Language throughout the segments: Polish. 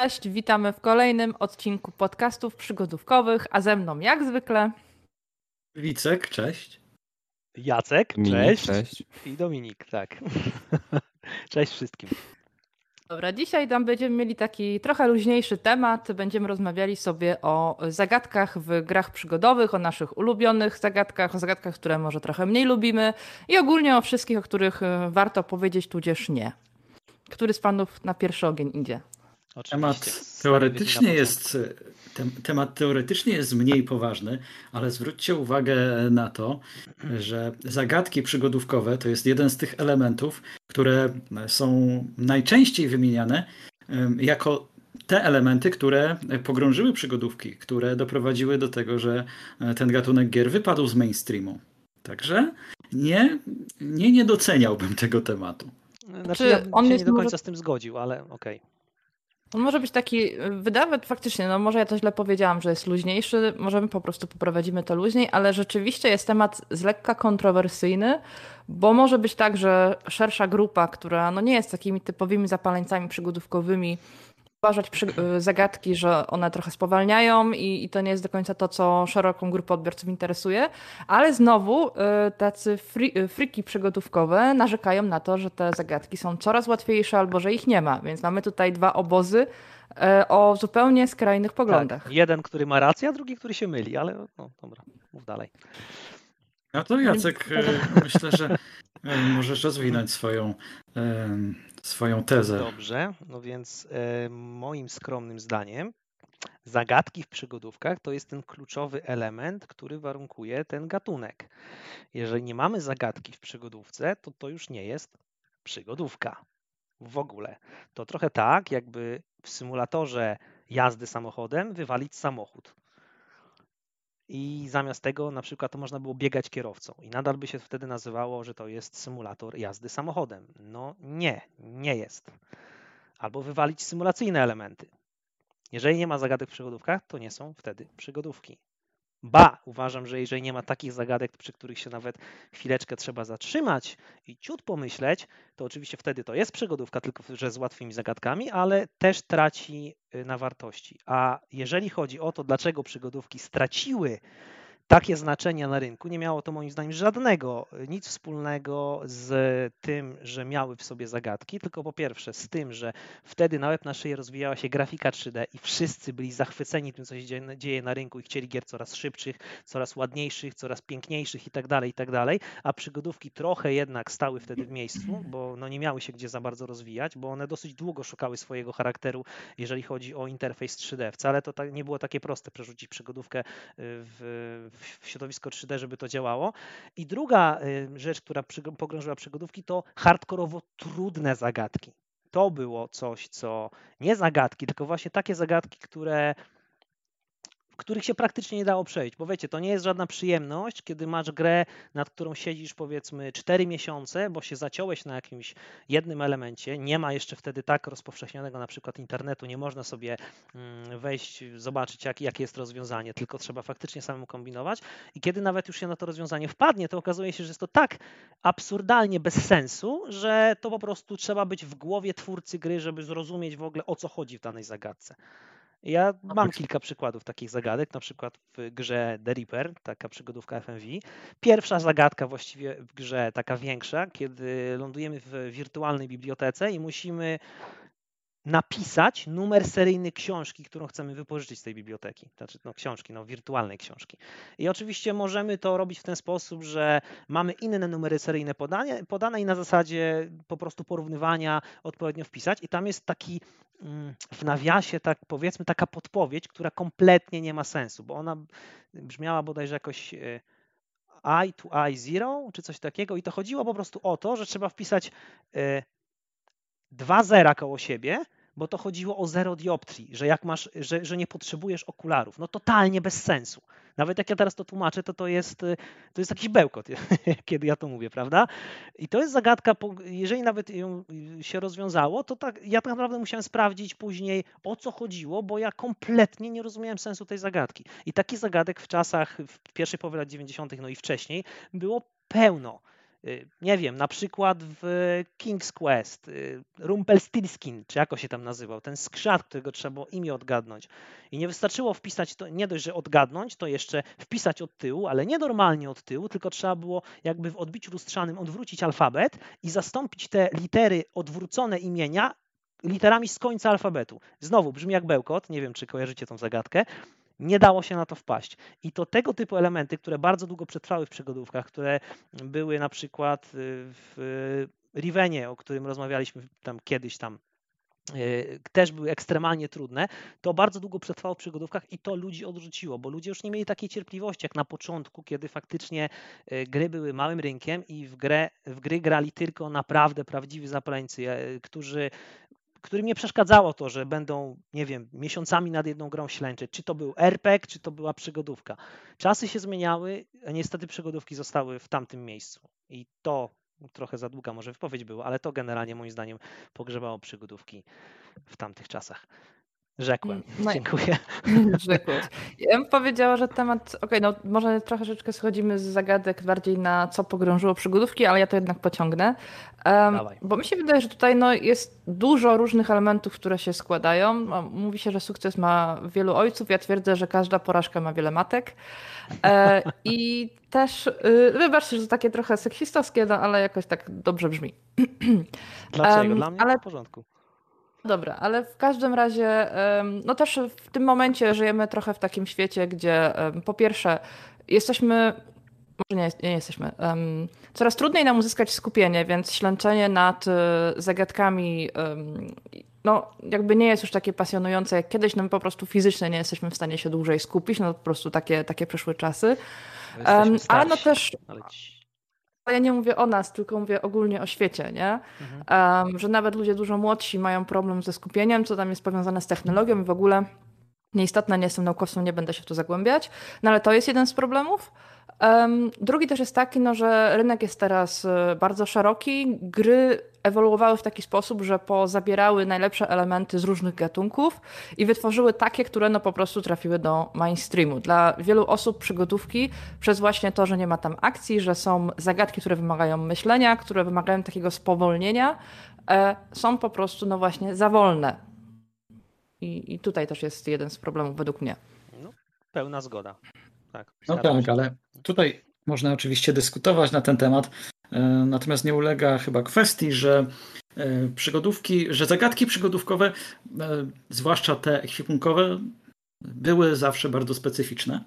Cześć, witamy w kolejnym odcinku podcastów przygodówkowych, a ze mną jak zwykle Wicek, cześć. Jacek, cześć. cześć. I Dominik, tak. cześć wszystkim. Dobra, dzisiaj tam będziemy mieli taki trochę luźniejszy temat. Będziemy rozmawiali sobie o zagadkach w grach przygodowych, o naszych ulubionych zagadkach, o zagadkach, które może trochę mniej lubimy i ogólnie o wszystkich, o których e, warto powiedzieć, tudzież nie. Który z panów na pierwszy ogień idzie? Oczywiście. Temat teoretycznie jest, tem, temat teoretycznie jest mniej poważny, ale zwróćcie uwagę na to, że zagadki przygodówkowe to jest jeden z tych elementów, które są najczęściej wymieniane jako te elementy, które pogrążyły przygodówki, które doprowadziły do tego, że e, ten gatunek gier wypadł z mainstreamu. Także nie, nie, nie doceniałbym tego tematu. Znaczy, Znaczy, ja on się nie do może- końca z tym zgodził, ale okej. On może być taki, wydawać faktycznie, no może ja to źle powiedziałam, że jest luźniejszy, możemy po prostu poprowadzimy to luźniej, ale rzeczywiście jest temat z lekka kontrowersyjny, bo może być tak, że szersza grupa, która no nie jest takimi typowymi zapaleńcami przygodówkowymi, uważać przy, y, zagadki, że one trochę spowalniają i, i to nie jest do końca to, co szeroką grupę odbiorców interesuje, ale znowu y, tacy fri, y, friki przygodówkowe narzekają na to, że te zagadki są coraz łatwiejsze albo że ich nie ma, więc mamy tutaj dwa obozy o zupełnie skrajnych poglądach. Tak. Jeden, który ma rację, a drugi, który się myli, ale no dobra, mów dalej. No to Jacek, myślę, że możesz rozwinąć swoją, swoją tezę. Dobrze, no więc e, moim skromnym zdaniem zagadki w przygodówkach to jest ten kluczowy element, który warunkuje ten gatunek. Jeżeli nie mamy zagadki w przygodówce, to to już nie jest przygodówka. W ogóle. To trochę tak, jakby w symulatorze jazdy samochodem wywalić samochód. I zamiast tego na przykład to można było biegać kierowcą i nadal by się wtedy nazywało, że to jest symulator jazdy samochodem. No nie, nie jest. Albo wywalić symulacyjne elementy. Jeżeli nie ma zagadek w przygodówkach, to nie są wtedy przygodówki. Ba, uważam, że jeżeli nie ma takich zagadek, przy których się nawet chwileczkę trzeba zatrzymać i ciut pomyśleć, to oczywiście wtedy to jest przygodówka, tylko że z łatwymi zagadkami, ale też traci y, na wartości. A jeżeli chodzi o to, dlaczego przygodówki straciły takie znaczenie na rynku, nie miało to moim zdaniem żadnego, y, nic wspólnego z tym, że miały w sobie zagadki, tylko po pierwsze z tym, że wtedy na łeb na szyję rozwijała się grafika 3D i wszyscy byli zachwyceni tym, co się dzieje, na rynku i chcieli gier coraz szybszych, coraz ładniejszych, coraz piękniejszych i tak dalej, i tak dalej, a przygodówki trochę jednak stały wtedy w miejscu, bo no nie miały się gdzie za bardzo rozwijać, bo one dosyć długo szukały swojego charakteru, jeżeli chodzi o interfejs 3D. Wcale to tak, nie było takie proste przerzucić przygodówkę y, w, w środowisko 3D, żeby to działało. I druga y, rzecz, która pogrążyła przygodówki, to hardkorowo trudne zagadki. To było coś, co nie zagadki, tylko właśnie takie zagadki, które których się praktycznie nie dało przejść, bo wiecie, to nie jest żadna przyjemność, kiedy masz grę, nad którą siedzisz powiedzmy 4 miesiące, bo się zaciąłeś na jakimś jednym elemencie, nie ma jeszcze wtedy tak rozpowszechnionego na przykład internetu, nie można sobie mm, wejść, zobaczyć jak, jakie jest rozwiązanie, tylko trzeba faktycznie samemu kombinować i kiedy nawet już się na to rozwiązanie wpadnie, to okazuje się, że jest to tak absurdalnie bez sensu, że to po prostu trzeba być w głowie twórcy gry, żeby zrozumieć w ogóle o co chodzi w danej zagadce. Ja mam kilka przykładów takich zagadek, na przykład w grze The Reaper, taka przygodówka FMV. Pierwsza zagadka właściwie w grze, taka większa, kiedy lądujemy w wirtualnej bibliotece i musimy napisać numer seryjny książki, którą chcemy wypożyczyć z tej biblioteki. Znaczy, no książki, no wirtualnej książki. I oczywiście możemy to robić w ten sposób, że mamy inne numery seryjne podane, podane i na zasadzie po prostu porównywania odpowiednio wpisać. I tam jest taki mm, w nawiasie, tak powiedzmy, taka podpowiedź, która kompletnie nie ma sensu, bo ona brzmiała bodajże jakoś i to i zero, czy coś takiego i to chodziło po prostu o to, że trzeba wpisać e, dwa zera koło siebie, bo to chodziło o zero dioptrii, że jak masz, że, że nie potrzebujesz okularów. No totalnie bez sensu. Nawet jak ja teraz to tłumaczę, to to jest, to jest jakiś bełkot, kiedy ja to mówię, prawda? I to jest zagadka, jeżeli nawet ją się rozwiązało, to tak, ja tak naprawdę musiałem sprawdzić później, o co chodziło, bo ja kompletnie nie rozumiałem sensu tej zagadki. I takich zagadek w czasach, w pierwszej połowie lat 90., no i wcześniej, było pełno. Y, nie wiem, na przykład w King's Quest, y, Rumpelstiltskin, czy jako się tam nazywał, ten skrzat, którego trzeba było imię odgadnąć. I nie wystarczyło wpisać to, nie dość, że odgadnąć, to jeszcze wpisać od tyłu, ale nie normalnie od tyłu, tylko trzeba było jakby w odbiciu lustrzanym odwrócić alfabet i zastąpić te litery odwrócone imienia literami z końca alfabetu. Znowu brzmi jak bełkot, nie wiem czy kojarzycie tą zagadkę, nie dało się na to wpaść. I to tego typu elementy, które bardzo długo przetrwały w przygodówkach, które były na przykład y, w Rivenie, o którym rozmawialiśmy tam kiedyś tam y, też były ekstremalnie trudne, to bardzo długo przetrwało w przygodówkach i to ludzi odrzuciło, bo ludzie już nie mieli takiej cierpliwości jak na początku, kiedy faktycznie y, gry były małym rynkiem i w, grę, w gry grali tylko naprawdę prawdziwi zapaleńcy, którzy którym nie przeszkadzało to, że będą, nie wiem, miesiącami nad jedną grą ślęczyć. Czy to był RPG, czy to była przygodówka. Czasy się zmieniały, a niestety przygodówki zostały w tamtym miejscu. I to trochę za długa może wypowiedź była, ale to generalnie moim zdaniem pogrzebało przygodówki w tamtych czasach. Rzekłem. Mm, no, Dziękuję. Rzekłeś. Ja bym powiedziała, że temat, okej, okay, no może trochę troszeczkę schodzimy z zagadek bardziej na co pogrążyło przygodówki, ale ja to jednak pociągnę. Um, bo mi się wydaje, że tutaj no, jest dużo różnych elementów, które się składają. Mówi się, że sukces ma wielu ojców. Ja twierdzę, że każda porażka ma wiele matek. E, I też, y, wybaczcie, że to takie trochę seksistowskie, no, ale jakoś tak dobrze brzmi. Dlaczego? Um, Dla mnie ale... w porządku. Dobra, ale w każdym razie, no też w tym momencie żyjemy trochę w takim świecie, gdzie po pierwsze jesteśmy, może nie, nie jesteśmy, coraz trudniej nam uzyskać skupienie, więc ślęczenie nad e, zagadkami no jakby nie jest już takie pasjonujące jak kiedyś, no my po prostu fizycznie nie jesteśmy w stanie się dłużej skupić, no po prostu takie, takie przyszłe czasy. Um, ale no też... Ale ja nie mówię o nas, tylko mówię ogólnie o świecie, nie? Mhm. Um, że nawet ludzie dużo młodsi mają problem ze skupieniem, co tam jest powiązane z technologią i w ogóle nieistotne, nie jestem naukowcem, nie będę się w to zagłębiać, no ale to jest jeden z problemów. Um, drugi też jest taki, no, że rynek jest teraz e, bardzo szeroki. Gry ewoluowały w taki sposób, że pozabierały najlepsze elementy z różnych gatunków i wytworzyły takie, które no po prostu trafiły do mainstreamu. Dla wielu osób przygodówki, przez właśnie to, że nie ma tam akcji, że są zagadki, które wymagają myślenia, które wymagają takiego spowolnienia, e, są po prostu no właśnie za wolne. I, I tutaj też jest jeden z problemów według mnie. No, pełna zgoda. Tak, no tak, ale tutaj można oczywiście dyskutować na ten temat, natomiast nie ulega chyba kwestii, że e, przygodówki, że zagadki przygodówkowe, e, zwłaszcza te ekwipunkowe, były zawsze bardzo specyficzne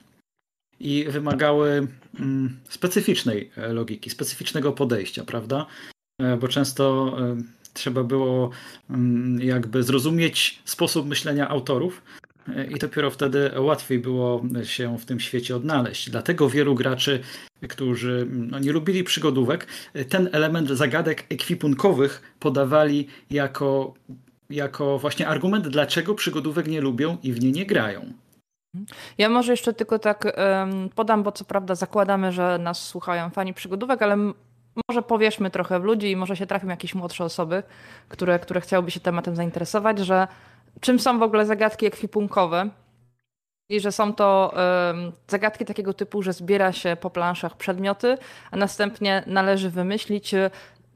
i wymagały mm, specyficznej logiki, specyficznego podejścia, prawda? Bo często trzeba było mm, jakby zrozumieć sposób myślenia autorów, i dopiero wtedy łatwiej było się w tym świecie odnaleźć. Dlatego wielu graczy, którzy no, nie lubili przygodówek, ten element zagadek ekwipunkowych podawali jako, jako właśnie argument, dlaczego przygodówek nie lubią i w nie nie grają. Ja może jeszcze tylko tak um, podam, bo co prawda zakładamy, że nas słuchają fani przygodówek, ale może powieszmy trochę w ludzi i może się trafią jakieś młodsze osoby, które, które chciałyby się tematem zainteresować, że czym są w ogóle zagadki ekwipunkowe. I że są to zagadki takiego typu, że zbiera się po planszach przedmioty, a następnie należy wymyślić,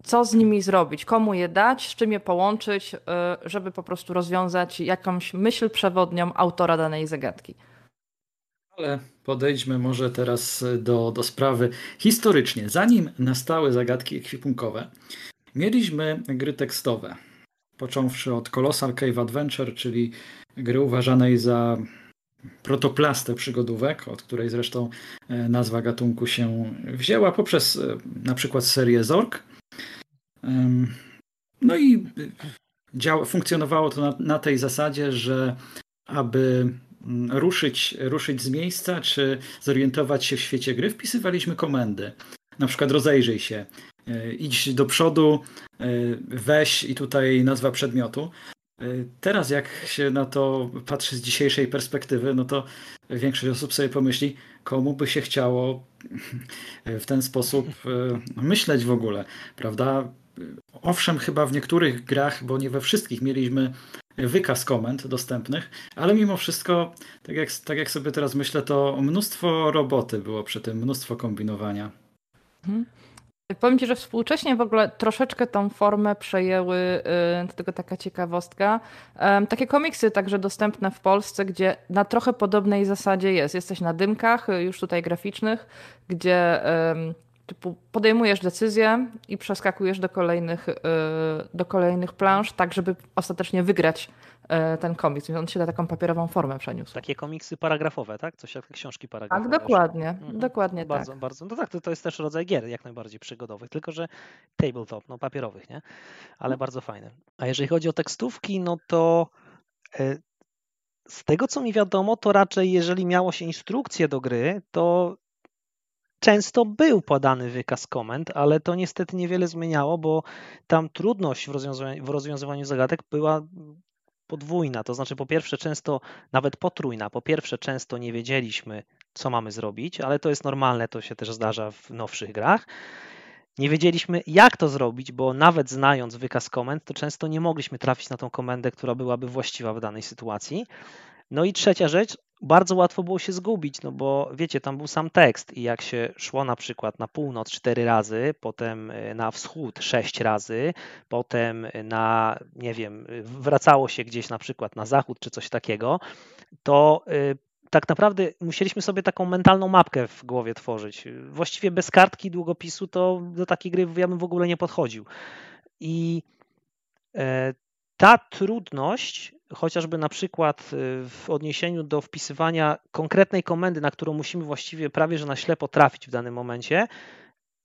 co z nimi zrobić, komu je dać, z czym je połączyć, y, żeby po prostu rozwiązać jakąś myśl przewodnią autora danej zagadki. Ale podejdźmy może teraz do, do sprawy historycznie. Zanim nastały zagadki ekwipunkowe, mieliśmy gry tekstowe począwszy od Colossal Cave Adventure, czyli gry uważanej za protoplastę przygodówek, od której zresztą e, nazwa gatunku się wzięła, poprzez e, na przykład serię Zork. No i e, działa, funkcjonowało to na, na tej zasadzie, że aby ruszyć, ruszyć z miejsca, czy zorientować się w świecie gry, wpisywaliśmy komendy. Na przykład rozejrzyj się, idź do przodu, Y, weź i tutaj nazwa przedmiotu. Y, teraz jak się na to patrzy z dzisiejszej perspektywy, no to większość osób sobie pomyśli, komu by się chciało w ten sposób myśleć w ogóle, prawda? Owszem, chyba w niektórych grach, bo nie we wszystkich mieliśmy wykaz komend dostępnych, ale mimo wszystko, tak jak, tak jak sobie teraz myślę, to mnóstwo roboty było przy tym, mnóstwo kombinowania. Mhm. Powiem Ci, że współcześnie w ogóle troszeczkę tą formę przejęły, y, tylko taka ciekawostka, takie komiksy także dostępne w Polsce, gdzie na trochę podobnej zasadzie jest. Jesteś na dymkach, y, już tutaj graficznych, gdzie typu podejmujesz decyzję i przeskakujesz do kolejnych, y, do kolejnych plansz, tak żeby ostatecznie wygrać ten komiks, więc on się na taką papierową formę przeniósł. Takie komiksy paragrafowe, tak? Coś jak książki paragrafowe. Tak, dokładnie, mhm. dokładnie bardzo, tak. Bardzo, no tak, to, to jest też rodzaj gier jak najbardziej przygodowych, tylko że tabletop, no papierowych, nie? Ale mhm. bardzo fajny. A jeżeli chodzi o tekstówki, no to e, z tego co mi wiadomo, to raczej jeżeli miało się instrukcję do gry, to często był podany wykaz komend, ale to niestety niewiele zmieniało, bo tam trudność w rozwiązywaniu, w rozwiązywaniu zagadek była podwójna, to znaczy po pierwsze często, nawet potrójna, po pierwsze często nie wiedzieliśmy, co mamy zrobić, ale to jest normalne, to się też zdarza w nowszych grach. Nie wiedzieliśmy, jak to zrobić, bo nawet znając wykaz komend, to często nie mogliśmy trafić na tą komendę, która byłaby właściwa w danej sytuacji. No i trzecia rzecz, bardzo łatwo było się zgubić, no bo wiecie, tam był sam tekst i jak się szło na przykład na północ cztery razy, potem e, na wschód sześć razy, potem na, nie wiem, wracało się gdzieś na przykład na zachód czy coś takiego, to e, tak naprawdę musieliśmy sobie taką mentalną mapkę w głowie tworzyć. Właściwie bez kartki długopisu to do takiej gry ja bym w ogóle nie podchodził. I e, ta trudność chociażby na przykład y, w odniesieniu do wpisywania konkretnej komendy, na którą musimy właściwie prawie że na ślepo trafić w danym momencie,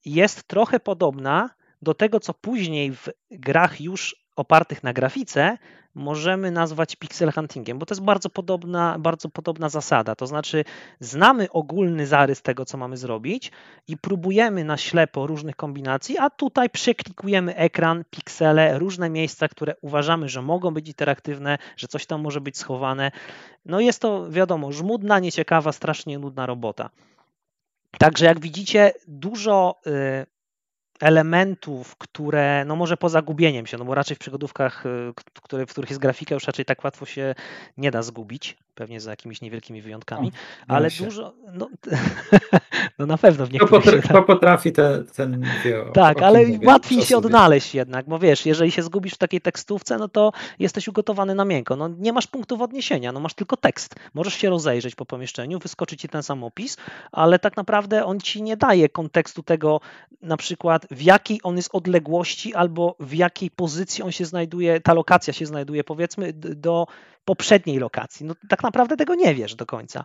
jest trochę podobna do tego, co później w grach już opartych na grafice możemy nazwać pixel huntingiem, bo to jest bardzo podobna, bardzo podobna zasada. To znaczy, znamy ogólny zarys tego, co mamy zrobić i próbujemy na ślepo różnych kombinacji, a tutaj przeklikujemy ekran, piksele, różne miejsca, które uważamy, że mogą być interaktywne, że coś tam może być schowane. No jest to, wiadomo, żmudna, nieciekawa, strasznie nudna robota. Także jak widzicie, dużo y, elementów, które, no może poza gubieniem się, no bo raczej w przygodówkach, y, które, w których jest grafika, już raczej tak łatwo się nie da zgubić, pewnie za jakimiś niewielkimi wyjątkami, o, ale się. dużo, no, no na pewno w niektórych... Kto, potrafi, kto potrafi te, ten wie, Tak, ale łatwiej się odnaleźć jednak, bo wiesz, jeżeli się zgubisz w takiej tekstówce, no to jesteś ugotowany na miękko, no nie masz punktów odniesienia, no masz tylko tekst, możesz się rozejrzeć po pomieszczeniu, wyskoczy ci ten sam opis, ale tak naprawdę on ci nie daje kontekstu tego, na przykład w jakiej on jest odległości albo w jakiej pozycji on się znajduje, ta lokacja się znajduje powiedzmy do poprzedniej lokacji. No, tak naprawdę tego nie wiesz do końca.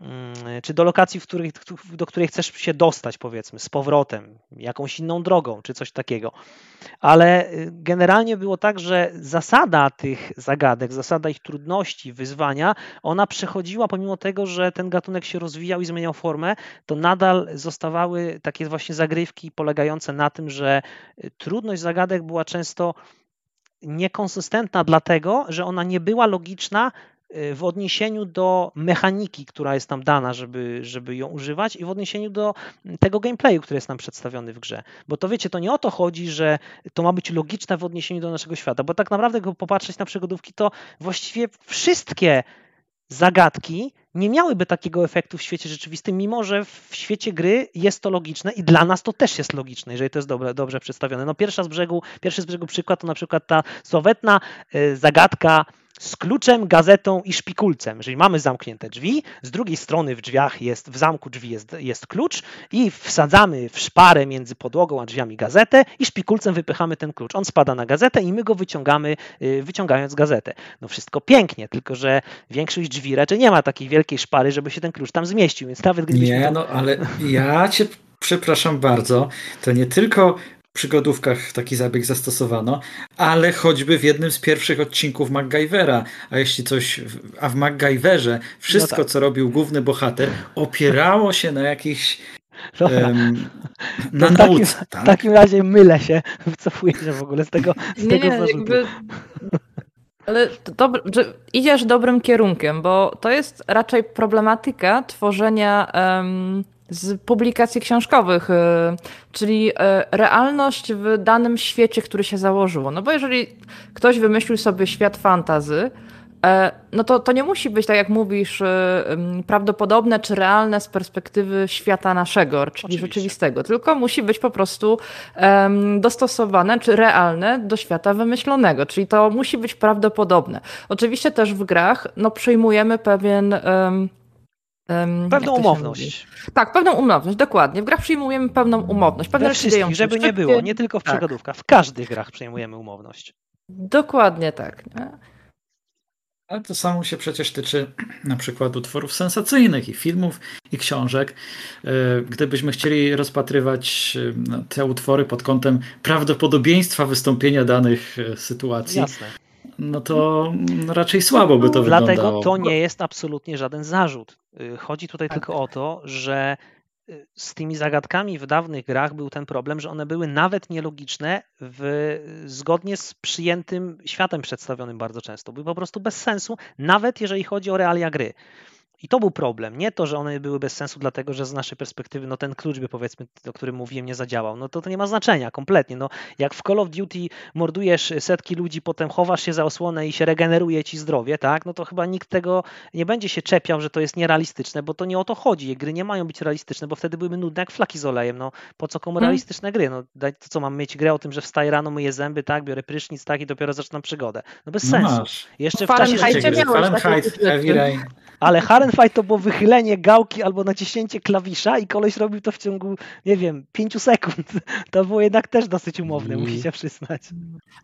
Mm, czy do lokacji, w której, do której chcesz się dostać, powiedzmy, z powrotem, jakąś inną drogą, czy coś takiego. Ale y, generalnie było tak, że zasada tych zagadek, zasada ich trudności, wyzwania, ona przechodziła, pomimo tego, że ten gatunek się rozwijał i zmieniał formę, to nadal zostawały takie właśnie zagrywki polegające na tym, że y, trudność zagadek była często niekonsystentna, dlatego że ona nie była logiczna y, w odniesieniu do mechaniki, która jest nam dana, żeby, żeby ją używać, i w odniesieniu do tego gameplayu, który jest nam przedstawiony w grze. Bo to wiecie, to nie o to chodzi, że to ma być logiczne w odniesieniu do naszego świata, bo tak naprawdę, jak popatrzeć na przygodówki, to właściwie wszystkie zagadki nie miałyby takiego efektu w świecie rzeczywistym, mimo że w świecie gry jest to logiczne i dla nas to też jest logiczne, jeżeli to jest dobre, dobrze przedstawione. No pierwsza z brzegu, pierwszy z brzegu przykład to na przykład ta słowetna y, zagadka z kluczem, gazetą i szpikulcem. Jeżeli mamy zamknięte drzwi, z drugiej strony w drzwiach jest, w zamku drzwi jest, jest klucz i wsadzamy w szparę między podłogą a drzwiami gazetę i szpikulcem wypychamy ten klucz. On spada na gazetę i my go wyciągamy, y, wyciągając gazetę. No wszystko pięknie, tylko że większość drzwi raczej nie ma takiej wielkiej szpary, żeby się ten klucz tam zmieścił, więc nawet gdybyśmy... Nie, no ale ja cię przepraszam bardzo, to nie tylko przygodówkach taki zabieg zastosowano, ale choćby w jednym z pierwszych odcinków MacGyvera, a jeśli coś, a w MacGyverze wszystko, no tak. co robił główny bohater, opierało się na jakichś um, na w takim, tak? w takim razie mylę się, wycofuję się w ogóle z tego, z nie, tego zarzutu. Jakby... Ale idziesz dobrym kierunkiem, bo to jest raczej problematyka tworzenia um, z publikacji książkowych, y, czyli y, realność w danym świecie, który się założyło. No bo jeżeli ktoś wymyślił sobie świat fantazy, e, no to, to nie musi być, tak jak mówisz, prawdopodobne czy realne z perspektywy świata naszego, czyli Oczywiście. rzeczywistego, tylko musi być po prostu dostosowane czy realne do świata wymyślonego, czyli to musi być prawdopodobne. Oczywiście też w grach no, przyjmujemy pewien. Um, pewną umowność. Tak, pewną umowność, dokładnie. W grach przyjmujemy pewną umowność. Pewne We wszystkich, żeby nie było, nie tylko w tak. przygodówkach. W każdych grach przyjmujemy umowność. Dokładnie tak. Nie? Ale to samo się przecież tyczy na przykład utworów sensacyjnych i filmów i książek. E, gdybyśmy chcieli rozpatrywać e, no, te utwory pod kątem prawdopodobieństwa wystąpienia danych e, sytuacji, Jasne no to raczej słabo by to no, wyglądało. Dlatego to nie jest absolutnie żaden zarzut. Y, chodzi tutaj tak. tylko o to, że y, z tymi zagadkami w dawnych grach był ten problem, że one były nawet nielogiczne w, zgodnie z przyjętym światem przedstawionym bardzo często. Były po prostu bez sensu, nawet jeżeli chodzi o realia gry. I to był problem. Nie to, że one były bez sensu, dlatego że z naszej perspektywy no ten klucz by powiedzmy, o którym mówiłem, nie zadziałał. No to to nie ma znaczenia kompletnie. No, jak w Call of Duty mordujesz setki ludzi, potem chowasz się za osłonę i się regeneruje ci zdrowie, tak? No to chyba nikt tego nie będzie się czepiał, że to jest nierealistyczne, bo to nie o to chodzi. Gry nie mają być realistyczne, bo wtedy byłyby nudne jak flaki z olejem. No po co komu hmm. realistyczne gry? No daj, to co mam mieć grę o tym, że wstaję rano, myję zęby, tak? Biorę prysznic, tak? I dopiero zaczynam przygodę. No bez no sensu. Masz. Jeszcze no w czasie... Fahrenheit, Heavy Rain. Ale Fahrenheit to było wychylenie gałki albo naciśnięcie klawisza i koleś robił to w ciągu, nie wiem, pięciu sekund. To było jednak też dosyć umowne, mm. musicie przyznać.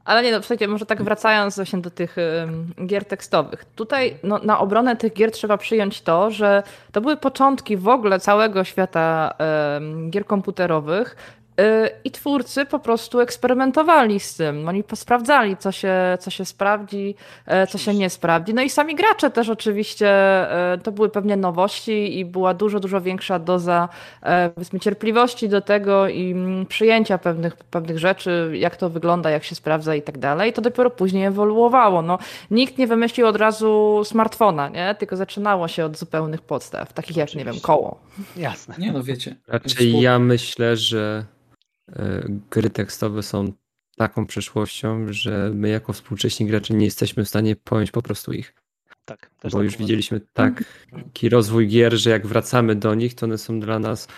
Ale nie, no słuchajcie, może tak wracając właśnie do tych um, gier tekstowych. Tutaj no, na obronę tych gier trzeba przyjąć to, że to były początki w ogóle całego świata um, gier komputerowych, I twórcy po prostu eksperymentowali z tym. Oni sprawdzali, co się, co się sprawdzi, e, co się nie sprawdzi. No i sami gracze też oczywiście, e, to były pewnie nowości i była dużo, dużo większa doza e, powiedzmy, cierpliwości do tego i mm, przyjęcia pewnych, pewnych rzeczy, jak to wygląda, jak się sprawdza i tak dalej. To dopiero później ewoluowało. No, nikt nie wymyślił od razu smartfona, nie? tylko zaczynało się od zupełnych podstaw, takich jak, nie wiem, koło. Jasne. Nie no, wiecie. Raczej ja myślę, że gry tekstowe są taką przyszłością, że my jako współcześni gracze nie jesteśmy w stanie pojąć po prostu ich. Tak, Bo tak już widzieliśmy taki rozwój gier, że jak wracamy do nich, to one są dla nas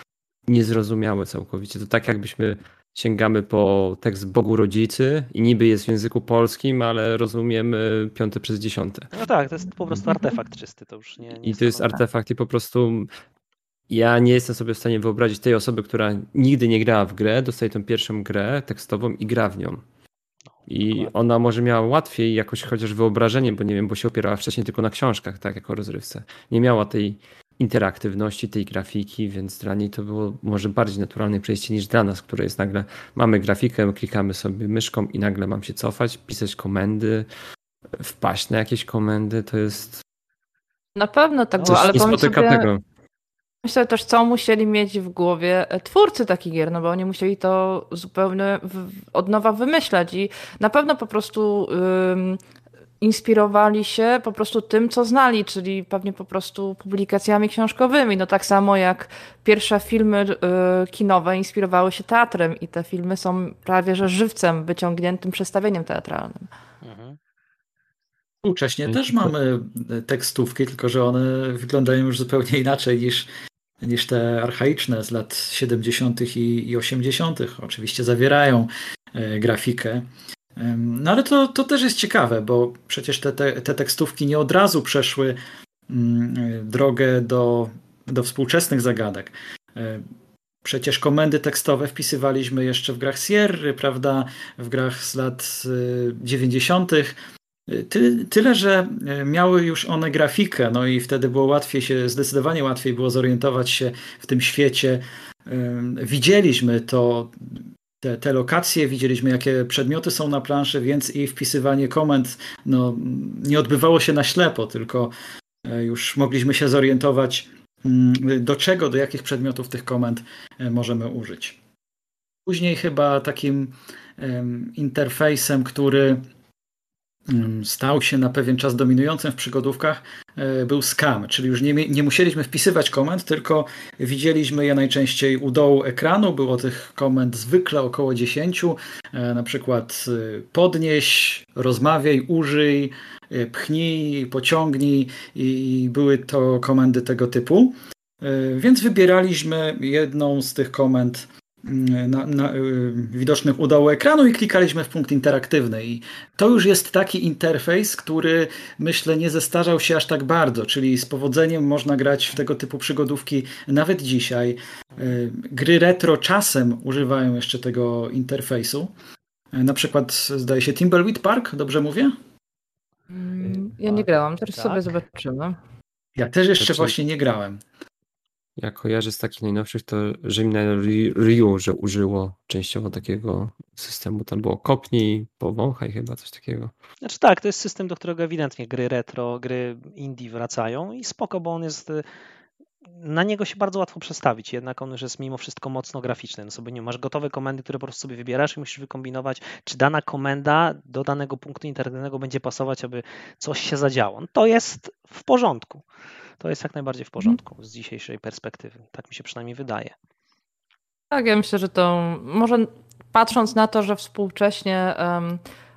niezrozumiałe całkowicie. To tak jakbyśmy sięgamy po tekst Bogu Rodzicy i niby jest w języku polskim, ale rozumiemy piąte przez dziesiąte. No tak, to jest po prostu artefakt czysty, to już nie, nie I to jest artefakt i po prostu ja nie jestem sobie w stanie wyobrazić tej osoby, która nigdy nie grała w grę, dostaje tą pierwszą grę tekstową i gra w nią. I ona może miała łatwiej jakoś chociaż wyobrażenie, bo nie wiem, bo się opierała wcześniej tylko na książkach, tak jako rozrywce. Nie miała tej interaktywności, tej grafiki, więc dla niej to było może bardziej naturalne przejście niż dla nas, które jest nagle, mamy grafikę, klikamy sobie myszką i nagle mam się cofać, pisać komendy, wpaść na jakieś komendy, to jest... Na pewno tak było, ale pomyśl sobie, tego. Myślę też, co musieli mieć w głowie e, twórcy takich gier, no bo oni musieli to zupełnie od nowa wymyślać i na pewno po prostu um, inspirowali się po prostu tym, co znali, czyli pewnie po prostu publikacjami książkowymi. No tak samo jak pierwsze filmy y, kinowe inspirowały się teatrem i te filmy są prawie że żywcem wyciągniętym przestawieniem teatralnym. Mhm. Współcześnie też mamy tekstówki, tylko że one wyglądają już zupełnie inaczej niż niż te archaiczne z lat 70. i 80. Oczywiście zawierają e, grafikę. No ale to, to też jest ciekawe, bo przecież te, te, te tekstówki nie od razu przeszły mm, drogę do, do współczesnych zagadek. E, przecież komendy tekstowe wpisywaliśmy jeszcze w grach Sierry, prawda, w grach z lat 90. Ty, tyle, że e, miały już one grafikę, no i wtedy było łatwiej się, zdecydowanie łatwiej było zorientować się w tym świecie. Widzieliśmy to, te, te lokacje, widzieliśmy jakie przedmioty są na planszy, więc i wpisywanie komend no, nie odbywało się na ślepo, tylko e, już mogliśmy się zorientować, mm, do czego, do jakich przedmiotów tych komend e, możemy użyć. Później chyba takim interfejsem, który stał się na pewien czas dominującym w przygodówkach, e, był scam, czyli już nie, nie musieliśmy wpisywać komend, tylko widzieliśmy je najczęściej u dołu ekranu. Było tych komend zwykle około 10, e, na przykład e, podnieś, rozmawiaj, użyj, pchnij, pociągnij i były to komendy tego typu. Więc wybieraliśmy jedną z tych komend na, na, y, widocznych u dołu ekranu i klikaliśmy w punkt interaktywny. I to już jest taki interfejs, który myślę nie zestarzał się aż tak bardzo, czyli z powodzeniem można grać w tego typu przygodówki nawet dzisiaj. Y, gry retro czasem używają jeszcze tego interfejsu. Y, na przykład zdaje się Timbleweed Park, dobrze mówię? Mm, ja nie grałam, teraz tak. sobie zobaczymy. Ja też jeszcze znaczy... właśnie nie grałem. Ja kojarzę z takich najnowszych to Rzymne Ryu, że użyło częściowo takiego systemu. Tam było kopnij, powąchaj chyba, coś takiego. Znaczy tak, to jest system, do którego ewidentnie gry retro, gry indie wracają i spoko, bo on jest na niego się bardzo łatwo przestawić, jednak on już jest mimo wszystko mocno graficzny. No sobie nie masz gotowe komendy, które po prostu sobie wybierasz i musisz wykombinować, czy dana komenda do danego punktu internetowego będzie pasować, aby coś się zadziało. No to jest w porządku to jest jak najbardziej w porządku z dzisiejszej perspektywy. Tak mi się przynajmniej wydaje. Tak, ja myślę, że to może patrząc na to, że współcześnie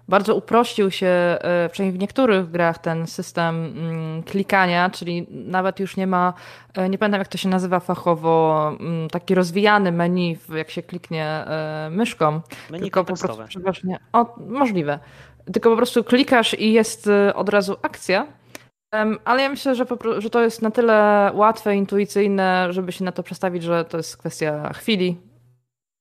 bardzo uprościł się, e, przynajmniej w niektórych grach, ten system um, klikania, czyli nawet już nie ma, e, nie pamiętam jak to się nazywa fachowo, um, taki rozwijany menu, jak się kliknie e, myszką. Menu tylko po prostu przeważnie, o, możliwe. Tylko po prostu klikasz i jest od razu akcja ale ja myślę, że, że to jest na tyle łatwe, intuicyjne, żeby się na to przestawić, że to jest kwestia chwili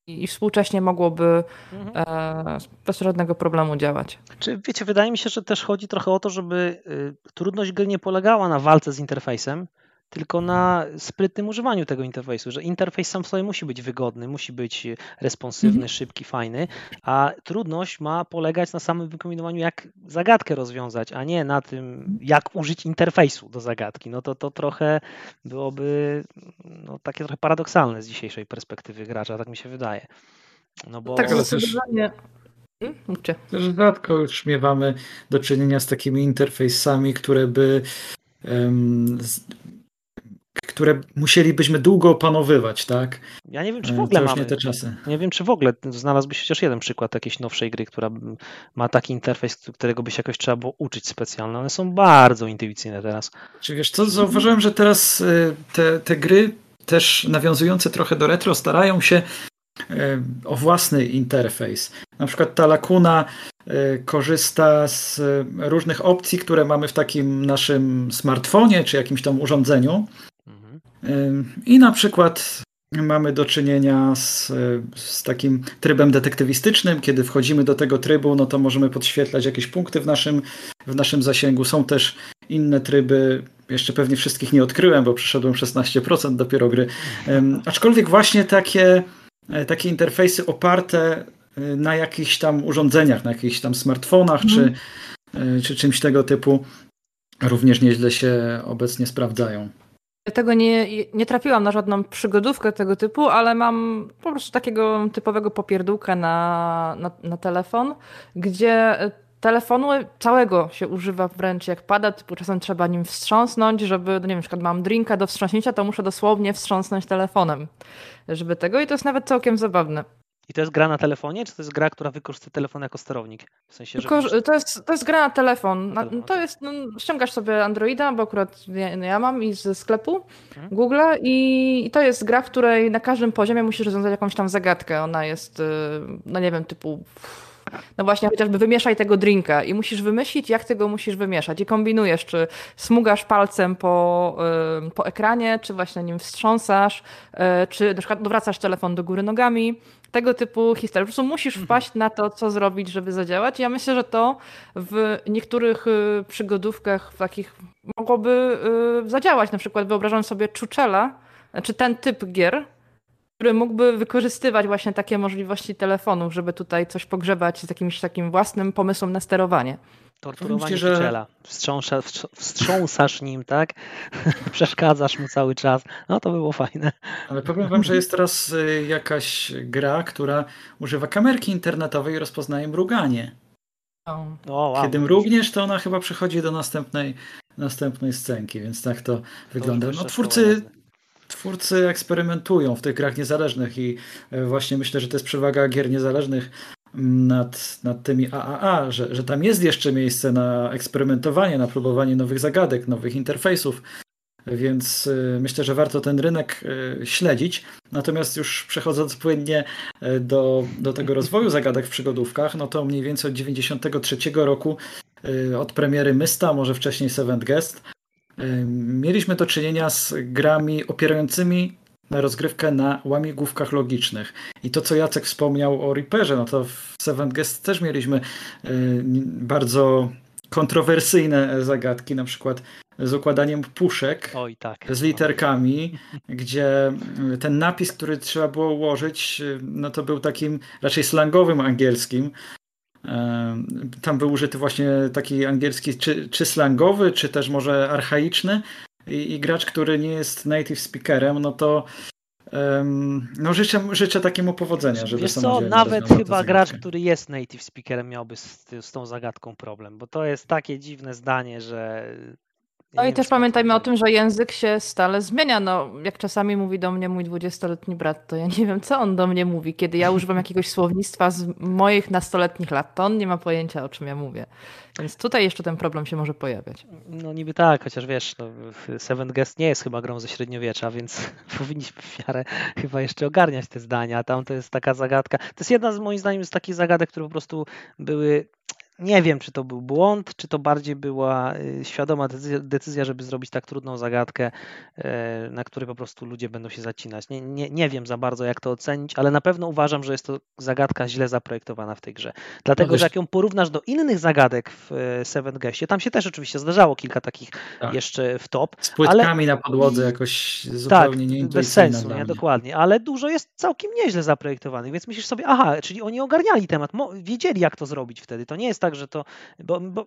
i współcześnie mogłoby mhm. e, bez żadnego problemu działać. Czy wiecie, wydaje mi się, że też chodzi trochę o to, żeby y, trudność gry nie polegała na walce z interfejsem, tylko na sprytnym używaniu tego interfejsu, że interfejs sam w sobie musi być wygodny, musi być responsywny, mhm. szybki, fajny, a trudność ma polegać na samym wykombinowaniu, jak zagadkę rozwiązać, a nie na tym, jak użyć interfejsu do zagadki. No to to trochę byłoby no, takie trochę paradoksalne z dzisiejszej perspektywy gracza, tak mi się wydaje. No bo... Tak, ale też... Mówcie. Rzadko już miewamy do czynienia z takimi interfejsami, które by um, które musielibyśmy długo opanowywać, tak? Ja nie wiem, czy w ogóle mamy. Nie te czasy. Nie wiem, czy w ogóle znalazłbyś chociaż jeden przykład jakiejś nowszej gry, która ma taki interfejs, którego by się jakoś trzeba było uczyć specjalnie. One są bardzo intuicyjne teraz. Czy wiesz co, zauważyłem, że teraz y, te, te gry też nawiązujące trochę do retro starają się y, o własny interfejs. Na przykład ta Lakuna y, korzysta z różnych opcji, które mamy w takim naszym smartfonie czy jakimś tam urządzeniu i na przykład mamy do czynienia z, z, takim trybem detektywistycznym. Kiedy wchodzimy do tego trybu, no to możemy podświetlać jakieś punkty w naszym, w naszym zasięgu. Są też inne tryby. Jeszcze pewnie wszystkich nie odkryłem, bo przeszedłem 16% dopiero gry. aczkolwiek właśnie takie, e, takie interfejsy oparte e, na jakichś tam urządzeniach, na jakichś tam smartfonach mm. czy, e, czy czymś tego typu również nieźle się obecnie sprawdzają. Tego nie, nie trafiłam na żadną przygodówkę tego typu, ale mam po prostu takiego typowego popierdółka na, na, na telefon, gdzie telefonu całego się używa wręcz jak pada, typu czasem trzeba nim wstrząsnąć, żeby, no nie wiem, na przykład mam drinka do wstrząśnięcia, to muszę dosłownie wstrząsnąć telefonem, żeby tego i to jest nawet całkiem zabawne. I to jest gra na telefonie, czy to jest gra, która wykorzystuje telefon jako sterownik? W sensie, że... to, jest, to jest gra na telefon. Na, to jest, no, ściągasz sobie Androida, bo akurat ja, no ja mam i ze sklepu hmm. Google i, i to jest gra, w której na każdym poziomie musisz rozwiązać jakąś tam zagadkę. Ona jest, y, no nie wiem, typu no właśnie, chociażby wymieszaj tego drinka i musisz wymyślić, jak tego musisz wymieszać. I kombinujesz, czy smugasz palcem po, po ekranie, czy właśnie nim wstrząsasz, y, czy na przykład odwracasz telefon do góry nogami tego typu historie. Po prostu musisz mhm. wpaść na to, co zrobić, żeby zadziałać. Ja myślę, że to w niektórych y, przygodówkach takich mogłoby y, zadziałać. Na przykład wyobrażam sobie Czuczela, czy ten typ gier, który mógłby wykorzystywać właśnie takie możliwości telefonów, żeby tutaj coś pogrzebać z jakimś takim własnym pomysłem na sterowanie. Torturowanie że... Wstrząsa, wstrząsasz nim, tak? Przeszkadzasz mu cały czas. No to było fajne. Ale powiem wam, że jest teraz y, jakaś gra, która używa kamerki internetowej i rozpoznaje mruganie. O, wow. Kiedy również to ona chyba przechodzi do następnej, następnej scenki, więc tak to, to wygląda. No twórcy, twórcy eksperymentują w tych grach niezależnych i e, właśnie myślę, że to jest przewaga gier niezależnych nad, nad tymi AAA, że, że tam jest jeszcze miejsce na eksperymentowanie, na próbowanie nowych zagadek, nowych interfejsów, więc y, myślę, że warto ten rynek y, śledzić. Natomiast już przechodząc płynnie do, do tego rozwoju zagadek w przygodówkach, no to mniej więcej od 93 roku, od premiery Mysta, może wcześniej Seventh Guest, mieliśmy do czynienia z grami opierającymi na rozgrywkę na łamigłówkach logicznych. I to, co Jacek wspomniał o Reaperze, no to w Seventh Guest też mieliśmy bardzo kontrowersyjne zagadki, na przykład z układaniem puszek Oj, tak. z literkami, gdzie ten napis, który trzeba było ułożyć, no to był takim raczej slangowym angielskim. Tam był użyty właśnie taki angielski, czy, czy slangowy, czy też może archaiczny. I, I, gracz, który nie jest native speakerem, no to no życzę, życzę takiemu powodzenia, żeby Wiesz co, nawet chyba gracz, który jest native speakerem miałby z, z tą zagadką problem, bo to jest takie dziwne zdanie, że no i też pamiętajmy o tym, że język się stale zmienia. No, jak czasami mówi do mnie mój dwudziestoletni brat, to ja nie wiem, co on do mnie mówi. Kiedy ja używam jakiegoś słownictwa z moich nastoletnich lat, to on nie ma pojęcia, o czym ja mówię. Więc tutaj jeszcze ten problem się może pojawiać. No niby tak, chociaż wiesz, no, Seven Guest nie jest chyba grą ze średniowiecza, więc powinniśmy w miarę chyba jeszcze ogarniać te zdania. Tam to jest taka zagadka. To jest jedna z moim zdaniem z takich zagadek, które po prostu były nie wiem, czy to był błąd, czy to bardziej była y, świadoma decyzja, żeby zrobić tak trudną zagadkę, e, na której po prostu ludzie będą się zacinać. Nie, nie, nie wiem za bardzo, jak to ocenić, ale na pewno uważam, że jest to zagadka źle zaprojektowana w tej grze. Dlatego, no że jak ją porównasz do innych zagadek w e, Seven Gestie, tam się też oczywiście zdarzało kilka takich tak. jeszcze w top. Z płytkami ale... na podłodze jakoś zupełnie tak, bez sensu, nie? Dokładnie. Ale dużo jest całkiem nieźle zaprojektowanych, więc myślisz sobie, aha, czyli oni ogarniali temat, wiedzieli, jak to zrobić wtedy. To nie jest tak, że to. Bo, bo,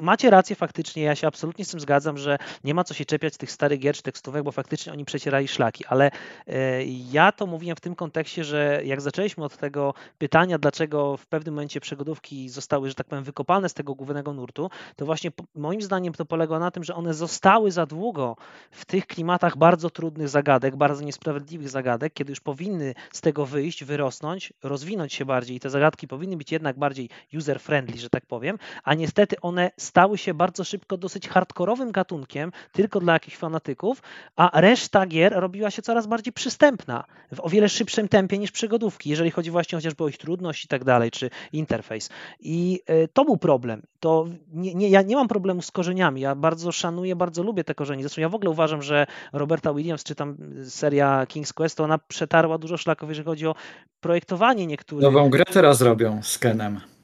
macie rację faktycznie, ja się absolutnie z tym zgadzam, że nie ma co się czepiać tych starych gier czy tekstówek, bo faktycznie oni przecierali szlaki, ale e, ja to mówiłem w tym kontekście, że jak zaczęliśmy od tego pytania, dlaczego w pewnym momencie przygodówki zostały, że tak powiem, wykopane z tego głównego nurtu, to właśnie moim zdaniem to polega na tym, że one zostały za długo w tych klimatach bardzo trudnych zagadek, bardzo niesprawiedliwych zagadek, kiedy już powinny z tego wyjść, wyrosnąć, rozwinąć się bardziej i te zagadki powinny być jednak bardziej user-friendly, że tak powiem, a niestety one stały się bardzo szybko dosyć hardkorowym gatunkiem, tylko dla jakichś fanatyków, a reszta gier robiła się coraz bardziej przystępna, w o wiele szybszym tempie niż przygodówki, jeżeli chodzi właśnie chociażby o ich trudność i tak dalej, czy interfejs. I e, to był problem. To nie, nie, ja nie mam problemu z korzeniami, ja bardzo szanuję, bardzo lubię te korzenie. Zresztą ja w ogóle uważam, że Roberta Williams, czy tam seria King's Quest, to ona przetarła dużo szlaków, jeżeli chodzi o projektowanie niektórych. Nową grę teraz robią z Kenem.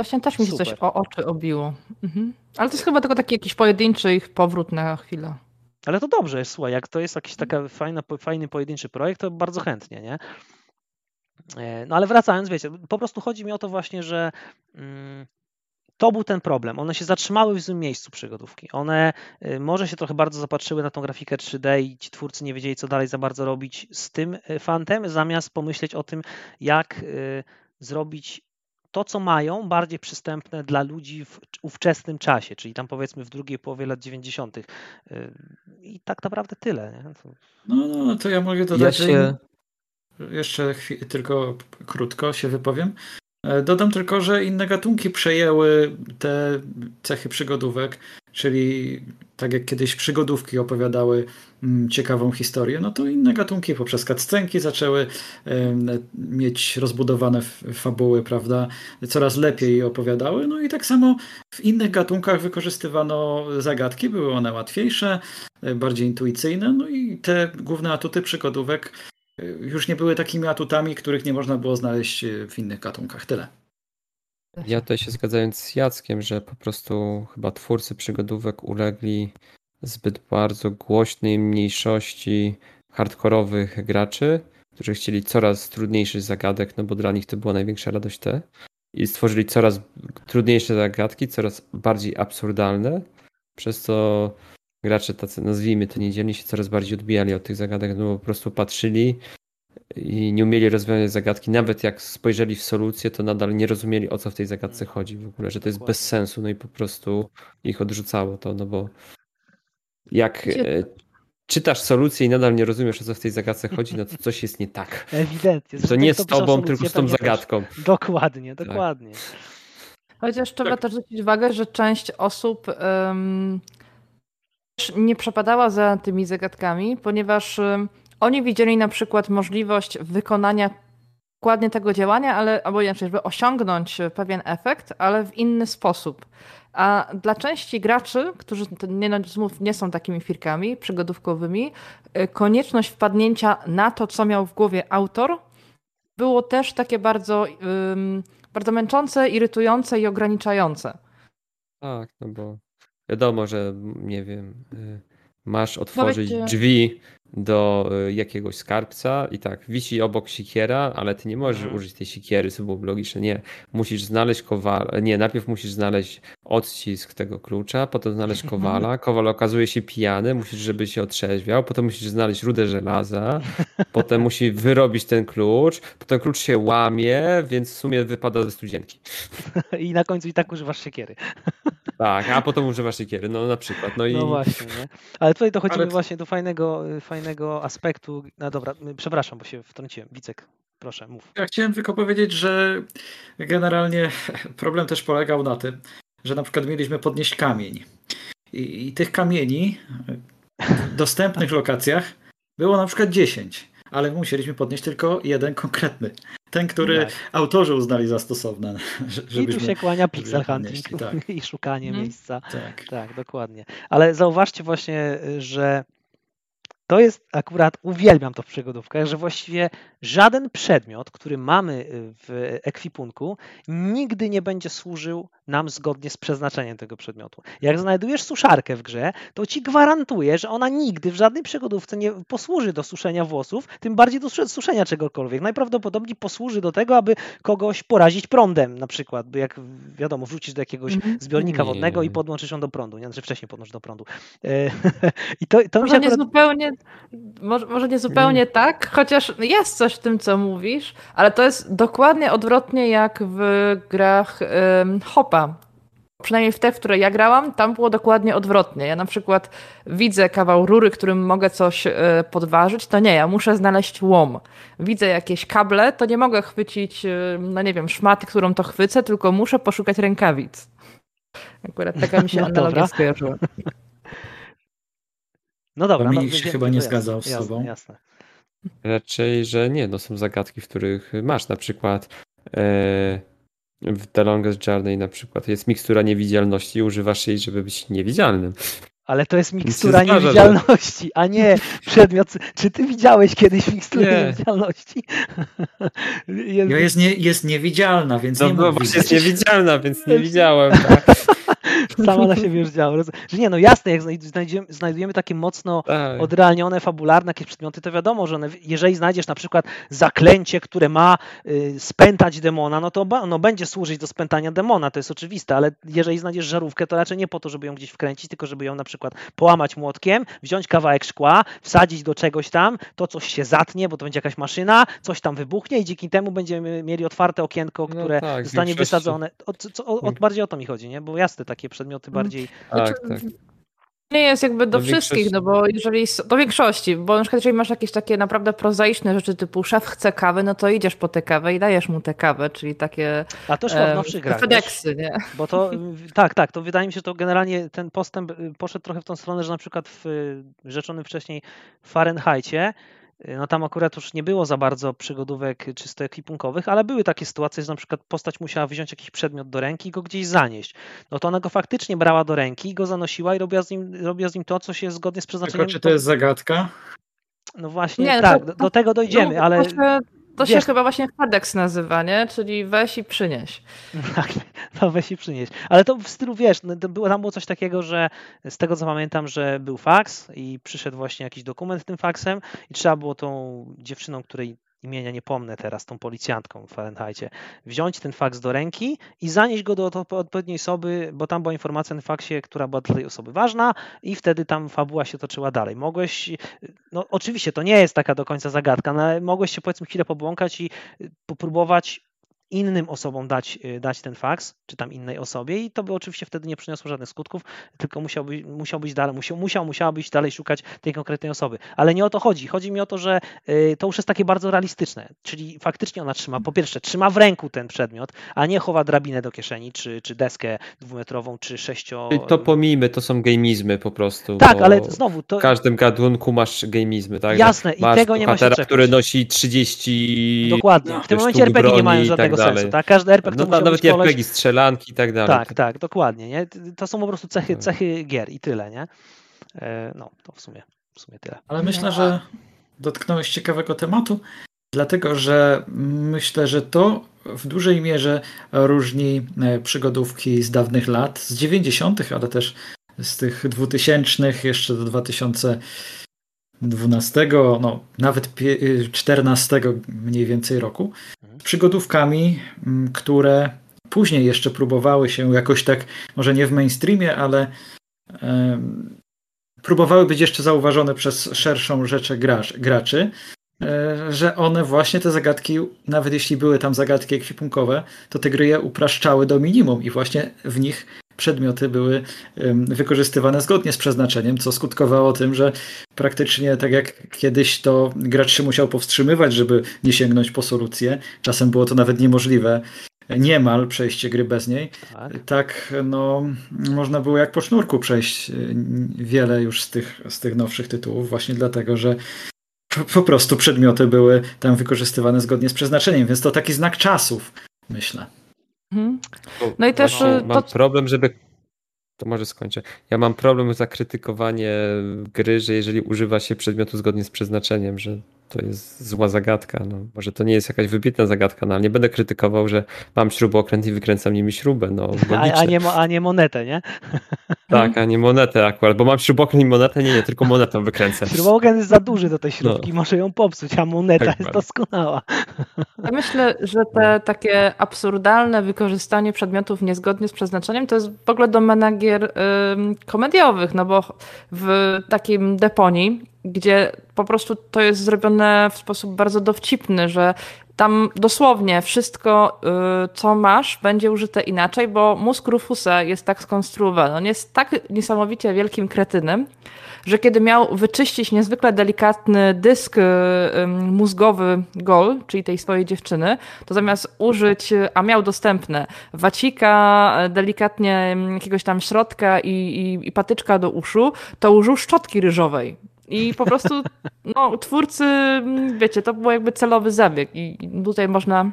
Właśnie też mi się coś o oczy obiło. Mhm. Ale to jest chyba tylko taki jakiś pojedynczy ich powrót na chwilę. Ale to dobrze jest, słuchaj, jak to jest jakiś taka fajna, fajny pojedynczy projekt, to bardzo chętnie, nie? E, no ale wracając, wiecie, po prostu chodzi mi o to właśnie, że mm, to był ten problem. One się zatrzymały w złym miejscu przygodówki. One y, może się trochę bardzo zapatrzyły na tą grafikę 3D i ci twórcy nie wiedzieli, co dalej za bardzo robić z tym y, fantem, zamiast pomyśleć o tym, jak y, zrobić to, co mają, bardziej przystępne dla ludzi w ówczesnym czasie, czyli tam powiedzmy w drugiej połowie lat 90. I tak naprawdę tyle. Nie? To... No, no, to ja mogę dodać. Ja się... Jeszcze tylko krótko się wypowiem. E, dodam tylko, że inne gatunki przejęły te cechy przygodówek, czyli tak jak kiedyś przygodówki opowiadały mm, ciekawą historię, no to inne gatunki poprzez cutscenki zaczęły mieć rozbudowane fabuły, prawda, coraz lepiej opowiadały, no i tak samo w innych gatunkach wykorzystywano zagadki, były one łatwiejsze, e, bardziej intuicyjne, no i te główne atuty przygodówek już nie były takimi atutami, których nie można było znaleźć e, w innych gatunkach. Tyle. Ja tutaj się zgadzając z Jackiem, że po prostu chyba twórcy przygodówek ulegli zbyt bardzo głośnej mniejszości hardkorowych graczy, którzy chcieli coraz trudniejszych zagadek, no bo dla nich to była największa radość te. I stworzyli coraz trudniejsze zagadki, coraz bardziej absurdalne, przez co gracze tacy, nazwijmy to niedzielni, się coraz bardziej odbijali od tych zagadek, no bo po prostu patrzyli i nie umieli rozwiązać zagadki. Nawet jak spojrzeli w solucję, to nadal nie rozumieli o co w tej zagadce mm. chodzi w ogóle, że to jest bez sensu, no i po prostu ich odrzucało to, no bo jak e, czytasz solucję i nadal nie rozumiesz o co w tej zagadce chodzi, no to coś jest nie tak. Ewidentnie. To nie z tobą, tylko z tą zagadką. Też. Dokładnie, tak. dokładnie. Tak. Chociaż trzeba tak. też zwrócić uwagę, że część osób um, nie przepadała za tymi zagadkami, ponieważ um, oni widzieli na przykład możliwość wykonania dokładnie tego działania, ale albo inaczej, żeby osiągnąć pewien efekt, ale w inny sposób. A dla części graczy, którzy nie, no, nie są takimi firkami przygodówkowymi, y, konieczność wpadnięcia na to, co miał w głowie autor, było też takie bardzo, bardzo męczące, irytujące i ograniczające. Tak, no bo wiadomo, że nie wiem, y, masz otworzyć drzwi do y, jakiegoś skarbca i tak, wisi obok sikiera, ale ty nie możesz mhm. użyć tej sikiery, co byłoby logiczne. Nie, musisz znaleźć kowala, nie, najpierw musisz znaleźć odcisk tego klucza, potem znaleźć kowala, kowal okazuje się pijany, musisz, żeby się otrzeźwiał, potem musisz znaleźć rudę żelaza, potem musi wyrobić ten klucz, potem klucz się łamie, więc w sumie wypada ze studzienki. I na końcu i tak używasz siekiery. Tak, a potem używasz siekiery, no na przykład. No, i... no właśnie, nie? Ale tutaj dochodzimy Ale... właśnie do fajnego, fajnego aspektu. No dobra, przepraszam, bo się wtrąciłem. Wicek, proszę, mów. Ja chciałem tylko powiedzieć, że generalnie problem też polegał na tym, że na przykład mieliśmy podnieść kamień. I, i tych kamieni w dostępnych lokacjach było na przykład 10, ale musieliśmy podnieść tylko jeden konkretny. Ten, który tak. autorzy uznali za stosowne. I tu się kłania pixel hunting tak. i szukanie hmm. miejsca. Tak. tak, dokładnie. Ale zauważcie właśnie, że to jest akurat, uwielbiam to w przygodówkach, że właściwie żaden przedmiot, który mamy w ekwipunku, nigdy nie będzie służył nam zgodnie z przeznaczeniem tego przedmiotu. Jak znajdujesz suszarkę w grze, to ci gwarantuję, że ona nigdy w żadnej przygodówce nie posłuży do suszenia włosów, tym bardziej do suszenia czegokolwiek. Najprawdopodobniej posłuży do tego, aby kogoś porazić prądem na przykład, bo jak wiadomo, wrzucisz do jakiegoś mhm. zbiornika wodnego i podłączysz ją do prądu, nie? Znaczy wcześniej podłączysz do prądu. E, I to, to może, akurat... nie zupełnie, może, może nie zupełnie mm. tak, chociaż jest coś w tym, co mówisz, ale to jest dokładnie odwrotnie jak w grach um, Hopa, przynajmniej w te, w które ja grałam, tam było dokładnie odwrotnie. Ja na przykład widzę kawał rury, którym mogę coś e, podważyć, to nie, ja muszę znaleźć łom. Widzę jakieś kable, to nie mogę chwycić, e, no nie wiem, szmaty, którą to chwycę, tylko muszę poszukać rękawic. Akurat taka mi się no analogia skojarzyła. No dobra. Dominik no, się chyba nie zgadzał z jasne, sobą. Jasne. Raczej, że nie, no są zagadki, w których masz na przykład e, w The Longest Journey na przykład jest mikstura niewidzialności i używasz jej, żeby być niewidzialnym. Ale to jest mikstura niewidzialności, a nie przedmiot. Czy ty widziałeś kiedyś miksturę nie. niewidzialności? Jest... jest, nie, jest niewidzialna, więc no, nie no, właśnie jest niewidzialna, więc nie widziałem. Tak. Sama na siebie już działa. Że nie, no jasne, jak znajdziemy, znajdujemy takie mocno tak. odrealnione, fabularne jakieś przedmioty, to wiadomo, że one, jeżeli znajdziesz na przykład zaklęcie, które ma y, spętać demona, no to no, będzie służyć do spętania demona, to jest oczywiste, ale jeżeli znajdziesz żarówkę, to raczej nie po to, żeby ją gdzieś wkręcić, tylko żeby ją na przykład połamać młotkiem, wziąć kawałek szkła, wsadzić do czegoś tam, to coś się zatnie, bo to będzie jakaś maszyna, coś tam wybuchnie i dzięki temu będziemy mieli otwarte okienko, no które no tak, zostanie wysadzone. O, o, o, mm. bardziej o to mi chodzi, nie? Bo jasne, takie przedmioty mm. bardziej. Tak, znaczy, tak. Nie jest jakby do, do wszystkich, no bo jeżeli, do większości, bo na przykład jeżeli masz jakieś takie naprawdę prozaiczne rzeczy typu szef chce kawy, no to idziesz po tę kawę i dajesz mu tę kawę, czyli takie A to szło w nowszych grach. FedExy, nie? Bo to, tak, tak, to wydaje mi się, że to generalnie ten postęp y, poszedł trochę w tą stronę, że na przykład w y, rzeczonym wcześniej Fahrenheitie no tam akurat już nie było za bardzo przygodówek czysto ekwipunkowych, ale były takie sytuacje, że na przykład postać musiała wziąć jakiś przedmiot do ręki i go gdzieś zanieść. No to ona go faktycznie brała do ręki, go zanosiła i robiła z nim, robiła z nim to, co się zgodnie z przeznaczeniem... Tylko czy to jest zagadka? No właśnie, nie, no tak, to, do tego dojdziemy, no, ale... To się chyba właśnie FedEx nazywa, nie? Czyli weź i przynieś. Tak, no weź i przynieś. Ale to w stylu, wiesz, no, było, tam było coś takiego, że z tego co pamiętam, że był faks i przyszedł właśnie jakiś dokument tym faksem i trzeba było tą dziewczyną, której imienia nie pomnę teraz, tą policjantką w Fahrenheitie, wziąć ten faks do ręki i zanieść go do odpowiedniej osoby, bo tam była informacja na faksie, która była dla tej osoby ważna i wtedy tam fabuła się toczyła dalej. Mogłeś, no oczywiście to nie jest taka do końca zagadka, no, ale mogłeś się powiedzmy chwilę pobłąkać i popróbować innym osobom dać, y, dać ten faks, czy tam innej osobie i to by oczywiście wtedy nie przyniosło żadnych skutków, tylko musiałby, musiałbyś dalej, musiał, musiał, musiałabyś dalej szukać tej konkretnej osoby. Ale nie o to chodzi. Chodzi mi o to, że y, to już jest takie bardzo realistyczne, czyli faktycznie ona trzyma, po pierwsze, trzyma w ręku ten przedmiot, a nie chowa drabinę do kieszeni, czy, czy deskę dwumetrową, czy sześcio... To pomijmy, to są gamizmy po prostu. Tak, ale znowu... To... W każdym gatunku masz gamizmy, tak? Jasne, i tego nie ma się który nosi 30 Dokładnie, w tym momencie RPG nie mają żadnego tak sensu, tak? Każdy RPG no, to no, Nawet RPG, strzelanki i tak dalej. Tak, tak, dokładnie, nie? To są po prostu cechy, tak. cechy gier i tyle, nie? E, no, to w sumie, w sumie tyle. Ale myślę, że dotknąłeś ciekawego tematu, dlatego że myślę, że to w dużej mierze różni e, przygodówki z dawnych lat, z 90., ale też z tych 2000 jeszcze do 2012, no nawet 14 mniej więcej roku, z przygodówkami, które później jeszcze próbowały się jakoś tak, może nie w mainstreamie, ale próbowały być jeszcze zauważone przez szerszą rzeszę gracz, graczy, e, że one właśnie te zagadki, nawet jeśli były tam zagadki ekwipunkowe, to te gry je upraszczały do minimum i właśnie w nich przedmioty były wykorzystywane zgodnie z przeznaczeniem, co skutkowało tym, że praktycznie tak jak kiedyś to gracz się musiał powstrzymywać, żeby nie sięgnąć po solucję. Czasem było to nawet niemożliwe niemal przejście gry bez niej. Tak. tak, no, można było jak po sznurku przejść y, wiele już z tych, z tych nowszych tytułów, właśnie dlatego, że po prostu przedmioty były tam wykorzystywane zgodnie z przeznaczeniem, więc to taki znak czasów, myślę. Mhm. No i też. Mam to... problem, żeby to może skończę. Ja mam problem za krytykowanie gry, że jeżeli używa się przedmiotu zgodnie z przeznaczeniem, że to jest zła zagadka. No, może to nie jest jakaś wybitna zagadka, no, ale nie będę krytykował, że mam śrubokręt i wykręcam nimi śrubę. No, a, a, nie, a nie monetę, nie? Tak, a nie monetę akurat, bo mam śrubokręt i monetę, nie, nie, tylko monetę wykręcę. Śrubokręt jest za duży do tej śrubki, no. może ją popsuć, a moneta tak jest doskonała. Ja myślę, że te takie absurdalne wykorzystanie przedmiotów niezgodnie z przeznaczeniem to jest w ogóle domena gier y, komediowych, no bo w takim deponii gdzie po prostu to jest zrobione w sposób bardzo dowcipny, że tam dosłownie wszystko, y, co masz, będzie użyte inaczej, bo mózg Rufusa jest tak skonstruowany. On jest tak niesamowicie wielkim kretynem, że kiedy miał wyczyścić niezwykle delikatny dysk y, mózgowy Gol, czyli tej swojej dziewczyny, to zamiast użyć, a miał dostępne wacika, delikatnie jakiegoś tam środka i, i, i patyczka do uszu, to użył szczotki ryżowej. I po prostu no, twórcy, wiecie, to był jakby celowy zabieg i tutaj można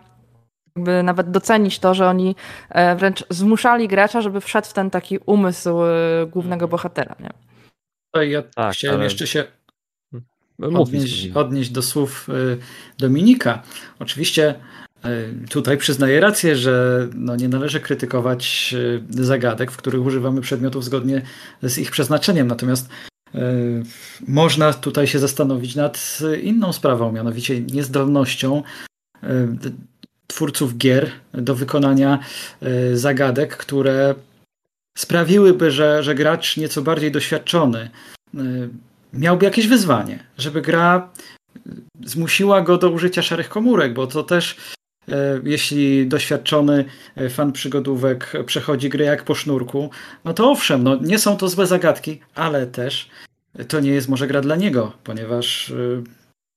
jakby nawet docenić to, że oni e, wręcz zmuszali gracza, żeby wszedł w ten taki umysł e, głównego mhm. bohatera. Nie? Ja tak, chciałem ale... jeszcze się hmm. odnieść, odnieść do słów e, Dominika. Oczywiście Tutaj przyznaję rację, że no nie należy krytykować zagadek, w których używamy przedmiotów zgodnie z ich przeznaczeniem. Natomiast można tutaj się zastanowić nad inną sprawą, mianowicie niezdolnością e, twórców gier do wykonania e, zagadek, które sprawiłyby, że, że gracz nieco bardziej doświadczony miałby jakieś wyzwanie, żeby gra zmusiła go do użycia szarych komórek, bo to też jeśli doświadczony fan przygodówek przechodzi grę jak po sznurku, no to owszem, no nie są to złe zagadki, ale też to nie jest może gra dla niego, ponieważ y,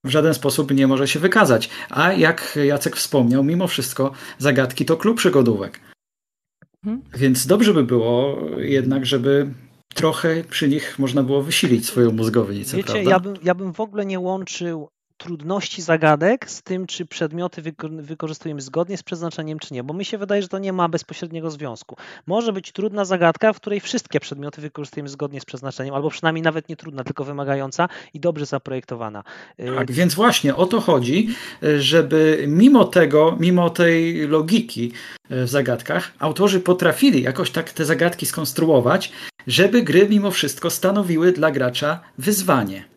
w żaden sposób nie może się wykazać. A jak Jacek wspomniał, mimo wszystko zagadki to klub przygodówek. Mhm. Więc dobrze by było jednak, żeby trochę przy nich można było wysilić swoją mózgownicę. Wiecie, ja bym, ja bym w ogóle nie łączył trudności zagadek z tym, czy przedmioty wykorzystujemy zgodnie z przeznaczeniem, czy nie, bo mi się wydaje, że to nie ma bezpośredniego związku. Może być trudna zagadka, w której wszystkie przedmioty wykorzystujemy zgodnie z przeznaczeniem, albo przynajmniej nawet nie trudna, tylko wymagająca i dobrze zaprojektowana. Y, tak, więc właśnie o to chodzi, żeby mimo tego, mimo tej logiki y, w zagadkach, autorzy potrafili jakoś tak te zagadki skonstruować, żeby gry mimo wszystko stanowiły dla gracza wyzwanie.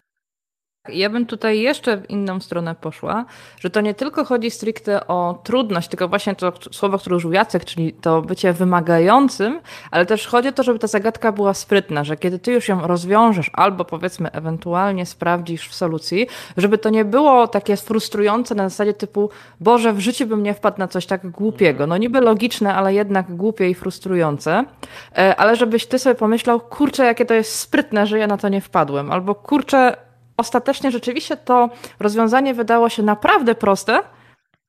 Ja bym tutaj jeszcze w inną stronę poszła, że to nie tylko chodzi stricte o trudność, tylko właśnie to słowo, które użył Jacek, czyli to bycie wymagającym, ale też chodzi o to, żeby ta zagadka była sprytna, że kiedy ty już ją rozwiążesz albo powiedzmy ewentualnie sprawdzisz w solucji, żeby to nie było takie frustrujące na zasadzie typu Boże, w życiu bym nie wpadł na coś tak głupiego. No niby logiczne, ale jednak głupie i frustrujące, e, ale żebyś ty sobie pomyślał, kurczę, jakie to jest sprytne, że ja na to nie wpadłem, albo kurczę, ostatecznie rzeczywiście to rozwiązanie wydało się naprawdę proste,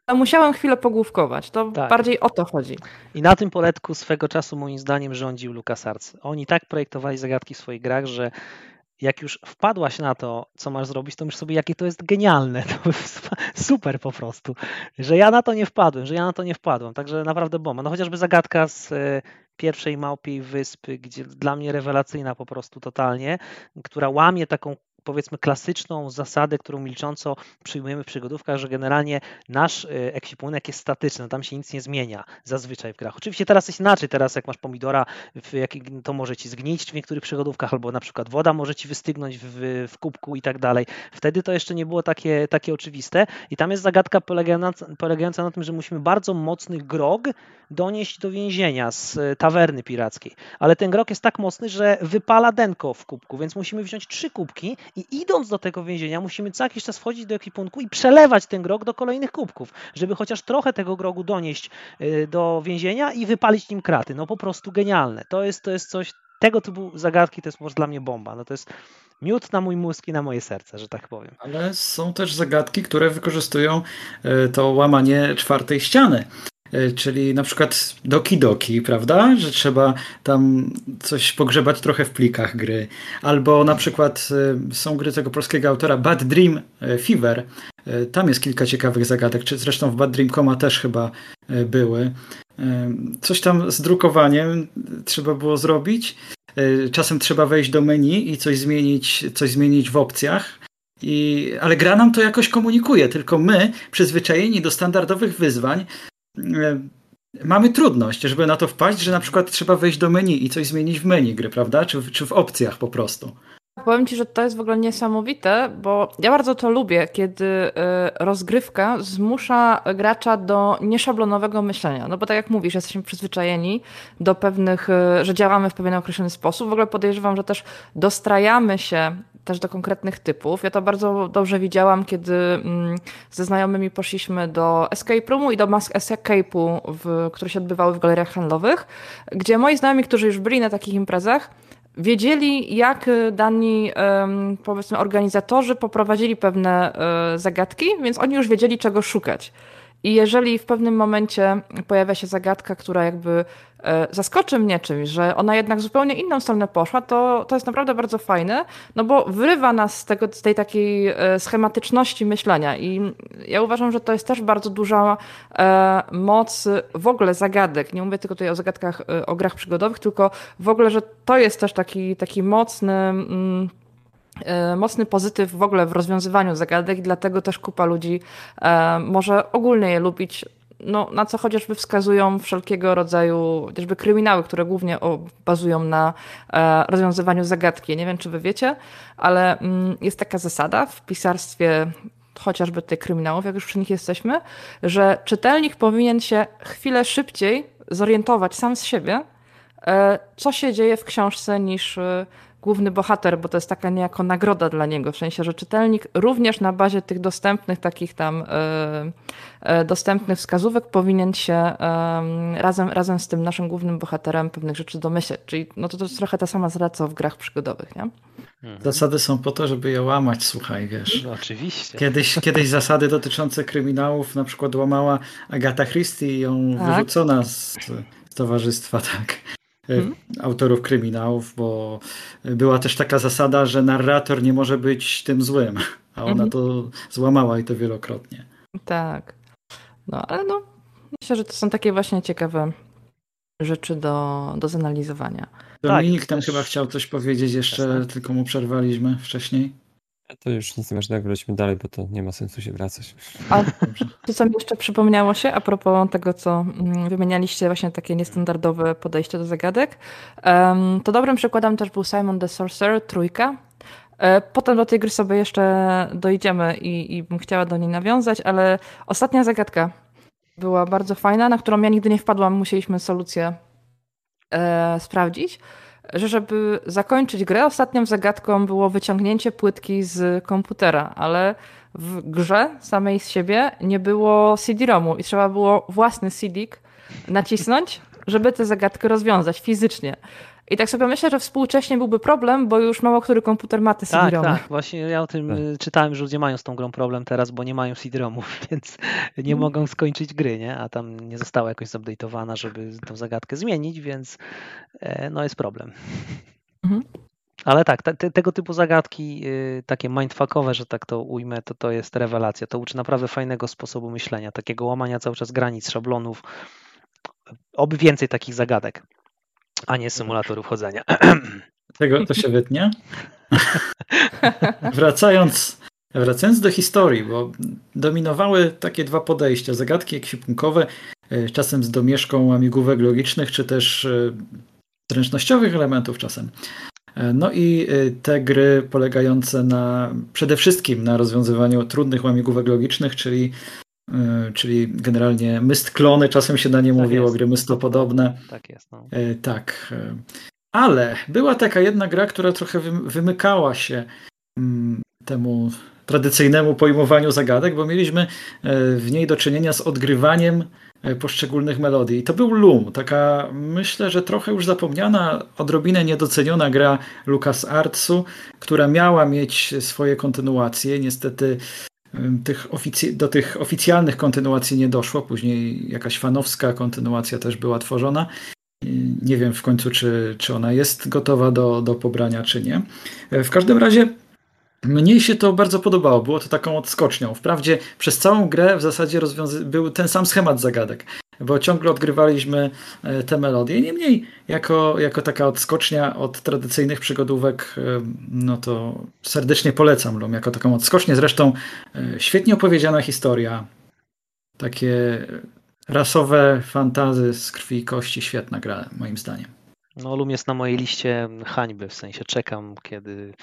ale musiałem chwilę pogłówkować. To tak. bardziej o to chodzi. I na tym poletku swego czasu moim zdaniem rządził LucasArts. Oni tak projektowali zagadki w swoich grach, że jak już wpadłaś na to, co masz zrobić, to myślisz sobie, jakie to jest genialne. To super po prostu. Że ja na to nie wpadłem, że ja na to nie wpadłem. Także naprawdę bomba. No chociażby zagadka z e, pierwszej Małpiej Wyspy, gdzie dla mnie rewelacyjna po prostu totalnie, która łamie taką powiedzmy klasyczną zasadę, którą milcząco przyjmujemy w przygodówkach, że generalnie nasz e, ekwipunek jest statyczny, tam się nic nie zmienia zazwyczaj w grach. Oczywiście teraz jest inaczej, teraz jak masz pomidora, to może ci zgnić w niektórych przygodówkach, albo na przykład woda może ci wystygnąć w, w kubku i tak dalej. Wtedy to jeszcze nie było takie, takie oczywiste i tam jest zagadka polegająca, polegająca na tym, że musimy bardzo mocny grog donieść do więzienia z e, tawerny pirackiej. Ale ten grog jest tak mocny, że wypala denko w kubku, więc musimy wziąć trzy kubki i idąc do tego więzienia, musimy co jakiś czas wchodzić do ekwipunku i przelewać ten grog do kolejnych kubków, żeby chociaż trochę tego grogu donieść y, do więzienia i wypalić nim kraty. No po prostu genialne. To jest, to jest coś, tego typu zagadki to jest może dla mnie bomba. No to jest miód na mój mózg i na moje serce, że tak powiem. Ale są też zagadki, które wykorzystują y, to łamanie czwartej ściany. E, czyli na przykład Doki Doki, prawda? Że trzeba tam coś pogrzebać trochę w plikach gry. Albo na przykład e, są gry tego polskiego autora Bad Dream e, Fever. Tam jest kilka ciekawych zagadek, czy zresztą w Bad Dream Coma też chyba były. Coś tam z drukowaniem trzeba było zrobić. Czasem trzeba wejść do menu i coś zmienić, coś zmienić w opcjach. I, ale gra nam to jakoś komunikuje, tylko my, przyzwyczajeni do standardowych wyzwań, mamy trudność, żeby na to wpaść, że na przykład trzeba wejść do menu i coś zmienić w menu gry, prawda? Czy, czy w opcjach po prostu. Powiem Ci, że to jest w ogóle niesamowite, bo ja bardzo to lubię, kiedy e, rozgrywka zmusza gracza do nieszablonowego myślenia. No bo tak jak mówisz, jesteśmy przyzwyczajeni do pewnych, e, że działamy w pewien określony sposób. W ogóle podejrzewam, że też dostrajamy się też do konkretnych typów. Ja to bardzo dobrze widziałam, kiedy mm, ze znajomymi poszliśmy do Escape Roomu i do Mask Escape'u, które się odbywały w galeriach handlowych, gdzie moi znajomi, którzy już byli na takich imprezach, wiedzieli, jak dani, powiedzmy, organizatorzy poprowadzili pewne e, zagadki, więc oni już wiedzieli, czego szukać. I jeżeli w pewnym momencie pojawia się zagadka, która jakby e, zaskoczy mnie czymś, że ona jednak zupełnie inną stronę poszła, to, to jest naprawdę bardzo fajne, no bo wyrywa nas z, tego, z tej takiej e, schematyczności myślenia. I ja uważam, że to jest też bardzo duża e, moc w ogóle zagadek. Nie mówię tylko tutaj o zagadkach, o grach przygodowych, tylko w ogóle, że to jest też taki, taki mocny. Mm, mocny pozytyw w ogóle w rozwiązywaniu zagadek dlatego też kupa ludzi e, może ogólnie je lubić, no, na co chociażby wskazują wszelkiego rodzaju chociażby kryminały, które głównie bazują na e, rozwiązywaniu zagadki. Nie wiem, czy wy wiecie, ale mm, jest taka zasada w pisarstwie chociażby tych kryminałów, jak już przy nich jesteśmy, że czytelnik powinien się chwilę szybciej zorientować sam z siebie, co się dzieje w książce, niż główny bohater, bo to jest taka niejako nagroda dla niego, w sensie, że czytelnik również na bazie tych dostępnych takich tam e, e, dostępnych wskazówek powinien się razem, razem z tym naszym głównym bohaterem pewnych rzeczy domyśleć. Czyli no to, to jest trochę ta sama zasada, co w grach przygodowych, nie? Mhm. Zasady są po to, żeby je łamać, słuchaj, wiesz. No, oczywiście. Kiedyś, kiedyś zasady dotyczące kryminałów na przykład łamała Agata Christie i ją tak? wyrzucona z towarzystwa, tak. Hmm? autorów kryminałów, bo była też taka zasada, że narrator nie może być tym złym, a ona hmm. to złamała i to wielokrotnie. Tak. No ale no, myślę, że to są takie właśnie ciekawe rzeczy do, do zanalizowania. Dominik tak, tam też... chyba chciał coś powiedzieć jeszcze, Jasne. tylko mu przerwaliśmy wcześniej. To już nic ważnego, lecimy dalej, bo to nie ma sensu się wracać. A to co mi jeszcze przypomniało się a propos tego, co mm, wymienialiście, właśnie takie niestandardowe podejście do zagadek, to dobrym przykładem też był Simon the Sorcerer, trójka, E, potem do tej gry sobie jeszcze dojdziemy i, i bym chciała do niej nawiązać, ale ostatnia zagadka była bardzo fajna, na którą ja nigdy nie wpadłam. Musieliśmy solucję e, sprawdzić, że żeby zakończyć grę, ostatnią zagadką było wyciągnięcie płytki z komputera, ale w grze samej z siebie nie było CD-ROMu i trzeba było własny CD nacisnąć, żeby tę zagadkę rozwiązać fizycznie. I tak sobie myślę, że współcześnie byłby problem, bo już mało który komputer ma te CD-ROMy. Tak, tak, właśnie ja o tym tak. Y, czytałem, że ludzie mają z tą grą problem teraz, bo nie mają CD-ROMów, więc nie mm. mogą skończyć gry, nie? A tam nie została jakoś zupdate'owana, żeby tą zagadkę zmienić, więc e, no jest problem. Mhm. Ale tak, te, tego typu zagadki, yy, takie mindfuckowe, że tak to ujmę, to to jest rewelacja. To uczy naprawdę fajnego sposobu myślenia, takiego łamania cały czas granic, szablonów. Oby więcej takich zagadek a nie symulatorów chodzenia. Tego to się wytnie. wracając, wracając do historii, bo dominowały takie dwa podejścia. Zagadki ekwipunkowe, e, czasem z domieszką amigówek logicznych, czy też e, zręcznościowych elementów czasem. E, no i te gry polegające na przede wszystkim na rozwiązywaniu trudnych łamigłówek logicznych, czyli czyli generalnie myst klony, czasem się na nie tak mówiło, jest. gry mystopodobne. Tak jest. No. E, tak. E, ale była taka jedna gra, która trochę wymykała się mm, temu tradycyjnemu pojmowaniu zagadek, bo mieliśmy w niej do czynienia z odgrywaniem poszczególnych melodii. I to był Loom, taka myślę, że trochę już zapomniana, odrobinę niedoceniona gra LucasArtsu, która miała mieć swoje kontynuacje. Niestety tych do tych oficjalnych kontynuacji nie doszło. Później jakaś fanowska kontynuacja też była tworzona. Nie wiem w końcu, czy, czy ona jest gotowa do, do pobrania, czy nie. W każdym razie mnie się to bardzo podobało. Było to taką odskocznią. Wprawdzie przez całą grę w zasadzie był ten sam schemat zagadek bo ciągle odgrywaliśmy e, te melodie. Niemniej, jako, jako taka odskocznia od tradycyjnych przygodówek, e, no to serdecznie polecam Lum, jako taką odskocznię. Zresztą e, świetnie opowiedziana historia, takie rasowe fantazy z krwi i kości, świetna gra, moim zdaniem. No, Lum jest na mojej liście hańby, w sensie czekam, kiedy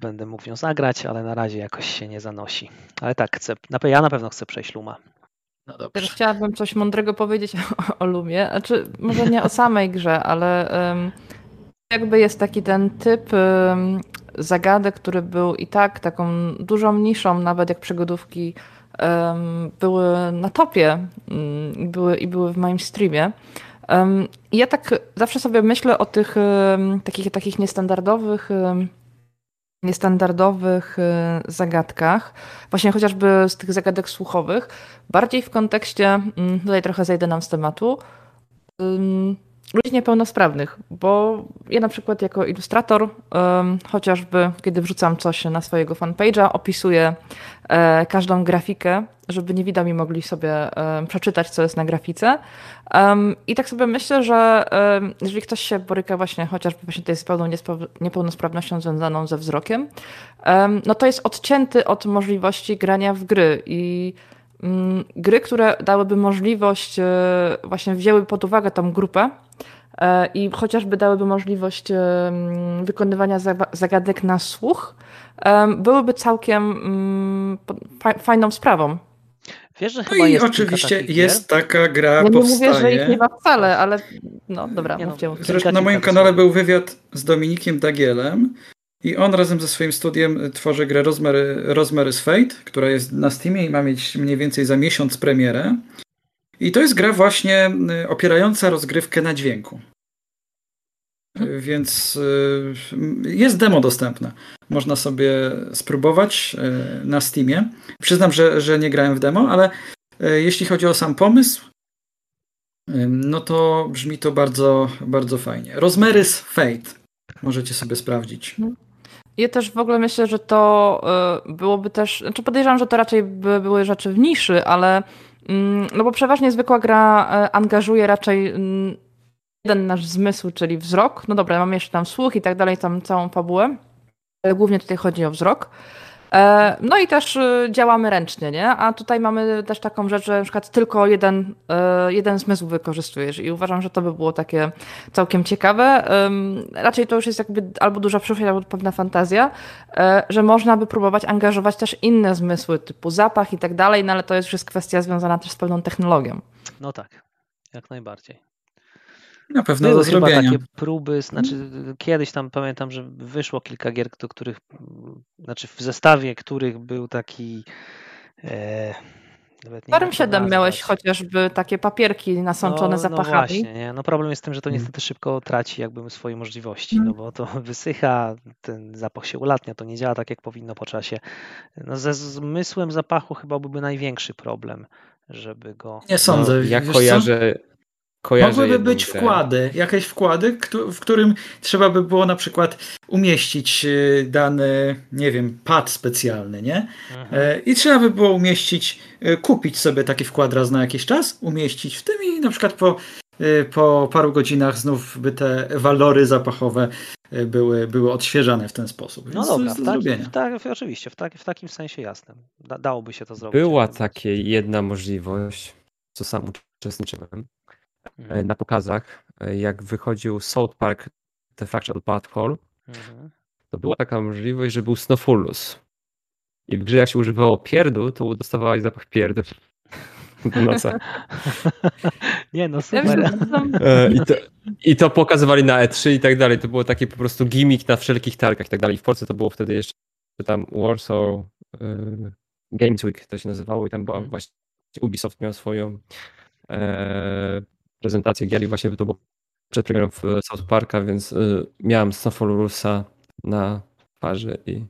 będę mógł ją zagrać, ale na razie jakoś się nie zanosi. Ale tak, chcę, ja na pewno chcę przejść Luma. No Też chciałabym coś mądrego powiedzieć o, o Lumie. Znaczy, może nie o samej grze, ale um, jakby jest taki ten typ um, zagadek, który był i tak taką dużą niszą, nawet jak przygodówki um, były na topie i były, i były w moim streamie. Ja tak zawsze sobie myślę o tych takich, takich niestandardowych niestandardowych y, zagadkach, właśnie chociażby z tych zagadek słuchowych, bardziej w kontekście, mm, tutaj trochę zejdę nam z tematu, ludzi niepełnosprawnych, bo ja na przykład jako ilustrator, chociażby kiedy wrzucam coś na swojego fanpage'a, opisuję e, każdą grafikę, żeby niewidami mogli sobie przeczytać, co jest na grafice. I tak sobie myślę, że jeżeli ktoś się boryka właśnie chociażby właśnie tutaj z pełną niepełnosprawnością związaną ze wzrokiem, no to jest odcięty od możliwości grania w gry i gry, które dałyby możliwość, e, właśnie wzięły pod uwagę tą grupę, E, i chociażby dałyby możliwość e, wykonywania zagadek na słuch, byłyby całkiem mm, fajną sprawą. Wiesz, że no chyba i jest oczywiście jest taka gra, ja nie powstaje. mówię, że ich nie ma wcale, ale no dobra, nie, no, Zresztą na moim kanale był wywiad z Dominikiem Dagielem i on razem ze swoim studiem tworzy grę Rosemary, Rosemary's Fate, która jest na Steamie i ma mieć mniej więcej za miesiąc premierę. I to jest gra właśnie y, opierająca rozgrywkę na dźwięku. Hmm. Więc y, jest demo dostępne. Można sobie spróbować y, na Steamie. Przyznam, że, że nie grałem w demo, ale jeśli chodzi o sam pomysł, no to brzmi to bardzo, bardzo fajnie. Rosemary's Fate. Możecie sobie sprawdzić. Ja też w ogóle myślę, że to byłoby też, znaczy podejrzewam, że to raczej by były rzeczy w niszy, ale Mm, no bo przeważnie zwykła gra e, angażuje raczej mm, jeden nasz zmysł, czyli wzrok. No dobra, mamy jeszcze tam słuch i tak dalej, tam całą fabułę. Ale głównie tutaj chodzi o wzrok. E, no i też y, działamy ręcznie, nie? A tutaj mamy też taką rzecz, że na przykład tylko jeden, e, jeden zmysł wykorzystujesz i uważam, że to by było takie całkiem ciekawe. Raczej to już jest jakby albo duża przyszłość, albo pewna fantazja, e, że można by próbować angażować też inne zmysły, typu zapach i tak dalej, no ale to jest już jest kwestia związana też z pewną technologią. No tak, jak najbardziej. Na pewno Były do zrobienia. chyba takie próby, znaczy kiedyś tam pamiętam, że wyszło kilka gier, do których, znaczy w zestawie których był taki e, w Farm 7 miałeś chociażby takie papierki nasączone no, zapachami. No właśnie, nie? No problem jest w tym, że to niestety szybko traci jakby swoje możliwości, no bo to wysycha, ten zapach się ulatnia, to nie działa tak jak powinno po czasie. No ze zmysłem zapachu chyba byłby największy problem, żeby go... Nie sądzę. No, ja kojarzę... Co? Mogłyby być wkłady, jakieś wkłady, w którym trzeba by było na przykład umieścić y, dany, nie wiem, pad specjalny, nie? Mhm. E, I trzeba by było umieścić, y, kupić sobie taki wkład raz na jakiś czas, umieścić w tym i na przykład po, y, po paru godzinach znów by te walory zapachowe były, były odświeżane w ten sposób. No dobra, w, tak, w, tak, oczywiście, w, tak, w takim sensie jasnym. Da, dałoby się to zrobić. Była taka jedna możliwość, co sam uczestniczyłem, Mhm. E, na pokazach, e, jak wychodził South Park The Fractal Patrol, mhm. to była taka możliwość, że był Snowfullus. I w grze jak się używało pierdu, to dostawałeś zapach pierdu do nosa. Nie no, super. E, I to, I to pokazywali na E3 i tak dalej. To było taki po prostu gimmick na wszelkich targach i tak dalej. W Polsce to było wtedy jeszcze tam Warsaw Games Week to się nazywało i tam była mhm. właśnie Ubisoft miał swoją prezentację gier i właśnie to było przed premierą w South Parka, więc y, miałem Snowfallusa na twarzy i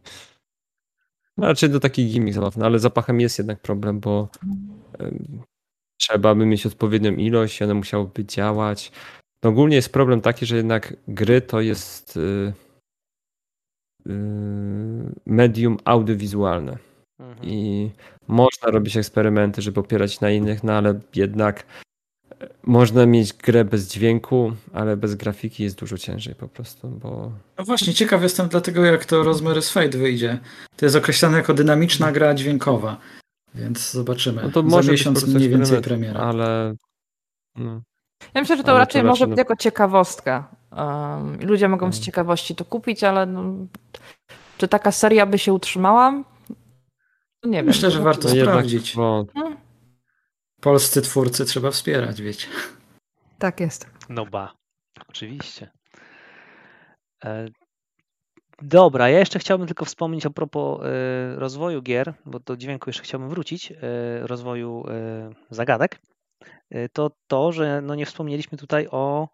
no, raczej do takich gimmick zabawny, ale zapachem jest jednak problem, bo trzeba by mieć odpowiednią ilość, one musiałyby działać. No ogólnie jest problem taki, że jednak gry to jest y, y, medium audiowizualne. Mhm. I można robić eksperymenty, żeby opierać na innych, no ale jednak można mieć grę bez dźwięku, ale bez grafiki jest dużo ciężej po prostu, bo... No właśnie, ciekaw jestem dlatego, jak to Rozmary's Fate wyjdzie. To jest określane jako dynamiczna gra dźwiękowa, więc zobaczymy. No to może Za miesiąc mniej więcej premiera. Ale... No. Ja myślę, że to ale raczej to może być no... jako ciekawostka. Um, ludzie mogą z mm. ciekawości to kupić, ale no, czy taka seria by się utrzymała? No nie Myślę, wiem. że warto no sprawdzić. Bo... Polscy twórcy trzeba wspierać, wiecie. Tak jest. No ba, oczywiście. E, dobra, ja jeszcze chciałbym tylko wspomnieć a propos e, rozwoju gier, bo do dźwięku jeszcze chciałbym wrócić, e, rozwoju zagadek. To to, że no nie wspomnieliśmy tutaj o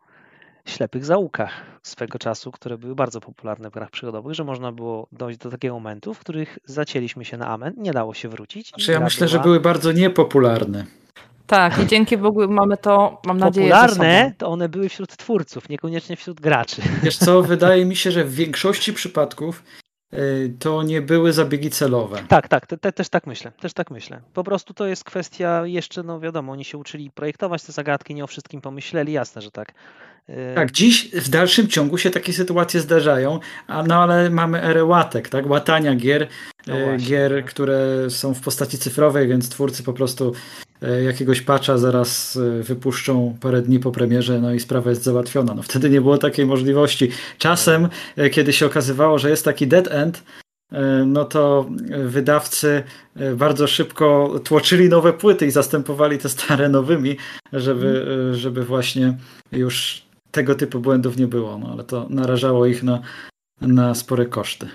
ślepych zaułkach swego czasu, które były bardzo popularne w grach przygodowych, że można było dojść do takiego momentu, w których zacięliśmy się na amen, nie dało się wrócić. Znaczy ja myślę, była... że były bardzo niepopularne. Tak, i dzięki Bogu mamy to, mam nadzieję, Popularne to one były wśród twórców, niekoniecznie wśród graczy. Wiesz co, wydaje mi się, że w większości przypadków y, to nie były zabiegi celowe. Tak, tak, te, te, też tak myślę, też tak myślę. Po prostu to jest kwestia jeszcze, no wiadomo, oni się uczyli projektować te zagadki, nie o wszystkim pomyśleli, jasne, że tak. Tak, dziś w dalszym ciągu się takie sytuacje zdarzają, a no ale mamy erę łatek, tak, łatania gier, no y, właśnie, gier, tak. które są w postaci cyfrowej, więc twórcy po prostu y, jakiegoś patcha zaraz wypuszczą parę dni po premierze, no i sprawa jest załatwiona. No wtedy nie było takiej możliwości. Czasem, kiedy się okazywało, że jest taki dead end, no to wydawcy bardzo szybko tłoczyli nowe płyty i zastępowali te stare nowymi, żeby, żeby właśnie już tego typu błędów nie było, no ale to narażało ich na, na spore koszty.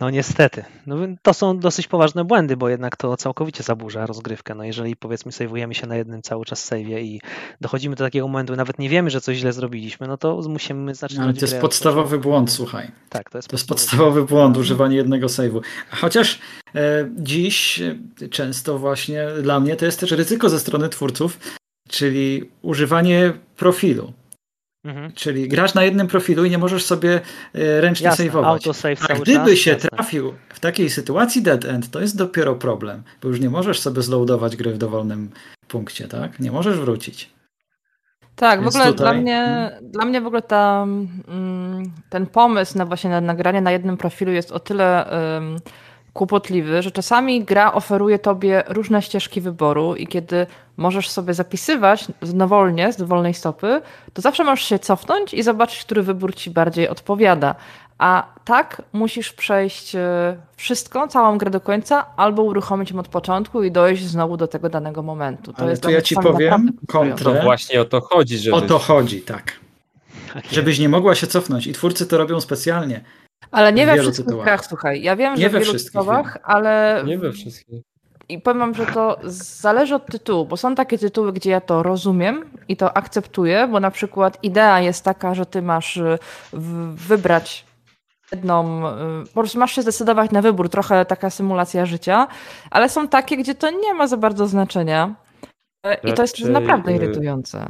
No niestety. No, to są dosyć poważne błędy, bo jednak to całkowicie zaburza rozgrywkę. No jeżeli powiedzmy sejwujemy się na jednym cały czas save'ie i dochodzimy do takiego momentu, nawet nie wiemy, że coś źle zrobiliśmy, no to musimy zacząć Ale to jest podstawowy błąd, słuchaj. Tak, to jest, to jest podstawowy błąd, używanie jednego save'u. Chociaż e, dziś e, często właśnie dla mnie to jest też ryzyko ze strony twórców, czyli używanie profilu. Mhm. Czyli grasz na jednym profilu i nie możesz sobie e, ręcznie jasne, saveować. A gdyby czas, się jasne. trafił w takiej sytuacji dead end, to jest dopiero problem, bo już nie możesz sobie zloadować gry w dowolnym punkcie, tak? Nie możesz wrócić. Tak, Więc w ogóle tutaj... dla, mnie, hmm. dla mnie w ogóle ta, mm, ten pomysł na właśnie na nagranie na jednym profilu jest o tyle um, kłopotliwy, że czasami gra oferuje tobie różne ścieżki wyboru i kiedy możesz sobie zapisywać dowolnie, z dowolnej stopy, to zawsze możesz się cofnąć i zobaczyć, który wybór ci bardziej odpowiada. A tak musisz przejść e, wszystko, całą grę do końca, albo uruchomić ją od początku i dojść znowu do tego danego momentu. To Ale jest to ja ci powiem kontrę. To właśnie o to chodzi. Żebyś... O to chodzi, tak. tak Żebyś nie mogła się cofnąć. I twórcy to robią specjalnie. Ale nie we wszystkich tytułach. słuchaj. Ja wiem, nie że w wielu tytułach, ale... Nie we wszystkich. I powiem że to zależy od tytułu, bo są takie tytuły, gdzie ja to rozumiem i to akceptuję, bo na przykład idea jest taka, że ty masz y, wybrać jedną, y, po prostu masz się zdecydować na wybór, trochę taka symulacja życia, ale są takie, gdzie to nie ma za bardzo znaczenia i to jest naprawdę y, irytujące.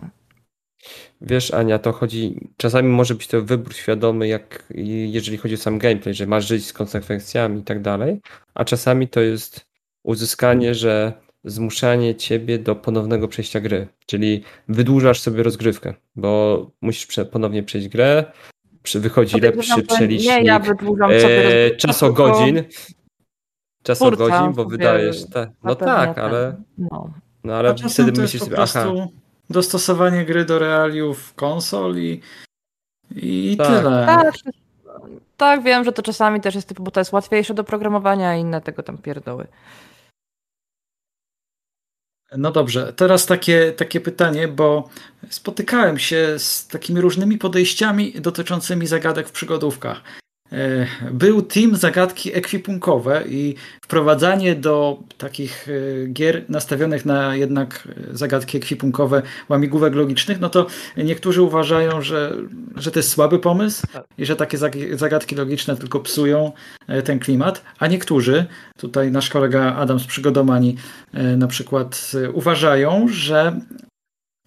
Wiesz, Ania, to chodzi. Czasami może być to wybór świadomy, jak jeżeli chodzi o sam gameplay, że masz żyć z konsekwencjami i tak dalej, a czasami to jest uzyskanie, że zmuszanie ciebie do ponownego przejścia gry. Czyli wydłużasz sobie rozgrywkę, bo musisz ponownie przejść grę, wychodzi lepszy przelicznik. Nie, ja wydłużam sobie e, Czasogodzin. Czasogodzin, bo wydajesz. Te, no tak, ale. No. no ale wtedy myślisz sobie, aha dostosowanie gry do realiów konsol i, i tak. tyle. Tak, tak, wiem, że to czasami też jest typu, bo to jest łatwiejsze do programowania i inne tego tam pierdoły. No dobrze, teraz takie, takie pytanie, bo spotykałem się z takimi różnymi podejściami dotyczącymi zagadek w przygodówkach. E, był team zagadki ekwipunkowe i wprowadzanie do takich e, gier nastawionych na jednak zagadki ekwipunkowe łamigłówek logicznych, no to niektórzy uważają, że, że to jest słaby pomysł i że takie zagadki logiczne tylko psują e, ten klimat, a niektórzy, tutaj nasz kolega Adam z Przygodomani na przykład uważają, że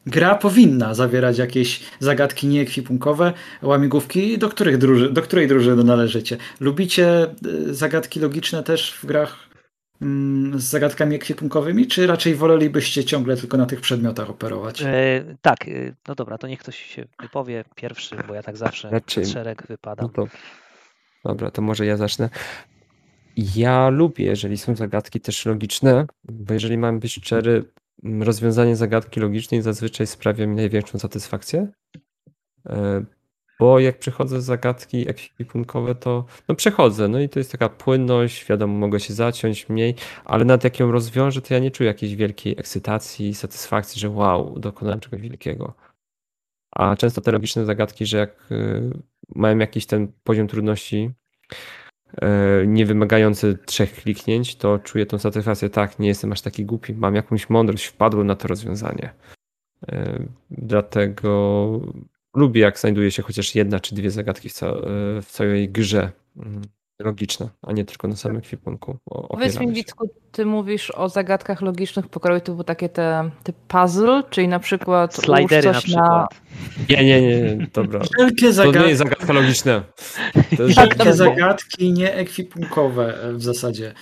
gra powinna zawierać jakieś zagadki nieekwipunkowe, łamigłówki, do, których druży, do której drużyny należycie. Lubicie y, zagadki logiczne też w grach mm, z zagadkami ekwipunkowymi, czy raczej wolelibyście ciągle tylko na tych przedmiotach operować? E, tak, y, no dobra, to niech ktoś się wypowie pierwszy, bo ja tak zawsze znaczy, szereg wypadam. No to, dobra, to może ja zacznę. Ja lubię, jeżeli są zagadki też logiczne, bo jeżeli mam być szczery, rozwiązanie zagadki logicznej zazwyczaj sprawia mi największą satysfakcję. E, bo jak przechodzę zagadki ekwipunkowe, to no przechodzę, no i to jest taka płynność, wiadomo, mogę się zaciąć mniej, ale nawet jak ją rozwiążę, to ja nie czuję jakiejś wielkiej ekscytacji, satysfakcji, że wow, dokonałem czegoś wielkiego. A często te logiczne zagadki, że jak y, mają jakiś ten poziom trudności, nie wymagający trzech kliknięć, to czuję tą satysfakcję, tak, nie jestem aż taki głupi, mam jakąś mądrość, wpadłem na to rozwiązanie. E, dlatego lubię, jak znajduje się chociaż jedna czy dwie zagadki w, w całej grze. Logiczne, a nie tylko na samym ekwipunku. Powiedz mi, Wicku, ty mówisz o zagadkach logicznych pokroju typu takie te, te puzzle, czyli na przykład Slidery na przykład. Na... Nie, nie, nie, dobra. Wielkie zagadki. To nie jest zagadka logiczna. To jest Wielkie zagadki nieekwipunkowe w zasadzie.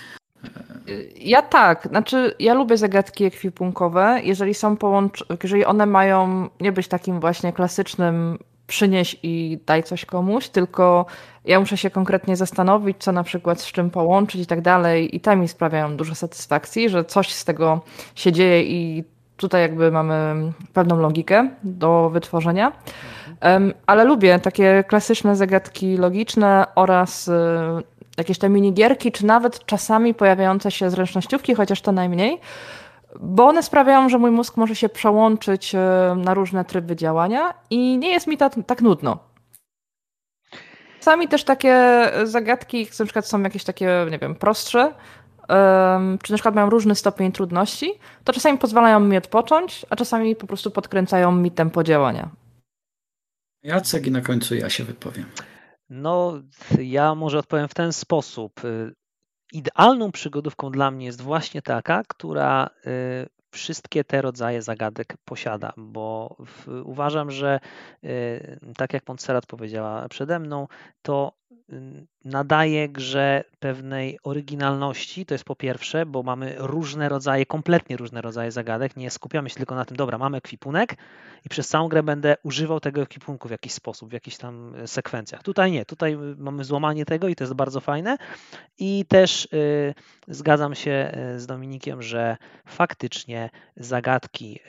Ja tak, znaczy ja lubię zagadki ekwipunkowe, jeżeli są połączone, jeżeli one mają nie być takim właśnie klasycznym przynieś i daj coś komuś, tylko ja muszę się konkretnie zastanowić, co na przykład z czym połączyć i tak dalej. I te mi sprawiają dużo satysfakcji, że coś z tego się dzieje i tutaj jakby mamy pewną logikę do wytworzenia. ale lubię takie klasyczne zagadki logiczne oraz y, jakieś te minigierki, czy nawet czasami pojawiające się zręcznościówki, chociaż to najmniej, bo one sprawiają, że mój mózg może się przełączyć y, na różne tryby działania i nie jest mi tak, tak nudno. Czasami też takie zagadki, na przykład są jakieś takie, nie wiem, prostsze, czy na przykład mają różny stopień trudności, to czasami pozwalają mi odpocząć, a czasami po prostu podkręcają mi tempo działania. Jacek i na końcu ja się wypowiem. No, ja może odpowiem w ten sposób. Idealną przygodówką dla mnie jest właśnie taka, która y, wszystkie te rodzaje zagadek posiada, bo w, uważam, że y, tak jak Montserrat powiedziała przede mną, to nadaje grze pewnej oryginalności, to jest po pierwsze, bo mamy różne rodzaje, kompletnie różne rodzaje zagadek, nie skupiamy się tylko na tym, dobra, mamy ekwipunek i przez całą grę będę używał tego ekwipunku w jakiś sposób, w jakichś tam e, sekwencjach. Tutaj nie, tutaj mamy złamanie tego i to jest bardzo fajne i też y, zgadzam się z Dominikiem, że faktycznie zagadki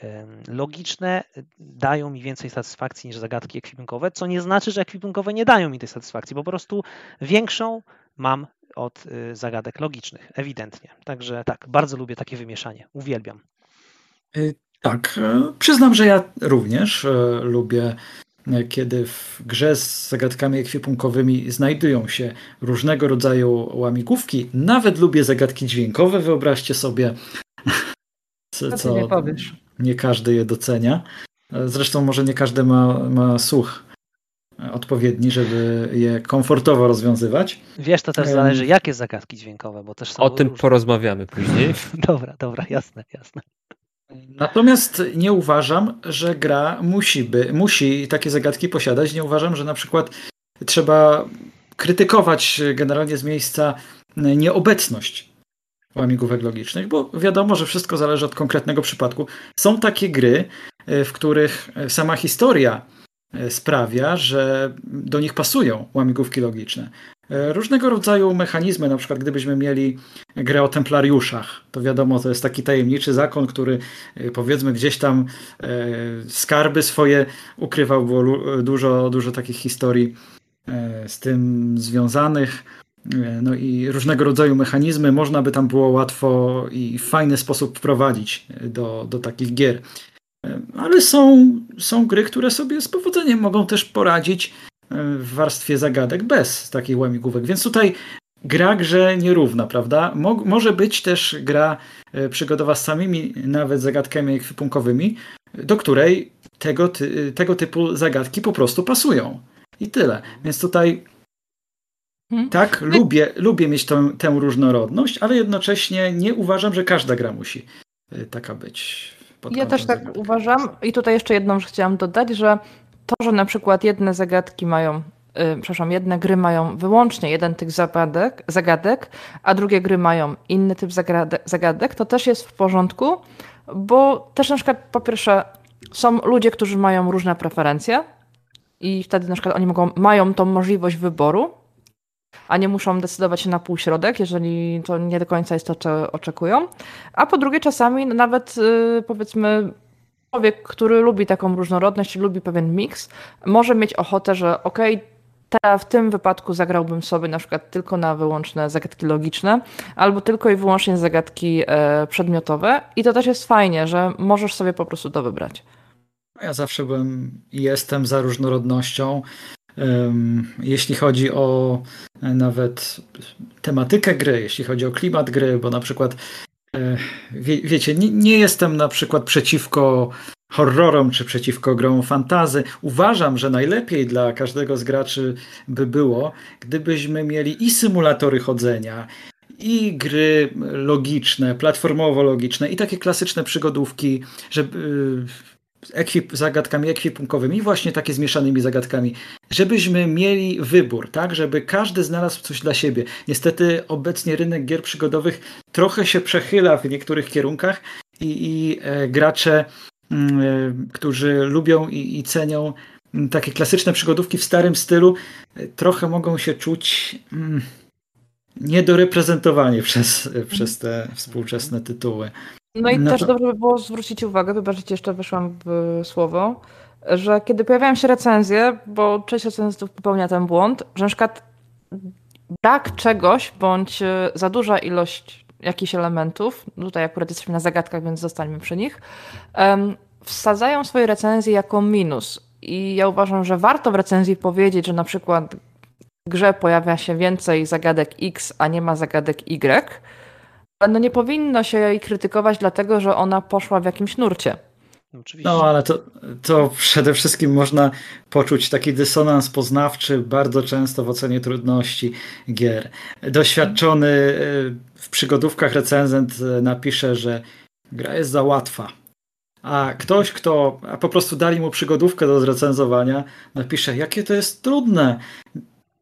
logiczne dają mi więcej satysfakcji niż zagadki ekwipunkowe, co nie znaczy, że ekwipunkowe nie dają mi tej satysfakcji, po prostu większą mam od y, zagadek logicznych, ewidentnie. Także tak, bardzo lubię takie wymieszanie. Uwielbiam. Y, tak, e, przyznam, że ja również lubię, kiedy w grze z zagadkami ekwipunkowymi znajdują się różnego rodzaju łamigłówki. Nawet lubię zagadki dźwiękowe, wyobraźcie sobie. Co, co nie, nie każdy je docenia. Zresztą może nie każdy ma, ma słuch odpowiedni, żeby je komfortowo rozwiązywać. Wiesz, to też zależy, jakie zagadki dźwiękowe, bo też są O tym porozmawiamy później. dobra, dobra, jasne, jasne. Natomiast nie uważam, że gra musi, by, musi takie zagadki posiadać. Nie uważam, że na przykład trzeba krytykować generalnie z miejsca nieobecność łamigłówek logicznych, bo wiadomo, że wszystko zależy od konkretnego przypadku. Są takie gry, w których sama historia E, sprawia, że do nich pasują łamigłówki logiczne. E, różnego rodzaju mechanizmy, na przykład gdybyśmy mieli grę o templariuszach, to wiadomo, to jest taki tajemniczy zakon, który e, powiedzmy gdzieś tam skarby swoje ukrywał, było dużo, dużo takich historii z tym związanych. No i różnego rodzaju mechanizmy można by tam było łatwo i w fajny sposób wprowadzić do, do takich gier. Ale są, są gry, które sobie z powodzeniem mogą też poradzić e, w warstwie zagadek bez takich łamigłówek. Więc tutaj gra grze nierówna, prawda? Mo może być też gra e, przygodowa z samymi nawet zagadkami ekwipunkowymi, do której tego, ty tego typu zagadki po prostu pasują. I tyle. Więc tutaj hmm. tak, lubię, lubię mieć tę, tę różnorodność, ale jednocześnie nie uważam, że każda gra musi e, taka być ja też tak zagadki. uważam. I tutaj jeszcze jedną rzecz chciałam dodać, że to, że na przykład jedne zagadki mają, yy, przepraszam, jedne gry mają wyłącznie jeden typ zagadek, zagadek, a drugie gry mają inny typ zagadek, to też jest w porządku, bo też na przykład po pierwsze są ludzie, którzy mają różne preferencje i wtedy na przykład oni mogą, mają tą możliwość wyboru, a nie muszą decydować się na półśrodek, jeżeli to nie do końca jest to, co oczekują. A po drugie, czasami nawet yy, powiedzmy człowiek, który lubi taką różnorodność, lubi pewien miks, może mieć ochotę, że okej, okay, w tym wypadku zagrałbym sobie na przykład tylko na wyłączne zagadki logiczne, albo tylko i wyłącznie zagadki e, przedmiotowe. I to też jest fajnie, że możesz sobie po prostu to wybrać. Ja zawsze byłem i jestem za różnorodnością. Jeśli chodzi o e, nawet tematykę gry, jeśli chodzi o klimat gry, bo na przykład e, wie, wiecie, nie, nie, jestem na przykład przeciwko horrorom czy przeciwko grom fantazy. Uważam, że najlepiej dla każdego z graczy by było, gdybyśmy mieli i symulatory chodzenia, i gry logiczne, platformowo-logiczne, i takie klasyczne przygodówki, żeby ekwip, zagadkami ekwipunkowymi, właśnie takie zmieszanymi zagadkami, żebyśmy mieli wybór, tak, żeby każdy znalazł coś dla siebie. Niestety obecnie rynek gier przygodowych trochę się przechyla w niektórych kierunkach i, i e, gracze, e, którzy lubią i, i cenią mm, takie klasyczne przygodówki w starym stylu, e, trochę mogą się czuć mm, niedoreprezentowani przez, przez te współczesne tytuły. No i no też to... dobrze by było zwrócić uwagę, wybaczycie, jeszcze wyszłam w słowo, że kiedy pojawiają się recenzje, bo część recenzentów popełnia ten błąd, że na przykład brak czegoś bądź e, za duża ilość jakichś elementów, tutaj akurat jesteśmy na zagadkach, więc zostańmy przy nich, wsadzają swoje recenzje jako minus. I ja uważam, że warto w recenzji powiedzieć, że na przykład w grze pojawia się więcej zagadek X, a nie ma zagadek Y, no nie powinno się jej krytykować, dlatego że ona poszła w jakimś nurcie. Oczywiście. No, ale to, to przede wszystkim można poczuć taki dysonans poznawczy bardzo często w ocenie trudności gier. Doświadczony y, w przygodówkach recenzent y, napisze, że gra jest za łatwa. A ktoś, kto a po prostu dali mu przygodówkę do zrecenzowania, napisze, jakie to jest trudne.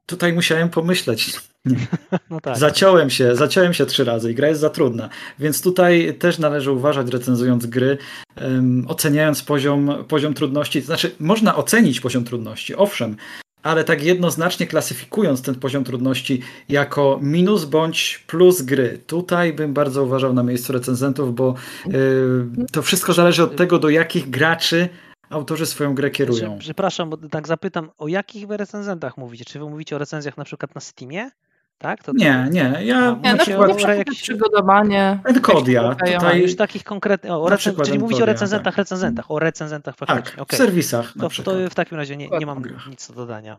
tutaj musiałem pomyśleć. No tak. Zaciąłem się, zaciąłem się trzy razy i gra jest za trudna. Więc tutaj też należy uważać, recenzując gry, um, oceniając poziom, poziom trudności. To znaczy, można ocenić poziom trudności, owszem, ale tak jednoznacznie klasyfikując ten poziom trudności jako minus bądź plus gry. Tutaj bym bardzo uważał na miejscu recenzentów, bo yy, to wszystko zależy od tego, do jakich graczy autorzy swoją grę kierują. Przepraszam, bo tak zapytam, o jakich wy recenzentach mówicie? Czy wy mówicie o recenzjach na przykład na Steamie? Tak? To nie, nie. Ja nie, na przykład o jakieś przygotowanie. Encodia. Tutaj już takich konkretnych. O, recen... Czyli mówicie o recenzentach, tak. recenzentach, o recenzentach faktycznie. Tak, okay. w serwisach. To, to, w takim razie nie, nie mam nic do dodania.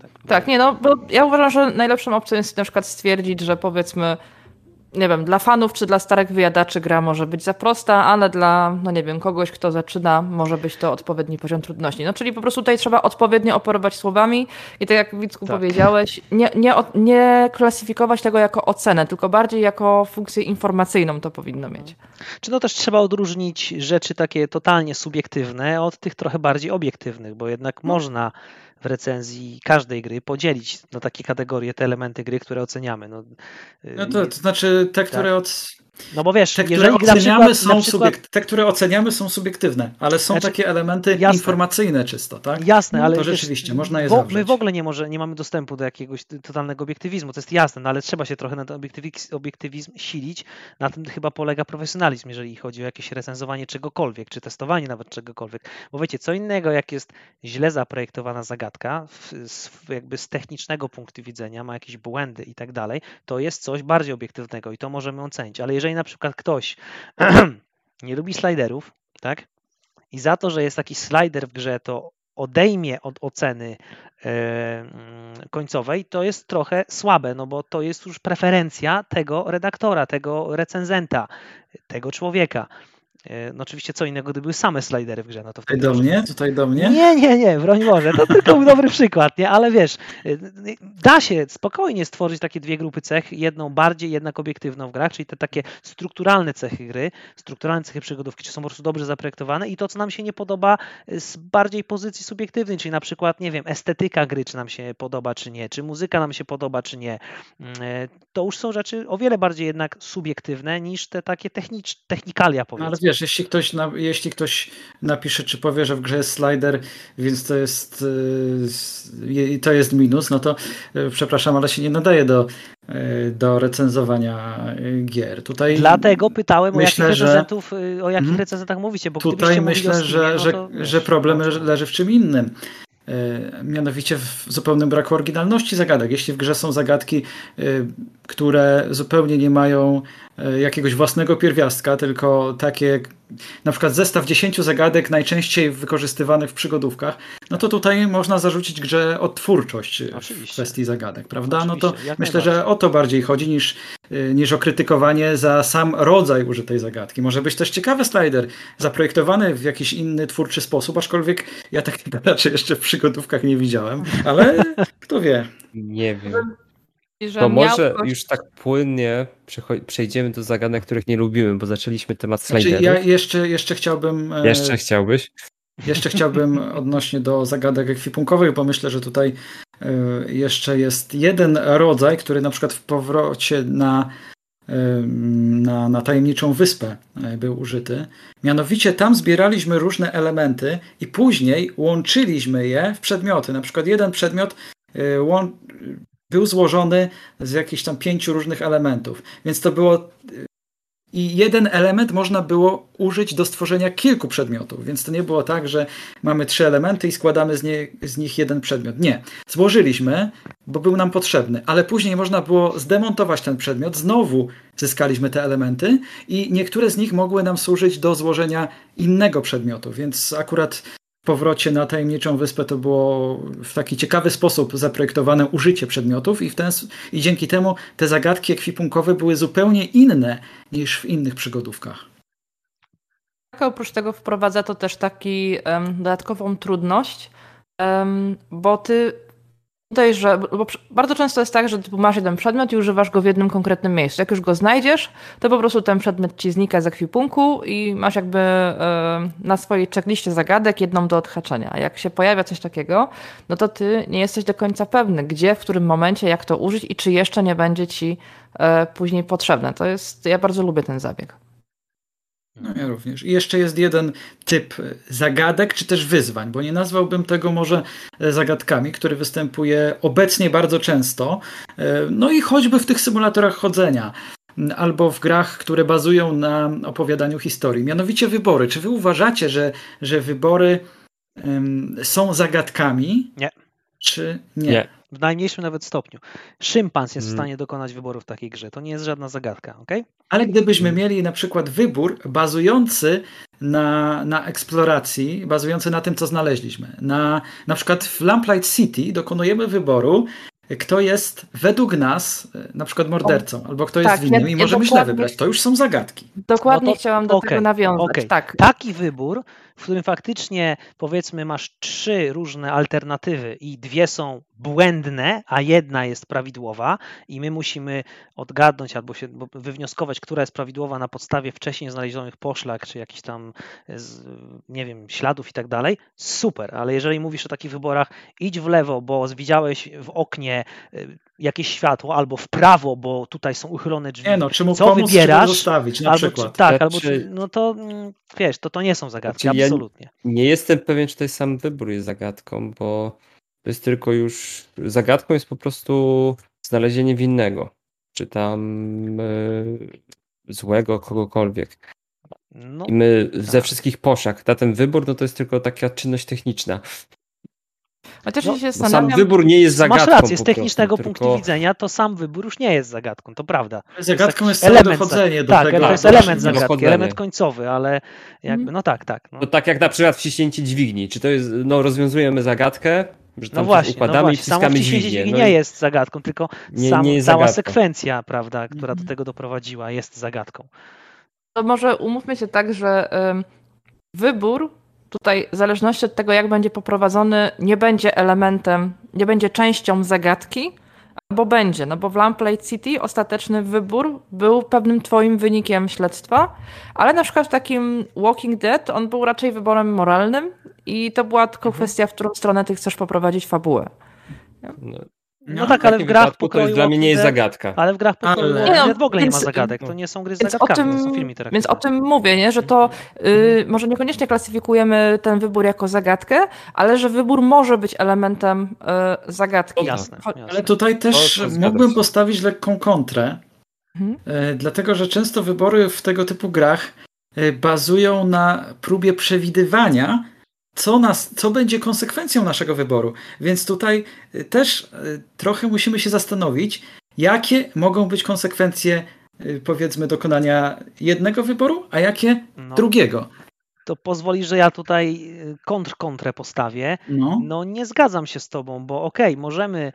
Tak, tak, nie no, bo ja uważam, że najlepszą opcją jest na przykład stwierdzić, że powiedzmy nie wiem, dla fanów czy dla starych wyjadaczy gra może być za prosta, ale dla, no nie wiem, kogoś, kto zaczyna, może być to odpowiedni poziom trudności. No czyli po prostu tutaj trzeba odpowiednio operować słowami i tak jak Wicku tak. powiedziałeś, nie, nie, nie klasyfikować tego jako ocenę, tylko bardziej jako funkcję informacyjną to powinno mieć. Czy no też trzeba odróżnić rzeczy takie totalnie subiektywne od tych trochę bardziej obiektywnych, bo jednak no. można w recenzji każdej gry podzielić na takie kategorie te elementy gry, które oceniamy. No, no to, to znaczy te, które tak. od no bo wiesz, te, które oceniamy przykład, są przykład... te, które oceniamy są subiektywne, ale są znaczy, takie elementy jasne. informacyjne czysto, tak? Jasne, no ale to rzeczywiście można je bo, My w ogóle nie, może, nie mamy dostępu do jakiegoś totalnego obiektywizmu, to jest jasne, no ale trzeba się trochę na ten obiektywizm, obiektywizm silić. Na tym chyba polega profesjonalizm, jeżeli chodzi o jakieś recenzowanie czegokolwiek, czy testowanie nawet czegokolwiek. Bo wiecie, co innego, jak jest źle zaprojektowana zagadka, z, jakby z technicznego punktu widzenia, ma jakieś błędy i tak dalej, to jest coś bardziej obiektywnego i to możemy ocenić. Ale jeżeli jeżeli na przykład ktoś nie lubi sliderów, tak? I za to, że jest taki slider w grze, to odejmie od oceny e, końcowej, to jest trochę słabe, no bo to jest już preferencja tego redaktora, tego recenzenta, tego człowieka. E, no oczywiście co innego, gdy były same slidery w grze. No to tutaj do mnie? Tutaj do mnie? Nie, nie, nie, broń Boże, to tylko był dobry przykład, nie? Ale wiesz, e, da się spokojnie stworzyć takie dwie grupy cech, jedną bardziej jednak obiektywną w grach, czyli te takie strukturalne cechy gry, strukturalne cechy przygodówki, czy są po prostu dobrze zaprojektowane i to, co nam się nie podoba z bardziej pozycji subiektywnej, czyli na przykład, nie wiem, estetyka gry, czy nam się podoba, czy nie, czy muzyka nam się podoba, czy nie. Mm, e, to już są rzeczy o wiele bardziej jednak subiektywne niż te takie technicz, technikalia, powiedzmy wiesz, jeśli ktoś, na, jeśli ktoś napisze, czy powie, że w grze jest slider, więc to jest, yy, to jest minus, no to yy, przepraszam, ale się nie nadaje do, yy, do recenzowania gier. Tutaj Dlatego pytałem myślę, o jakich recenzentów, o jakich hmm, recenzentach mówicie, bo tutaj myślę, Steamie, że, no że, wiesz, że problem leży w czym innym mianowicie w zupełnym braku oryginalności zagadek. Jeśli w grze są zagadki, które zupełnie nie mają jakiegoś własnego pierwiastka, tylko takie na przykład zestaw 10 zagadek najczęściej wykorzystywanych w przygodówkach, no to tutaj można zarzucić grze odtwórczość Oczywiście. w kwestii zagadek, prawda? Oczywiście, no to myślę, że o to bardziej chodzi niż, e, niż o krytykowanie za sam rodzaj użytej zagadki. Może być też ciekawy slider, zaprojektowany w jakiś inny twórczy sposób, aczkolwiek ja takich raczej jeszcze w przygodówkach nie widziałem, ale kto wie. Nie wiem to może już tak płynnie przejdziemy do zagadnień, których nie lubimy, bo zaczęliśmy temat sliderów. Znaczy, ja jeszcze, jeszcze chciałbym... E, jeszcze chciałbyś? Jeszcze chciałbym odnośnie do zagadek ekwipunkowych, bo myślę, że tutaj e, jeszcze jest jeden rodzaj, który na przykład w powrocie na, e, na, na tajemniczą wyspę był użyty. Mianowicie tam zbieraliśmy różne elementy i później łączyliśmy je w przedmioty. Na przykład jeden przedmiot był złożony z jakichś tam pięciu różnych elementów. Więc to było. I jeden element można było użyć do stworzenia kilku przedmiotów, więc to nie było tak, że mamy trzy elementy i składamy z, nie, z nich jeden przedmiot. Nie. Złożyliśmy, bo był nam potrzebny, ale później można było zdemontować ten przedmiot, znowu zyskaliśmy te elementy i niektóre z nich mogły nam służyć do złożenia innego przedmiotu, więc akurat powrocie na tajemniczą wyspę to było w taki ciekawy sposób zaprojektowane użycie przedmiotów i, w ten, i dzięki temu te zagadki ekwipunkowe były zupełnie inne niż w innych przygodówkach. Tak, oprócz tego wprowadza to też taki um, dodatkową trudność, um, bo ty Tutaj, że bo bardzo często jest tak, że masz jeden przedmiot i używasz go w jednym konkretnym miejscu. Jak już go znajdziesz, to po prostu ten przedmiot ci znika z ekwipunku i masz jakby na swojej checkliście zagadek jedną do odhaczenia. A jak się pojawia coś takiego, no to ty nie jesteś do końca pewny, gdzie, w którym momencie, jak to użyć i czy jeszcze nie będzie ci e, później potrzebne. To jest, ja bardzo lubię ten zabieg. No ja również. I jeszcze jest jeden typ zagadek, czy też wyzwań, bo nie nazwałbym tego może e, zagadkami, który występuje obecnie bardzo często. E, no i choćby w tych symulatorach chodzenia albo w grach, które bazują na opowiadaniu historii. Mianowicie wybory. Czy wy uważacie, że, że wybory um, są zagadkami? Nie. Czy nie? nie? W najmniejszym nawet stopniu. Szympans jest w hmm. stanie dokonać wyboru w takiej grze. To nie jest żadna zagadka, ok? Ale gdybyśmy hmm. mieli na przykład wybór bazujący na, na eksploracji, bazujący na tym, co znaleźliśmy. Na, na przykład w Lamplight City dokonujemy wyboru, kto jest według nas na przykład mordercą, o, albo kto jest tak, winnym ja, i możemy źle wybrać. To już są zagadki. Dokładnie no to, chciałam do okay, tego nawiązać. Okay. Tak. Taki wybór w którym faktycznie powiedzmy masz trzy różne alternatywy i dwie są błędne, a jedna jest prawidłowa i my musimy odgadnąć albo się wywnioskować, która jest prawidłowa na podstawie wcześniej znalezionych poszlak, czy jakichś tam, nie wiem, śladów i tak dalej, super, ale jeżeli mówisz o takich wyborach, idź w lewo, bo widziałeś w oknie y, jakieś światło, albo w prawo, bo tutaj są uchylone drzwi. Nie no, czy mu co pomóc, wybierasz, zostawić na albo, przykład. Czy, tak, znaczy, albo czy, no to mm, wiesz, to, to nie są zagadki, znaczy, absolutnie. Ja nie jestem pewien, czy to jest sam wybór jest zagadką, bo to jest tylko już, zagadką jest po prostu znalezienie winnego, czy tam yy, złego kogokolwiek. No, I my tak. ze wszystkich poszak, na ten wybór, no to jest tylko taka czynność techniczna. Chociaż no, się. Sam wybór nie jest zagadką. Masz rację, z technicznego prostu, punktu tylko... widzenia to sam wybór już nie jest zagadką, to prawda. Zagadką jest, jest element dochodzenie do tak, tego. Tak, to jest element zagadki, dochodzenie. element końcowy, ale jakby, no tak, tak. No. To tak jak na przykład wciśnięcie dźwigni. Czy to jest, no rozwiązujemy zagadkę, że tam no właśnie, układamy no właśnie. i wciskamy Samo dźwignię. dźwigni no nie jest zagadką, tylko nie, sam, nie jest cała zagadką. sekwencja, prawda, która do mhm. tego doprowadziła, jest zagadką. To może umówmy się tak, że wybór tutaj w zależności od tego, jak będzie poprowadzony, nie będzie elementem, nie będzie częścią zagadki, albo będzie, no bo w Lamplight City ostateczny wybór był pewnym twoim wynikiem śledztwa, ale na przykład w takim Walking Dead on był raczej wyborem moralnym i to była tylko mhm. kwestia, w którą stronę ty chcesz poprowadzić fabułę. No, no, no tak, ale w grach pokoju to jest dla mnie nie jest zagadka. Ale w grach pokoju ale... nie, no, w ogóle więc, nie ma zagadek. To nie są gry z zagadkami, tym, to są filmy. Więc o tym mówię, nie? że to yy, może niekoniecznie klasyfikujemy ten wybór jako zagadkę, ale że wybór może być elementem yy, zagadki. Jasne, jasne, Ale tutaj też mógłbym postawić lekką kontrę, mhm. yy, dlatego że często wybory w tego typu grach y, bazują na próbie przewidywania, co, nas, co będzie konsekwencją naszego wyboru. Więc tutaj y, też y, trochę musimy się zastanowić, jakie mogą być konsekwencje, y, powiedzmy, dokonania jednego wyboru, a jakie no. drugiego. To pozwoli, że ja tutaj kontr-kontrę postawię. No. no nie zgadzam się z tobą, bo okej, okay, możemy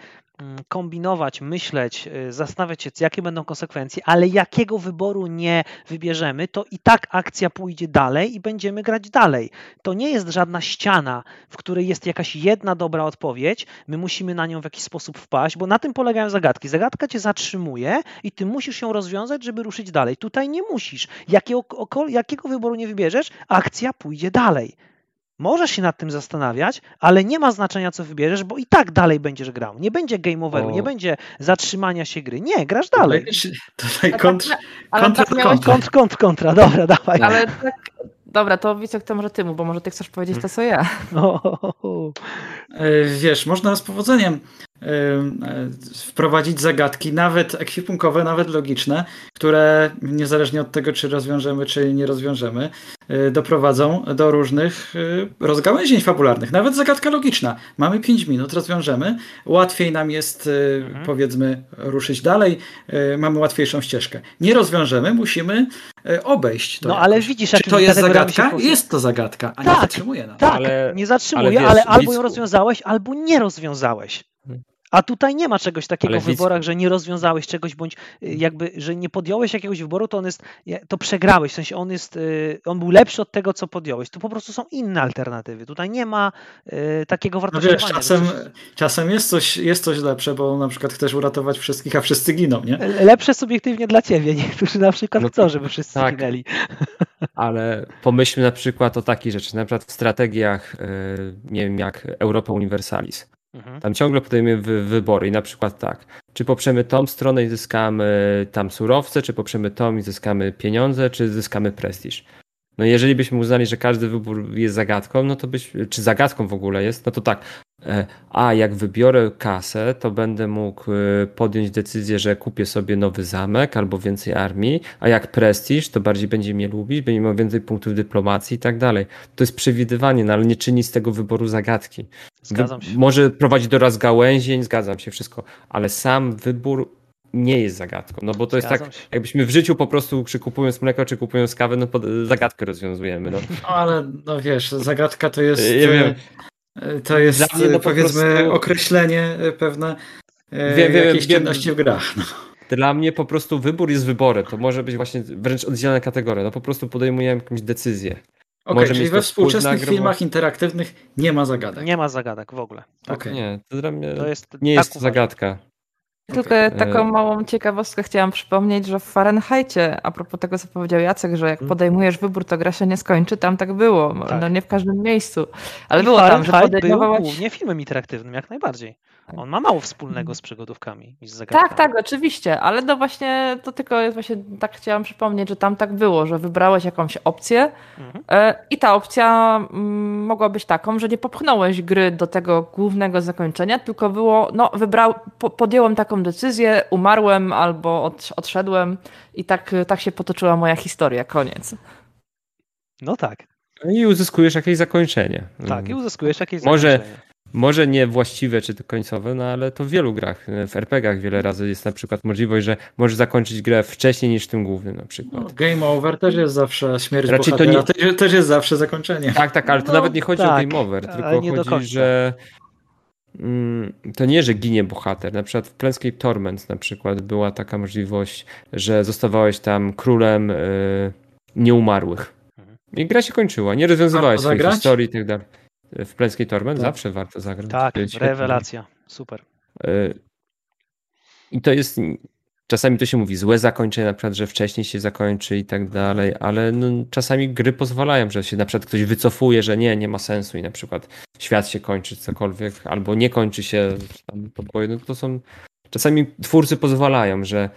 kombinować, myśleć, y, zastanawiać się, jakie będą konsekwencje, ale jakiego wyboru nie wybierzemy, to i tak akcja pójdzie dalej i będziemy grać dalej. To nie jest żadna ściana, w której jest jakaś jedna dobra odpowiedź, my musimy na nią w jakiś sposób wpaść, bo na tym polegają zagadki. Zagadka cię zatrzymuje i ty musisz ją rozwiązać, żeby ruszyć dalej. Tutaj nie musisz. Jakiego, jakiego wyboru nie wybierzesz, akcja pójdzie dalej. Możesz się nad tym zastanawiać, ale nie ma znaczenia, co wybierzesz, bo i tak dalej będziesz grał. Nie będzie game overu, nie będzie zatrzymania się gry. Nie, grasz dalej. Tutaj kontr, kontra, tak kontra. Kontr, kontr, kontra. Dobra, dawaj. Ale tak, dobra, to Wicek, to może ty mu, bo może ty chcesz powiedzieć to, co ja. E, wiesz, można z powodzeniem wprowadzić zagadki, nawet ekwipunkowe, nawet logiczne, które niezależnie od tego, czy rozwiążemy, czy nie rozwiążemy, y, doprowadzą do różnych y, rozgałęzień fabularnych. Nawet zagadka logiczna. Mamy 5 minut, rozwiążemy. Łatwiej nam jest, y, mhm. powiedzmy, ruszyć dalej. Mamy łatwiejszą ścieżkę. Nie rozwiążemy, musimy obejść to. No ale widzisz, czy to jest zagadka? Jest to zagadka, a tak, nie zatrzymuje nas. Tak, ale, nie zatrzymuje, ale, wiesz, ale albo ją rozwiązałeś, albo nie rozwiązałeś. A tutaj nie ma czegoś takiego w wyborach, że nie rozwiązałeś czegoś, bądź y, jakby, że nie podjąłeś jakiegoś wyboru, to on jest, to przegrałeś, w sensie on jest, y, on był lepszy od tego, co podjąłeś. Tu po prostu są inne alternatywy. Tutaj nie ma y, takiego wartościowania. No wiesz, czasem, czasem jest, coś, jest coś lepsze, bo na przykład chcesz uratować wszystkich, a wszyscy giną, nie? Lepsze subiektywnie dla ciebie. Niektórzy na przykład no, chcą, żeby wszyscy tak, ginęli. Ale pomyślmy na przykład o takich rzeczy, na przykład w strategiach, nie wiem, jak Europa Universalis Mhm. Tam ciągle podejmujemy wy wybory i na przykład tak, czy poprzemy tą stronę i zyskamy tam surowce, czy poprzemy tą i zyskamy pieniądze, czy zyskamy prestiż. No jeżeli byśmy uznali, że każdy wybór jest zagadką, no to byś, czy zagadką w ogóle jest, no to tak, e, a jak wybiorę kasę, to będę mógł e, podjąć decyzję, że kupię sobie nowy zamek albo więcej armii, a jak prestiż, to bardziej będzie mnie lubić, będzie miał więcej punktów dyplomacji i tak dalej. To jest przewidywanie, no ale nie czyni z tego wyboru zagadki. Zgadzam się. Może prowadzić do rozgałęzień, zgadzam się, wszystko, ale sam wybór nie jest zagadką. No bo to jest tak, się. jakbyśmy w życiu po prostu, czy kupując mleko, czy kupując kawę, no zagadkę rozwiązujemy. No. no ale no wiesz, zagadka to jest. Ja wiem. E, to jest no powiedzmy prostu... określenie e, pewne e, wiem, jakiejś wiem, czynności w grach. No. Dla mnie po prostu wybór jest wyborem. To może być właśnie wręcz oddzielna kategoria. No po prostu podejmujemy jakąś decyzję. Okej, okay, czyli we współczesnych filmach interaktywnych nie ma zagadek. Nie ma zagadek w ogóle. Tak. Okay. Nie, to dla mnie to jest nie jest zagadka. Tylko okay. taką małą ciekawostkę chciałam przypomnieć, że w Fahrenheitie, a propos tego, co powiedział Jacek, że jak mhm. podejmujesz wybór, to gra się nie skończy, tam tak było. Tak. No nie w każdym miejscu. Ale I było tam, że podejmowałaś... był głównie filmem interaktywnym, jak najbardziej. On ma mało wspólnego z przygodówkami i z zagadkami. Tak, tak, oczywiście, ale to właśnie, to tylko jest właśnie, tak chciałam przypomnieć, że tam tak było, że wybrałeś jakąś opcję mhm. E, i ta opcja mm, mogła być taką, że nie popchnąłeś gry do tego głównego zakończenia, tylko było, no wybrał, podjąłem taką decyzję, umarłem albo od, odszedłem i tak, tak się potoczyła moja historia, koniec. No tak. I uzyskujesz jakieś zakończenie. Tak, i uzyskujesz jakieś Może, zakończenie. Może nie właściwe czy to końcowe, no ale to w wielu grach, w RPGach wiele razy jest na przykład możliwość, że możesz zakończyć grę wcześniej niż w tym głównym na przykład. No, game over też jest zawsze śmierć Raczej bohatera, to nie... też jest zawsze zakończenie. Tak, tak, ale to no, nawet nie chodzi tak, o game over, tylko chodzi, że mm, to nie, że ginie bohater. Na przykład w Planescape Torment na przykład była taka możliwość, że zostawałeś tam królem y, nieumarłych. Mhm. I gra się kończyła, nie rozwiązywałeś swojej historii i tak dalej w Planescape Torment tak. zawsze warto zagrać. Tak, rewelacja, super. E, I to jest, czasami to się mówi, złe zakończenie, na przykład, że wcześniej się zakończy i tak dalej, ale no, czasami gry pozwalają, że się na przykład ktoś wycofuje, że nie, nie ma sensu i na przykład świat się kończy, cokolwiek, albo nie kończy się tam to są, czasami twórcy pozwalają, że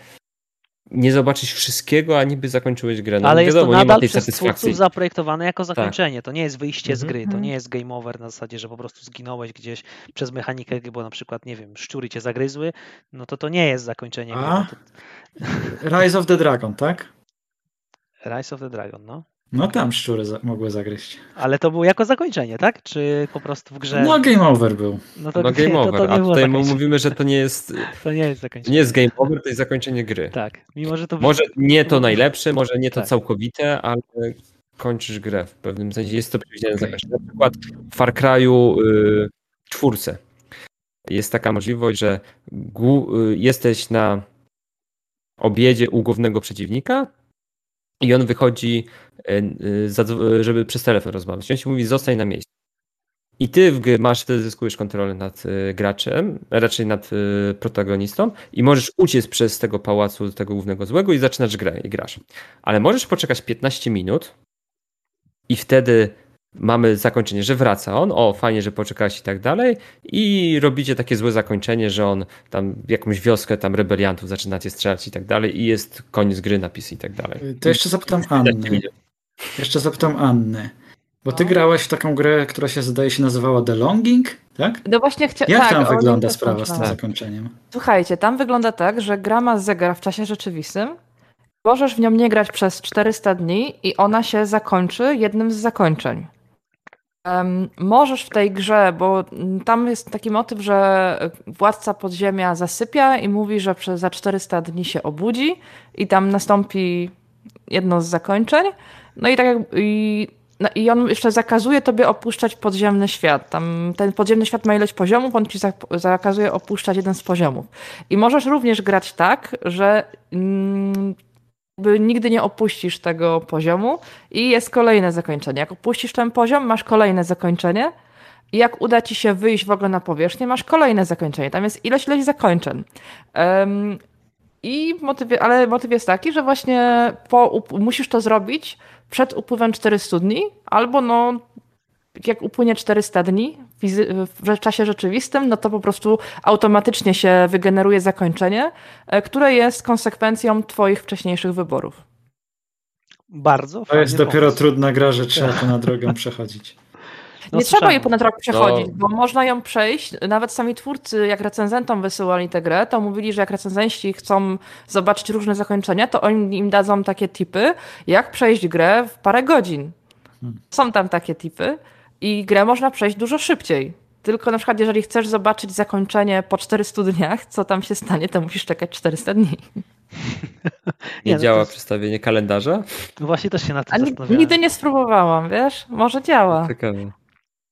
nie zobaczyć wszystkiego, a niby zakończyłeś grę. No, Ale jest wiadomo, to nadal przez twórców zaprojektowane jako tak. zakończenie. Tak. To nie jest wyjście z mhm. gry, to nie jest game over na zasadzie, że po prostu zginąłeś gdzieś przez mechanikę, bo na przykład, nie wiem, szczury cię zagryzły, no to to nie jest zakończenie a? gry. To... Rise of the Dragon, tak? Rise of the Dragon, no. No tam szczury za mogły zagryźć. Ale to było jako zakończenie, tak? Czy po prostu w grze? No game over był. No, to, no game nie, over, to, to a tutaj mówimy, że to nie jest... To nie jest zakończenie. Nie jest game over, to jest zakończenie gry. Tak, mimo że to... Może nie to najlepsze, może nie to tak. całkowite, ale kończysz grę w pewnym sensie. Jest to przewidziane okay. zakończenie. Na przykład w Far Cry'u y, czwórce jest taka możliwość, że y, jesteś na obiedzie u głównego przeciwnika, i on wychodzi, e, e, żeby przez telefon rozmawiać. On ci mówi, zostań na miejscu. I ty masz, wtedy zyskujesz kontrolę nad e, graczem, raczej nad protagonistą i możesz uciec przez tego pałacu, tego głównego złego i zaczynasz grę i grasz. Ale możesz poczekać 15 minut i wtedy mamy zakończenie, że wraca on, o fajnie, że poczekałeś i tak dalej i robicie takie złe zakończenie, że on tam jakąś wioskę tam rebeliantów zaczynacie strzelać i tak dalej i jest koniec gry, napisy i tak dalej. To jeszcze zapytam Anny. Jeszcze zapytam Anny. Bo ty grałaś w taką grę, która się zdaje się nazywała The Longing, tak? No właśnie chciałam. Jak tak, tam wygląda sprawa z tym tak. zakończeniem? Słuchajcie, tam wygląda tak, że gra ma zegar w czasie rzeczywistym. Możesz w nią nie grać przez 400 dni i ona się zakończy jednym z zakończeń. Możesz w tej grze, bo tam jest taki motyw, że władca podziemia zasypia i mówi, że za 400 dni się obudzi i tam nastąpi jedno z zakończeń. No i tak jak, i no i on jeszcze zakazuje tobie opuszczać podziemny świat. Tam ten podziemny świat ma ileś poziomów, on ci zakazuje opuszczać jeden z poziomów. I możesz również grać tak, że mm, nigdy nie opuścisz tego poziomu i jest kolejne zakończenie. Jak opuścisz ten poziom, masz kolejne zakończenie. Jak uda ci się wyjść w ogóle na powierzchnię, masz kolejne zakończenie. Tam jest ileś, ileś zakończeń. Um, i motyw, ale motyw jest taki, że właśnie po, musisz to zrobić przed upływem 400 dni, albo no, jak upłynie 400 dni w czasie rzeczywistym, no to po prostu automatycznie się wygeneruje zakończenie, e, które jest konsekwencją Twoich wcześniejszych wyborów. Bardzo. To jest dopiero pomysł. trudna gra, że trzeba to na drogę przechodzić. No nie trzeba jej ponad rok przechodzić, no. bo można ją przejść. Nawet sami twórcy, jak recenzentom wysyłali tę grę, to mówili, że jak recenzenci chcą zobaczyć różne zakończenia, to oni im dadzą takie tipy, jak przejść grę w parę godzin. Hmm. Są tam takie tipy i grę można przejść dużo szybciej. Tylko na przykład, jeżeli chcesz zobaczyć zakończenie po 400 dniach, co tam się stanie, to musisz czekać 400 dni. Nie, nie działa jest... przestawienie kalendarza? No właśnie też się na tym zastanawiałem. Nigdy nie spróbowałam, wiesz? Może działa. Ciekawe.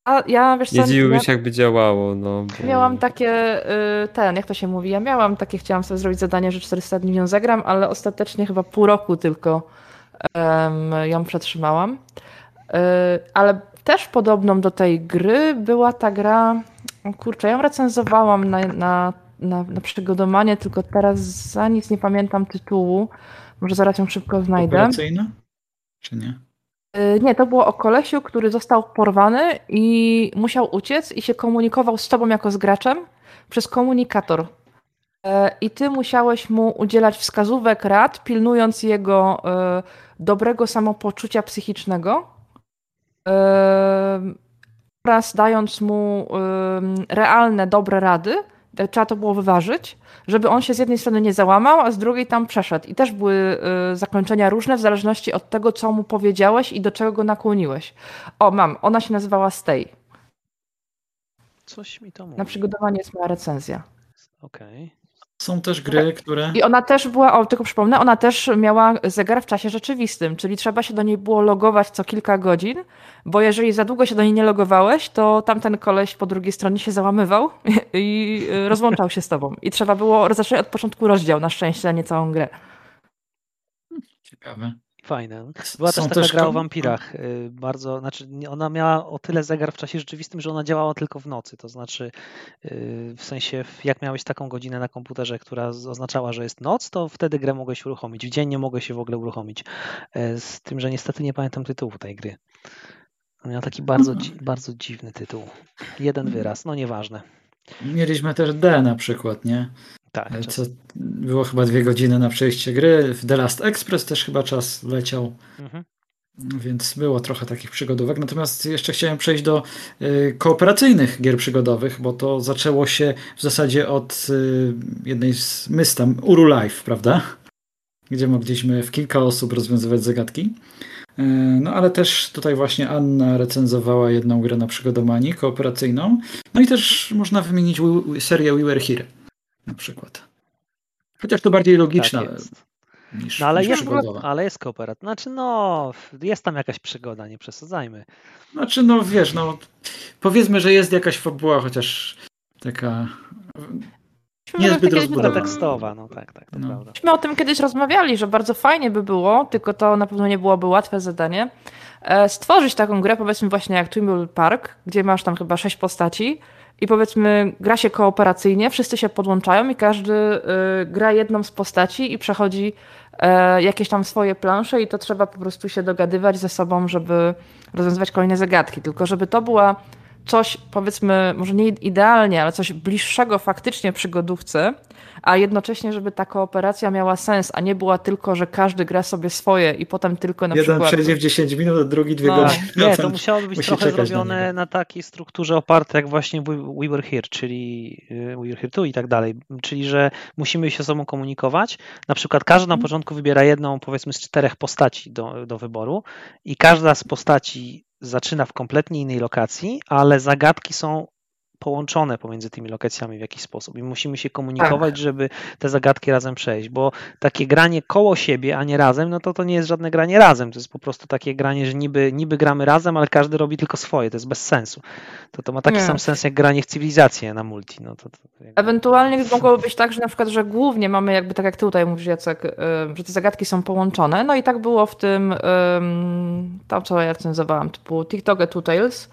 A ja wiesz co, Nie dziwiłbym się, jakby działało. No, bo... Miałam takie, y, ten, jak to się mówi, ja miałam takie, chciałam sobie zrobić zadanie, że 400 dni ją zagram, ale ostatecznie chyba pół roku tylko um, ją przetrzymałam. Y, ale też podobną do tej gry była ta gra, kurczę, ja ją recenzowałam na, na, na, na przygodowanie, tylko teraz za nic nie pamiętam tytułu. Może zaraz ją szybko znajdę. Operacyjna? Czy nie? Y, nie, to było o kolesiu, który został porwany i musiał uciec i się komunikował z tobą jako z graczem przez komunikator. E, I ty musiałeś mu udzielać wskazówek, rad, pilnując jego e, dobrego samopoczucia psychicznego oraz dając mu realne, dobre rady. Trzeba to było wyważyć żeby on się z jednej strony nie załamał, a z drugiej tam przeszedł. I też były y, zakończenia różne w zależności od tego, co mu powiedziałeś i do czego go nakłoniłeś. O, mam. Ona się nazywała Stay. Coś mi to mówi. Na przygotowanie jest moja recenzja. Okej. Okay. Są też gry, które. I ona też była, o tylko przypomnę, ona też miała zegar w czasie rzeczywistym, czyli trzeba się do niej było logować co kilka godzin, bo jeżeli za długo się do niej nie logowałeś, to tamten koleś po drugiej stronie się załamywał i rozłączał się z tobą. I trzeba było zacząć od początku rozdział, na szczęście, a nie całą grę. Ciekawe. Fajne. Była Są też taka też gra o wampirach. Y, bardzo, znaczy ona miała o tyle zegar w czasie rzeczywistym, że ona działała tylko w nocy. To znaczy, y, w sensie, jak miałeś taką godzinę na komputerze, która oznaczała, że jest noc, to wtedy grę mogłeś uruchomić. W dzień nie mogłeś się w ogóle uruchomić. Y, z tym, że niestety nie pamiętam tytułu tej gry. Miał taki bardzo, mhm. bardzo dziwny tytuł. Jeden wyraz, no nieważne. Mieliśmy też D na przykład, nie? Tak. Co było chyba dwie godziny na przejście gry. W The Last Express też chyba czas leciał. Mhm. Więc było trochę takich przygodówek. Natomiast jeszcze chciałem przejść do y, kooperacyjnych gier przygodowych, bo to zaczęło się w zasadzie od y, jednej z mystam, Uru Life, prawda? Gdzie mogliśmy w kilka osób rozwiązywać zagadki. Y, no ale też tutaj właśnie Anna recenzowała jedną grę na przygodomanii kooperacyjną. No i też można wymienić serię We Were Here na przykład. Chociaż to bardziej logiczna tak niż, no, ale niż jest, Ale jest kooperat. Znaczy, no, jest tam jakaś przygoda, nie przesadzajmy. Znaczy, no wiesz, no powiedzmy, że jest jakaś fabuła, chociaż taka niezbyt rozbudowana. tekstowa, no tak, tak, to no. prawda. Myśmy o tym kiedyś rozmawiali, że bardzo fajnie by było, tylko to na pewno nie byłoby łatwe zadanie, e, stworzyć taką grę, powiedzmy właśnie jak Twimble Park, gdzie masz tam chyba sześć postaci, i powiedzmy gra się kooperacyjnie, wszyscy się podłączają i każdy y, gra jedną z postaci i przechodzi y, jakieś tam swoje plansze i to trzeba po prostu się dogadywać ze sobą, żeby rozwiązywać kolejne zagadki. Tylko żeby to była coś, powiedzmy, może nie idealnie, ale coś bliższego faktycznie przygodówce, a jednocześnie, żeby ta kooperacja miała sens, a nie była tylko, że każdy gra sobie swoje i potem tylko na Jeden przykład... Jeden przejdzie w 10 minut, drugi dwie no, godziny. Nie, to musiałoby być trochę zrobione na, na, takiej strukturze oparte jak właśnie We Were Here, czyli y, We Were Here 2 i tak dalej. Czyli, że musimy się ze sobą komunikować. Na przykład każdy na mhm. początku wybiera jedną, powiedzmy, z czterech postaci do, do wyboru i każda z postaci zaczyna w kompletnie innej lokacji, ale zagadki są połączone pomiędzy tymi lokacjami w jakiś sposób i musimy się komunikować, tak. żeby te zagadki razem przejść, bo takie granie koło siebie, a nie razem, no to to nie jest żadne granie razem, to jest po prostu takie granie, że niby, niby gramy razem, ale każdy robi tylko swoje, to jest bez sensu. To, to ma taki nie. sam sens jak granie w cywilizację na multi. No to, to jakby... Ewentualnie mogłoby być tak, że na przykład, że głównie mamy jakby tak jak tutaj mówisz Jacek, że te zagadki są połączone, no i tak było w tym, tam co ja recenzowałam, typu TikTok Two Tales,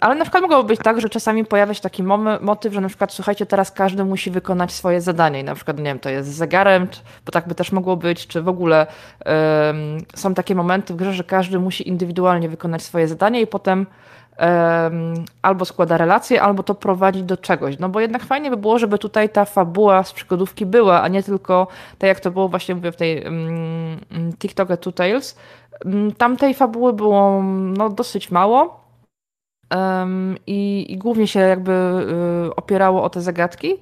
ale na przykład mogłoby być tak, że czasami pojawia się taki motyw, że na przykład słuchajcie, teraz każdy musi wykonać swoje zadanie i na przykład, nie wiem, to jest z zegarem, bo tak by też mogło być, czy w ogóle um, są takie momenty w grze, że każdy musi indywidualnie wykonać swoje zadanie i potem um, albo składa relacje, albo to prowadzi do czegoś. No bo jednak fajnie by było, żeby tutaj ta fabuła z przygodówki była, a nie tylko tak jak to było właśnie mówię w tej um, TikTokie Two Tales. Tam tej fabuły było no, dosyć mało i, i, głównie się jakby y, opierało o te zagadki.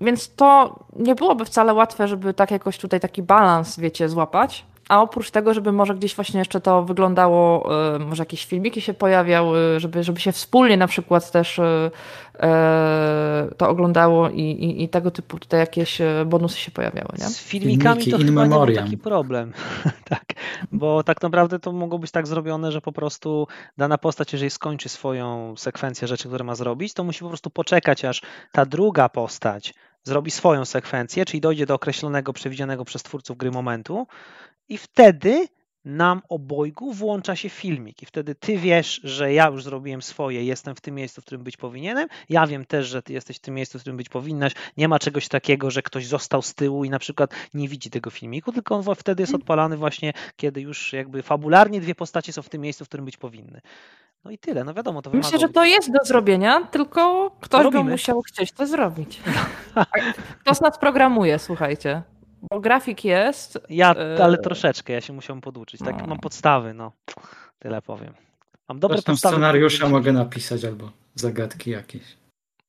Więc to nie byłoby wcale łatwe, żeby tak jakoś tutaj taki balans, wiecie, złapać. A oprócz tego, żeby może gdzieś właśnie jeszcze to wyglądało, y, może jakieś filmiki się pojawiały, żeby, żeby się wspólnie na przykład też y, to oglądało i, i, i, tego typu tutaj jakieś bonusy się pojawiały. Nie? Z filmikami Filmiki to chyba nie był taki problem. tak, bo tak naprawdę to mogło być tak zrobione, że po prostu dana postać, jeżeli skończy swoją sekwencję rzeczy, które ma zrobić, to musi po prostu poczekać, aż ta druga postać zrobi swoją sekwencję, czyli dojdzie do określonego, przewidzianego przez twórców gry momentu i wtedy nam obojgu włącza się filmik. I wtedy ty wiesz, że ja już zrobiłem swoje, jestem w tym miejscu, w którym być powinienem, ja wiem też, że ty jesteś w tym miejscu, w którym być powinnaś, nie ma czegoś takiego, że ktoś został z tyłu i na przykład nie widzi tego filmiku, tylko on wtedy jest odpalany właśnie, kiedy już jakby fabularnie dwie postacie są w tym miejscu, w którym być powinny. No i tyle, no wiadomo, to Myślę, że to jest do zrobienia, tylko ktoś by musiał chcieć to zrobić. Kto z nas programuje, słuchajcie. Bo grafik jest. Ja, e, ale troszeczkę, ja się musiałem poduczyć. Tak, no. mam podstawy, no. Tyle powiem. Mam dobre Zresztą podstawy. scenariusza mogę napisać albo zagadki jakieś.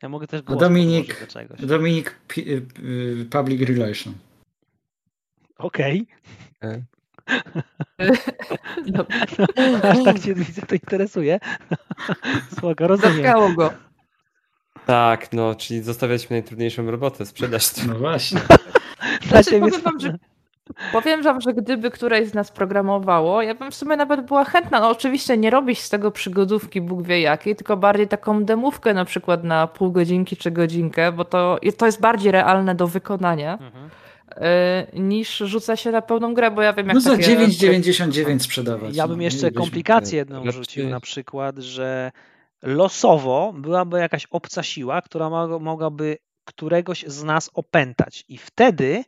Ja mogę też głos Dominik, Dominik P y, y, Public Relation. Okej. Okay. no, aż tak cię widzę, to interesuje. Spoko, rozumiem. Zatkało go. Tak, no, czyli zostawiać mi najtrudniejszą robotę, sprzedać to. No właśnie. Znaczy, powiem, wam, że, powiem wam, że gdyby któreś z nas programowało, ja bym w sumie nawet była chętna. No oczywiście nie robić z tego przygodówki Bóg wie jakiej, tylko bardziej taką demówkę na przykład na pół godzinki czy godzinkę, bo to, to jest bardziej realne do wykonania. Mhm y, niż rzuca się na pełną grę, bo ja wiem jak No za takie... 9,99 sprzedawać. Ja bym no, jeszcze komplikację jedną wrzucił na przykład, że losowo byłaby jakaś obca siła, która mogłaby któregoś z nas opętać. I wtedy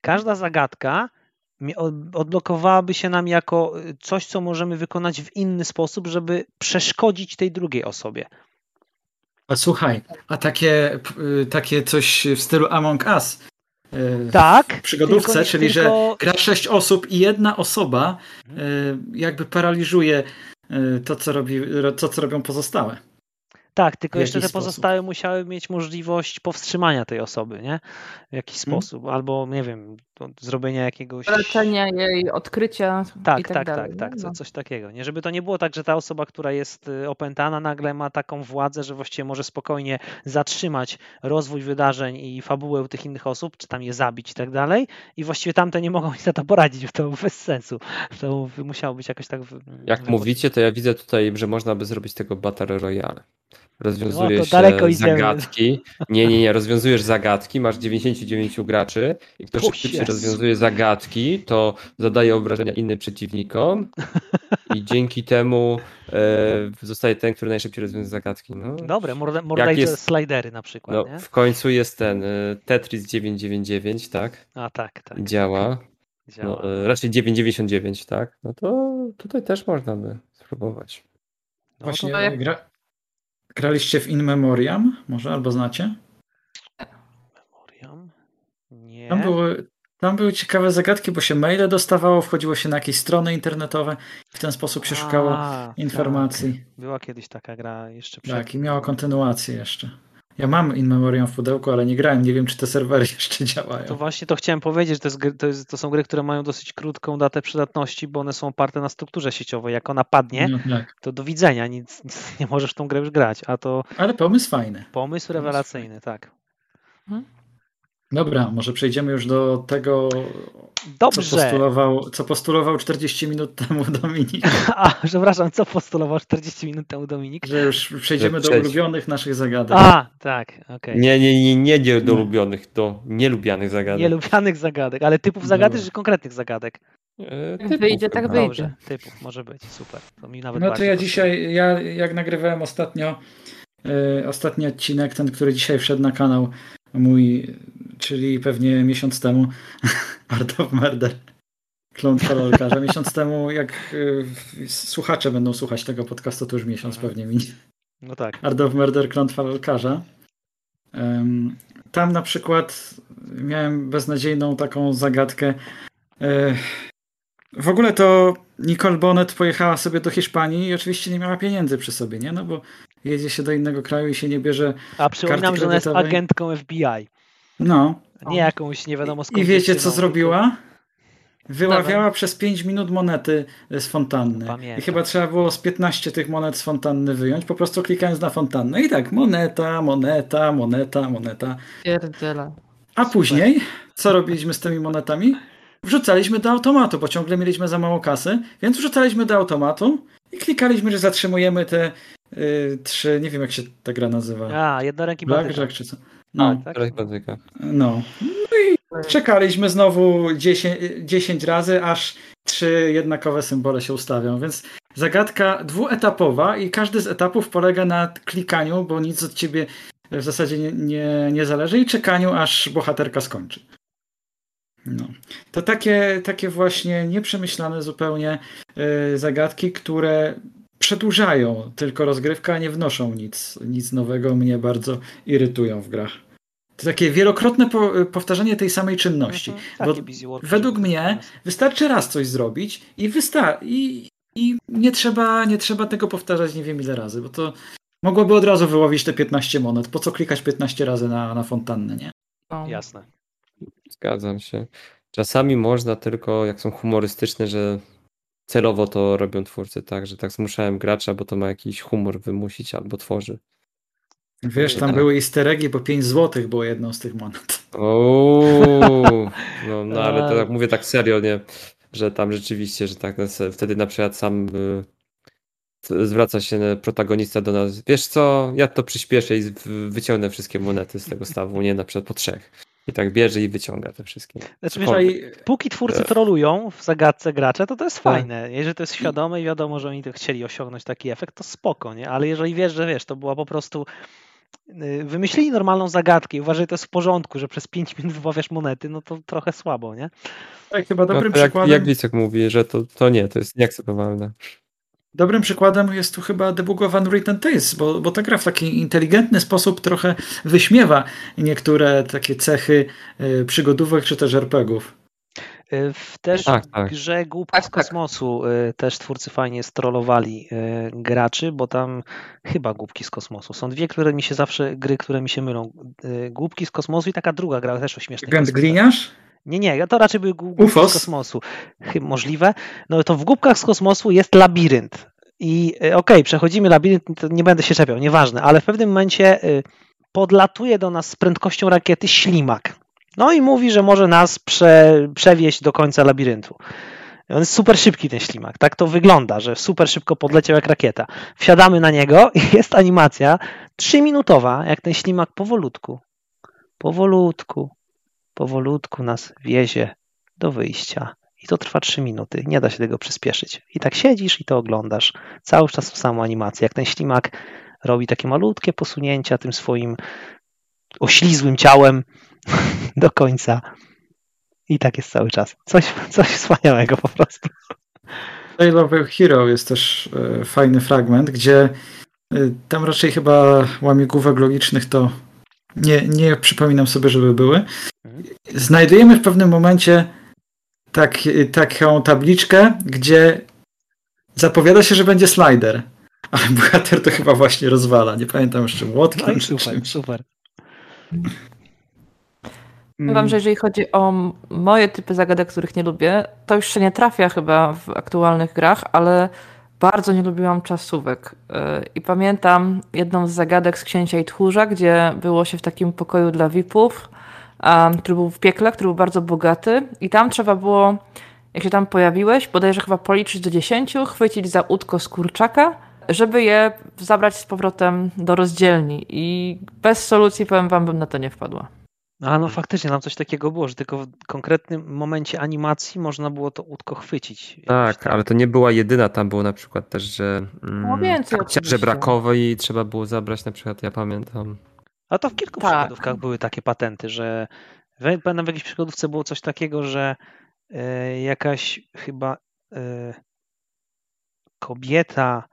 każda zagadka odblokowałaby się nam jako y, coś, co możemy wykonać w inny sposób, żeby przeszkodzić tej drugiej osobie. A słuchaj, a takie, y, takie coś w stylu Among Us. Y, tak. W przygodówce, tylko, czyli tylko... że gra sześć osób i jedna osoba jakby paraliżuje to, co, robi, to, co robią pozostałe. Tak, tylko jeszcze te pozostałe musiały mieć możliwość powstrzymania tej osoby, nie? W jakiś hmm. sposób, albo nie wiem, zrobienia jakiegoś. Leczenia jej, odkrycia. Tak, i tak, tak, dalej, tak, tak no. coś takiego. Nie, żeby to nie było tak, że ta osoba, która jest y, opętana, nagle ma taką władzę, że właściwie może spokojnie zatrzymać rozwój wydarzeń i fabułę tych innych osób, czy tam je zabić i tak dalej. I właściwie tamte nie mogą nic na to poradzić, bo to bez sensu. To musiało być jakoś tak. Jak mówicie, to ja widzę tutaj, że można by zrobić tego Battle Royale rozwiązujesz no, zagadki. Nie, nie, nie, rozwiązujesz zagadki, masz 99 graczy i kto szybciej rozwiązuje zagadki, to zadaje obrażenia innym przeciwnikom i dzięki temu e, zostaje ten, który najszybciej rozwiązuje zagadki. No. Dobre, mordajcze jest, slidery na przykład. No, nie? W końcu jest ten e, Tetris 999, tak? A tak, tak. Działa. Działa. No, e, raczej 999, tak? No to tutaj też można by spróbować. No, Właśnie jak... gra, Graliście w In Memoriam może, albo znacie? Memoriam? Nie. Tam były, tam były ciekawe zagadki, bo się maile dostawało, wchodziło się na jakieś strony internetowe i w ten sposób się szukało A, informacji. Tak. Była kiedyś taka gra jeszcze przed... Tak, i miała kontynuację jeszcze. Ja mam In Memoriam w pudełku, ale nie grałem. Nie wiem, czy te serwery jeszcze działają. To właśnie to chciałem powiedzieć, to, jest, to, jest, to są gry, które mają dosyć krótką datę przydatności, bo one są oparte na strukturze sieciowej. Jak ona padnie, no, tak. to do widzenia, nic, nic, nie możesz w tą grę już grać. A to... Ale pomysł fajny. Pomysł rewelacyjny, tak. Hmm? Dobra, może przejdziemy już do tego, Dobrze. Co, postulował, co postulował 40 minut temu Dominik. A, przepraszam, co postulował 40 minut temu Dominik? Że już przejdziemy do ulubionych naszych zagadek. A, tak, okej. Okay. Nie, nie, nie, nie, nie do ulubionych, do nielubianych zagadek. Nielubianych zagadek, ale typów zagadek czy konkretnych zagadek? E, typów, wyjdzie, tak wyjdzie. Dobrze, typów, może być, super. To mi nawet no to ja dzisiaj, ja jak nagrywałem ostatnio, yy, ostatni odcinek, ten, który dzisiaj wszedł na kanał, mój, czyli pewnie miesiąc temu, Art of Murder, klon kolorkarza. Miesiąc temu, jak y, słuchacze będą słuchać tego podcastu, to już miesiąc pewnie minie. No tak. Art of Murder, klon falkarza. Um, tam na przykład miałem beznadziejną taką zagadkę. E, w ogóle to Nicole Bonnet pojechała sobie do Hiszpanii i oczywiście nie miała pieniędzy przy sobie, nie? No bo jedzie się do innego kraju i się nie bierze. A przypominam, że ona jest agentką FBI. No. Nie jakąś nie wiadomo skąd. I wiecie co zrobiła? Wyławiała Dawaj. przez 5 minut monety z fontanny. Pamiętam. I chyba trzeba było z 15 tych monet z fontanny wyjąć, po prostu klikając na fontannę. I tak, moneta, moneta, moneta, moneta. Pierdziela. A później, co robiliśmy z tymi monetami? Wrzucaliśmy do automatu, bo ciągle mieliśmy za mało kasy, więc wrzucaliśmy do automatu i klikaliśmy, że zatrzymujemy te y, trzy, nie wiem jak się ta gra nazywa. A, jednoręki Blackjack czy co. No. Tak, tak? No. no i czekaliśmy znowu 10, 10 razy, aż trzy jednakowe symbole się ustawią, więc zagadka dwuetapowa i każdy z etapów polega na klikaniu, bo nic od ciebie w zasadzie nie, nie, nie zależy i czekaniu, aż bohaterka skończy. No. To takie, takie właśnie nieprzemyślane zupełnie yy, zagadki, które przedłużają tylko rozgrywkę, a nie wnoszą nic, nic nowego, mnie bardzo irytują w grach. To takie wielokrotne po, powtarzanie tej samej czynności. Mhm, bo według mnie wystarczy raz coś zrobić i, wysta- i, i nie, trzeba, nie trzeba tego powtarzać nie wiem ile razy, bo to mogłoby od razu wyłowić te 15 monet. Po co klikać 15 razy na, na fontannę, nie? No. Jasne. Zgadzam się. Czasami można tylko, jak są humorystyczne, że celowo to robią twórcy, tak, że tak zmuszałem gracza, bo to ma jakiś humor wymusić albo tworzy. Wiesz, tam tak. były easter eggi, po 5 zł było jedną z tych monet. Ooo, no, no ale to tak mówię tak serio, nie? Że tam rzeczywiście, że tak wtedy na przykład sam y, zwraca się protagonista do nas. Wiesz co, ja to przyspieszę i wyciągnę wszystkie monety z tego stawu, nie na przykład po trzech. I tak bierze i wyciąga te wszystkie. Znaczy, wiesz, póki twórcy trolują w zagadce gracza, to to jest tak. fajne. Jeżeli to jest świadome i wiadomo, że oni to chcieli osiągnąć taki efekt, to spoko, nie? Ale jeżeli wiesz, że wiesz, to była po prostu y, wymyślili normalną zagadkę i uważaj, że to jest w porządku, że przez 5 minut wybawiasz monety, no to trochę słabo, nie? Tak, chyba dobrym no, jak, przykładem... Jak Licek mówi, że to, to nie, to jest nieakceptowalne. Dobrym przykładem jest tu chyba Debug of Unwritten Tales, bo, bo ta gra w taki inteligentny sposób trochę wyśmiewa niektóre takie cechy y, przygodówek czy też RPGów. Y, w też tak, tak. grze Głupki tak, z tak. kosmosu y, też twórcy fajnie strollowali graczy, bo tam chyba Głupki z kosmosu. Są dwie, które mi się zawsze, gry, które mi się mylą. Głupki z kosmosu i taka druga gra też o śmiesznej Grand Gliniarz? Nie, nie, to raczej były głupki z kosmosu. Chyba możliwe. No to w głupkach z kosmosu jest labirynt. I e, okej, okay, przechodzimy labirynt, nie będę się czepiał, nieważne, ale w pewnym momencie e, podlatuje do nas z prędkością rakiety ślimak. No i mówi, że może nas prze, przewieźć do końca labiryntu. On jest super szybki ten ślimak. Tak to wygląda, że super szybko podleciał jak rakieta. Wsiadamy na niego i jest animacja trzyminutowa, jak ten ślimak powolutku, powolutku, powolutku nas wiezie do wyjścia. I to trwa 3 minuty. Nie da się tego przyspieszyć. I tak siedzisz i to oglądasz. Cały czas tą samą animację. Jak ten ślimak robi takie malutkie posunięcia tym swoim oślizłym ciałem do końca. I tak jest cały czas. Coś, coś wspaniałego po prostu. Tale of Hero jest też e, fajny fragment, gdzie e, tam raczej chyba łamigłówek logicznych to nie, nie przypominam sobie, żeby były. Mhm. Znajdujemy w pewnym momencie tak, taką tabliczkę, gdzie zapowiada się, że będzie slider. ale bohater to chyba właśnie rozwala. Nie pamiętam jeszcze młotkiem. No super, super. Powiem wam, że jeżeli chodzi o moje typy zagadek, których nie lubię, to już się nie trafia chyba w aktualnych grach, ale bardzo nie lubiłam czasówek. E, I pamiętam jedną z zagadek z Księcia i Tchórza, gdzie było się w takim pokoju dla VIP-ów, który był w piekle, który był bardzo bogaty i tam trzeba było, jak się tam pojawiłeś, bodajże chyba policzyć do dziesięciu, chwycić za łódko z kurczaka, żeby je zabrać z powrotem do rozdzielni. I bez solucji, powiem wam, bym na to nie wpadła. A no faktycznie, tam coś takiego było, że tylko w konkretnym momencie animacji można było to łódko chwycić. Tak, ale to nie była jedyna, tam było na przykład też, że mm, no więcej żebrakowej trzeba było zabrać na przykład, ja pamiętam. A to w kilku tak. przygodówkach były takie patenty, że pamiętam w jakiejś przygodówce było coś takiego, że e, jakaś chyba e, kobieta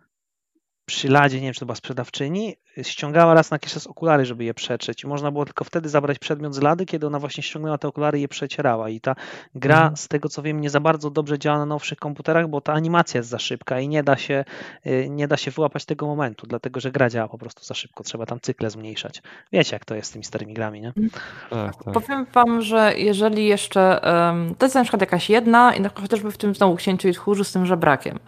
przy ladzie, nie wiem, czy to była sprzedawczyni, ściągała raz na jakiś czas okulary, żeby je przetrzeć. I można było tylko wtedy zabrać przedmiot z lady, kiedy ona właśnie ściągnęła te okulary i je przecierała. I ta gra, mhm. z tego co wiem, nie za bardzo dobrze działa na nowszych komputerach, bo ta animacja jest za szybka i nie da się, y, nie da się wyłapać tego momentu, dlatego że gra działa po prostu za szybko. Trzeba tam cykle zmniejszać. Wiecie, jak to jest z tymi starymi grami, nie? Tak, tak. Powiem wam, że jeżeli jeszcze, to jest na przykład jakaś jedna, i chociażby w tym znowu księciu i tchórzu z tym żebrakiem.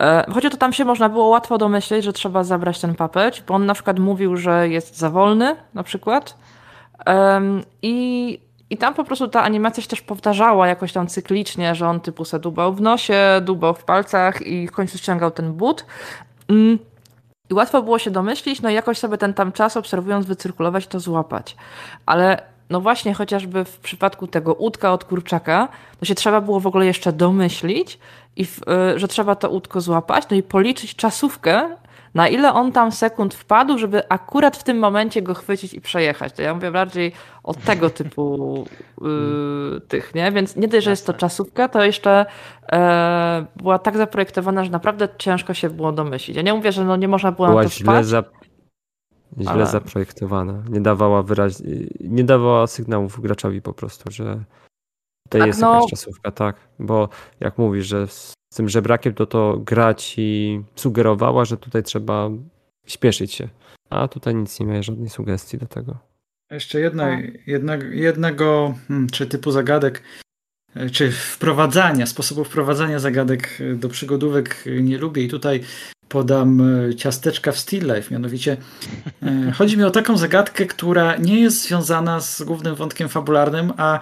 E, choć o to tam się można było łatwo domyśleć, że trzeba zabrać ten papeć, bo on na przykład mówił, że jest za wolny na przykład. I, I tam po prostu ta animacja się też powtarzała jakoś tam cyklicznie, że on typu se dubał w nosie, dubał w palcach i w końcu ściągał ten but. Mm. I łatwo było się domyślić, no i jakoś sobie ten tam czas obserwując, wycyrkulować, to złapać. Ale no właśnie chociażby w przypadku tego łódka od kurczaka, to się trzeba było w ogóle jeszcze domyślić, i w, y, że trzeba to łódko złapać, no i policzyć czasówkę, na ile on tam sekund wpadł, żeby akurat w tym momencie go chwycić i przejechać. To ja mówię bardziej o tego typu yy, tych, nie? Więc nie dość, że jest to czasówka, to jeszcze e, była tak zaprojektowana, że naprawdę ciężko się było domyślić. Ja nie mówię, że no nie można było była na to źle wpaść. Za... Źle ale... zaprojektowana. Nie dawała wyraź... nie dawała sygnałów graczowi po prostu, że to tak, jest no... jakaś czasówka, tak. Bo jak mówisz, że z tym żebrakiem to to gra ci sugerowała, że tutaj trzeba śpieszyć się. A tutaj nic nie ma, żadnej sugestii do tego. Jeszcze jedna, jedna, jednego hmm, czy typu zagadek, e, czy wprowadzania, sposobu wprowadzania zagadek e, do przygodówek nie lubię i tutaj podam e, ciasteczka w Still Life. Mianowicie chodzi mi o taką zagadkę, która nie jest związana z głównym wątkiem fabularnym, a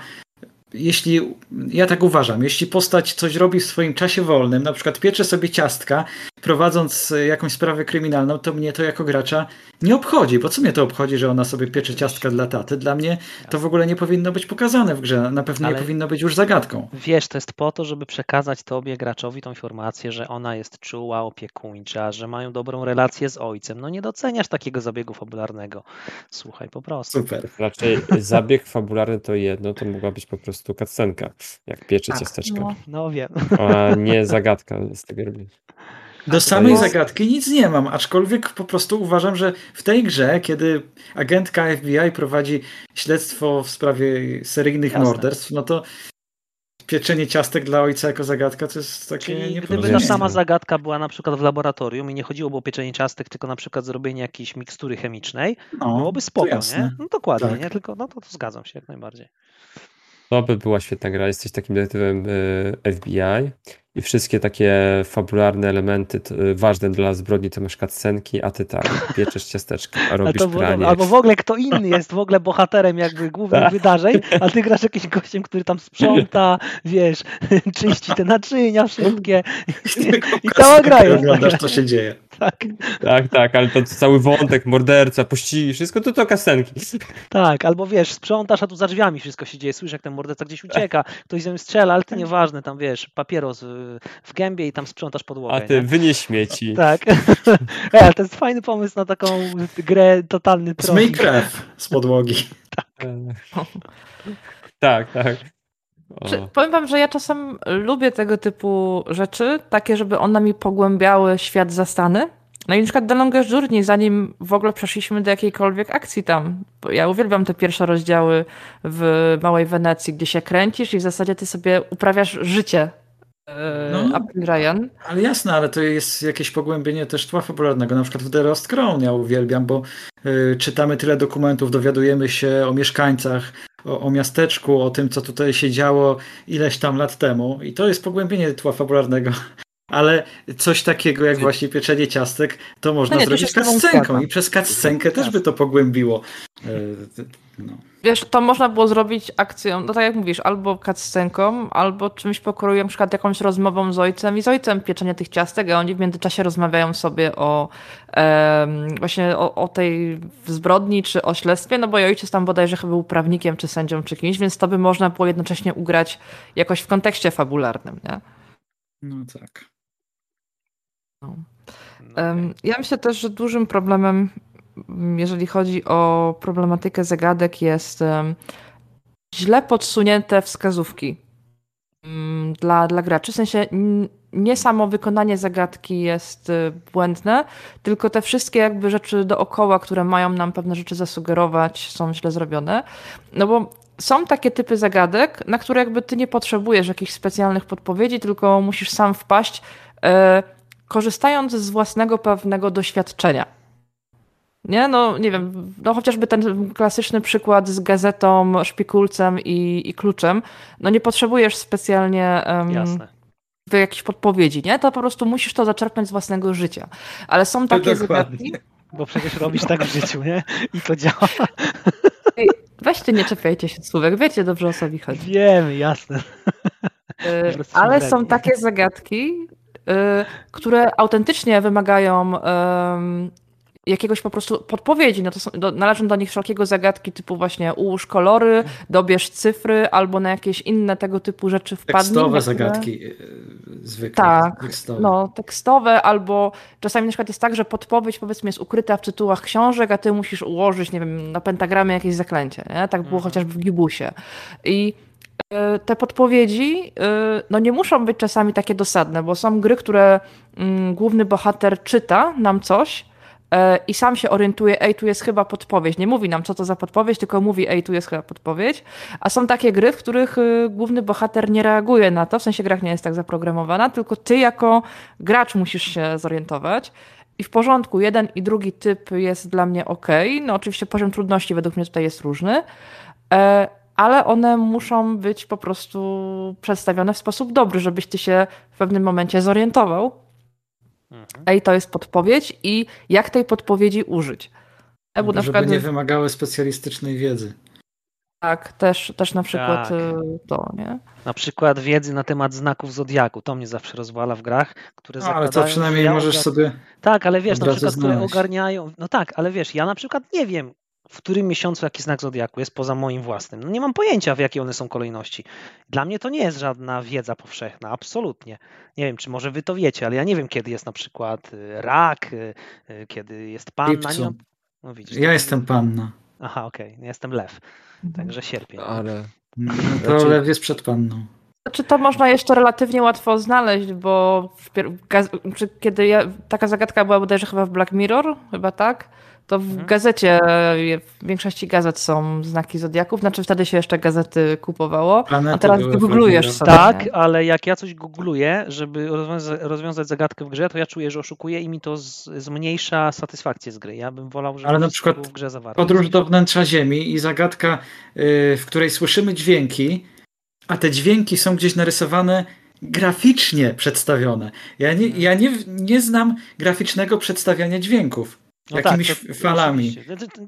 jeśli, ja tak uważam, jeśli postać coś robi w swoim czasie wolnym, na przykład piecze sobie ciastka, prowadząc jakąś sprawę kryminalną, to mnie to jako gracza nie obchodzi, bo co mnie to obchodzi, że ona sobie piecze ciastka dla taty? Dla mnie to w ogóle nie powinno być pokazane w grze, na pewno Ale nie powinno być już zagadką. Wiesz, to jest po to, żeby przekazać tobie, graczowi, tą informację, że ona jest czuła, opiekuńcza, że mają dobrą relację z ojcem. No nie doceniasz takiego zabiegu fabularnego. Słuchaj, po prostu. Super. Raczej zabieg fabularny to jedno, to mogła być po prostu cutscenka, jak piecze tak, ciasteczka. No, no wiem. A nie zagadka z tego robić. Do samej jest... zagadki nic nie mam, aczkolwiek po prostu uważam, że w tej grze, kiedy agentka FBI prowadzi śledztwo w sprawie seryjnych Jasne. morderstw, no to pieczenie ciastek dla ojca jako zagadka to jest takie Czyli gdyby ta sama zagadka była na przykład w laboratorium i nie chodziło o pieczenie ciastek, tylko na przykład zrobienie jakiejś mikstury chemicznej, no, byłoby spoko, nie? No dokładnie, tak. nie? Tylko no to, to zgadzam się jak najbardziej. To by była świetna gra. Jesteś takim detektywem y, FBI i wszystkie takie fabularne elementy y, ważne dla zbrodni to masz cutscenki, a ty tak, pieczesz ciasteczka, a robisz to, pranie. Albo w ogóle kto inny jest w ogóle bohaterem jakby głównych tak. wydarzeń, a ty grasz jakimś gościem, który tam sprząta, wiesz, czyści te naczynia wszystkie i, i cała gra jest. Oglądasz, co się dzieje. Tak. tak, tak, ale to cały wątek, morderca, pościgi, wszystko to to kasenki. Tak, albo wiesz, sprzątasz, a tu za drzwiami wszystko się dzieje, słyszysz jak ten morderca gdzieś ucieka, ktoś z nim strzela, ale to nieważne, tam wiesz, papieros w gębie i tam sprzątasz podłogę. A ty nie? wynieś śmieci. Tak. e, to jest fajny pomysł na taką grę totalny troll. Zmyj krew z podłogi. tak. tak, tak. Powiem wam, że ja czasem lubię tego typu rzeczy, takie, żeby one mi pogłębiały świat zastany. No i na przykład The Longest Journey, zanim w ogóle przeszliśmy do jakiejkolwiek akcji tam. Ja uwielbiam te pierwsze rozdziały w Małej Wenecji, gdzie się kręcisz i w zasadzie ty sobie uprawiasz życie e, no, Ryan. Ale jasne, ale to jest jakieś pogłębienie też tła fabularnego. Na przykład w The Lost Crown ja uwielbiam, bo y, czytamy tyle dokumentów, dowiadujemy się o mieszkańcach, o, o, miasteczku, o tym, co tutaj się działo ileś tam lat temu. I to jest pogłębienie tła fabularnego. Ale coś takiego jak właśnie pieczenie ciastek, to można no nie, zrobić cutscenką i przez cutscenkę też by to pogłębiło. No. Wiesz, to można było zrobić akcją, no tak jak mówisz, albo cutscenką, albo czymś pokroju, na przykład jakąś rozmową z ojcem i z ojcem pieczenie tych ciastek, a oni w międzyczasie rozmawiają sobie o właśnie o, o, tej zbrodni czy o śledztwie, no bo ojciec tam bodajże chyba był prawnikiem czy sędzią czy kimś, więc to by można było jednocześnie ugrać jakoś w kontekście fabularnym, nie? No tak. No. Ja myślę też, że dużym problemem, jeżeli chodzi o problematykę zagadek, jest źle podsunięte wskazówki dla, dla graczy. W sensie nie samo wykonanie zagadki jest y, błędne, tylko te wszystkie jakby rzeczy dookoła, które mają nam pewne rzeczy zasugerować, są źle zrobione. No bo są takie typy zagadek, na które jakby ty nie potrzebujesz jakichś specjalnych podpowiedzi, tylko musisz sam wpaść. Yy, korzystając z własnego pewnego doświadczenia. Nie, no nie wiem, no chociażby ten klasyczny przykład z gazetą, szpikulcem i, i kluczem, no nie potrzebujesz specjalnie um, Jasne. jakichś podpowiedzi, nie? To po prostu musisz to zaczerpnąć z własnego życia. Ale są takie zagadki... Bo przecież robisz tak w życiu, nie? I to działa. Ej, weźcie, nie czepiajcie się słówek, wiecie dobrze o co mi chodzi. Wiem, jasne. E, ale są takie zagadki, Y, które autentycznie wymagają jakiegoś po prostu podpowiedzi. No to są, do, należą do nich wszelkiego zagadki typu właśnie ułóż kolory, dobierz cyfry albo na jakieś inne tego typu rzeczy wpadnij. Tekstowe zagadki y, zwykle. Tak, tekstowe. no tekstowe albo czasami na przykład jest tak, że podpowiedź powiedzmy jest ukryta w tytułach książek, a ty musisz ułożyć, nie wiem, na pentagramie jakieś zaklęcie. Nie? Tak było mhm. chociażby w Gibusie. I E, te podpowiedzi e, no nie muszą być czasami takie dosadne, bo są gry, które mm, główny bohater czyta nam coś e, i sam się orientuje, ej, tu jest chyba podpowiedź. Nie mówi nam, co to za podpowiedź, tylko mówi, ej, tu jest chyba podpowiedź. A są takie gry, w których główny bohater nie reaguje na to, w sensie gra nie jest tak zaprogramowana, tylko ty jako gracz musisz się zorientować. I w porządku, jeden i drugi typ jest dla mnie ok. No oczywiście poziom trudności według mnie tutaj jest różny ale one muszą być po prostu przedstawione w sposób dobry, żebyś ty się w pewnym momencie zorientował. Mhm. Ej, to jest podpowiedź i jak tej podpowiedzi użyć. E, bo żeby przykład... nie wymagały specjalistycznej wiedzy. Tak, też, też na przykład tak. Y, to, nie? Na przykład wiedzy na temat znaków Zodiaku. To mnie zawsze rozwala w grach, które no, Ale to przynajmniej ja możesz sobie Tak, ale wiesz, na przykład, znaleźć. które ogarniają... No tak, ale wiesz, ja na przykład nie wiem, w którym miesiącu jaki znak zodiaku jest poza moim własnym. No nie mam pojęcia, w jakiej one są kolejności. Dla mnie to nie jest żadna wiedza powszechna, absolutnie. Nie wiem, czy może wy to wiecie, ale ja nie wiem, kiedy jest na przykład y, rak, y, y, kiedy jest panna. Nie... No widzisz, ja jestem panna. Aha, okej, okay. ja jestem lew, mhm. także sierpień. Ale no, to znaczy... lew jest przed panną. Czy to można jeszcze relatywnie łatwo znaleźć, bo kiedy ja, taka zagadka była bodajże chyba w Black Mirror, chyba tak, to w mhm. gazecie, w większości gazet są znaki zodiaków, znaczy wtedy się jeszcze gazety kupowało, Planety a teraz googlujesz sobie. Tak, nie? ale jak ja coś googluję, żeby rozwiązać, rozwiązać zagadkę w grze, to ja czuję, że oszukuję i mi to zmniejsza satysfakcję z gry. Ja bym wolał, żeby ale na przykład w grze zawarte. podróż do wnętrza Ziemi i zagadka, y, w której słyszymy dźwięki, a te dźwięki są gdzieś narysowane graficznie przedstawione. Ja nie, ja nie, nie znam graficznego przedstawiania dźwięków. No Jakimiś tak, to, falami.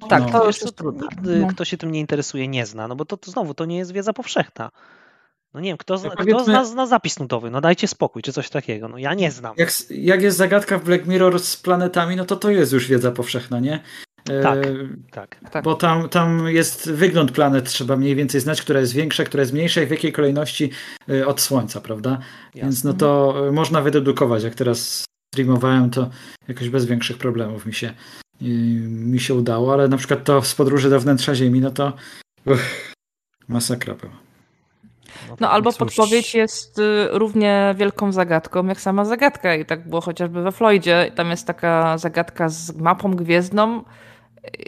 tak, no. to jest trudne. No. kto się tym nie interesuje, nie zna, no bo to, to znowu, to nie jest wiedza powszechna. No nie wiem, kto, zna, kto zna, zna zapis nutowy? No dajcie spokój, czy coś takiego. No ja nie znam. Jak, jak jest zagadka w Black Mirror z planetami, no to to jest już wiedza powszechna, nie? E, tak, tak, tak. Bo tam, tam jest wygląd planet, trzeba mniej więcej znać, która jest większa, która jest mniejsza i w jakiej kolejności e, od Słońca, prawda? Jasne. Więc no to można wydedukować, jak teraz streamowałem, to jakoś bez większych problemów mi się, mi się udało, ale na przykład to z podróży do wnętrza Ziemi, no to uch, masakra była. No, no albo cóż. podpowiedź jest y, równie wielką zagadką jak sama zagadka i tak było chociażby we Floydzie. Tam jest taka zagadka z mapą gwiezdną.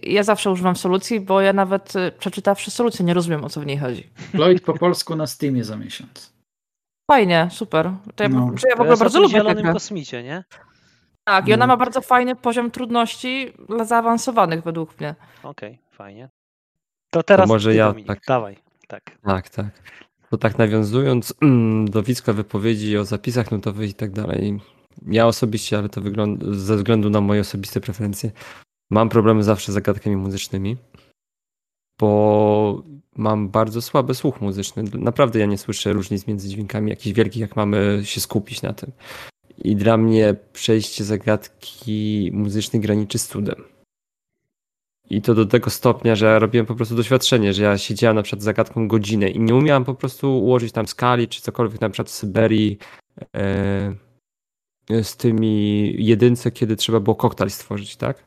Ja zawsze używam solucji, bo ja nawet y, przeczytawszy solucję nie rozumiem o co w niej chodzi. Floyd po polsku na Steamie za miesiąc. Fajnie, super. To ja, No. ja w To ogóle o bardzo lubię tę zielonym grę. kosmicie, nie? Tak, i ona No. ma bardzo fajny poziom trudności dla zaawansowanych według mnie. Okej, fajnie. To teraz może ty, ja Dominik, tak- dawaj. Tak. Tak, tak. To tak nawiązując mm, do Wicka wypowiedzi o zapisach nutowych i tak dalej. Ja osobiście, ale to wygląda ze względu na moje osobiste preferencje, mam problemy zawsze z zagadkami muzycznymi, bo mam bardzo słaby słuch muzyczny. Naprawdę ja nie słyszę różnic między dźwiękami jakichś wielkich, jak mamy się skupić na tym. I dla mnie przejście zagadki muzycznej graniczy z cudem. I to do tego stopnia, że ja robiłem po prostu doświadczenie, że ja siedziałem na przykład zagadką godzinę i nie umiałem po prostu ułożyć tam skali czy cokolwiek, na przykład w Syberii e, z tymi jedynce, kiedy trzeba było koktajl stworzyć, tak?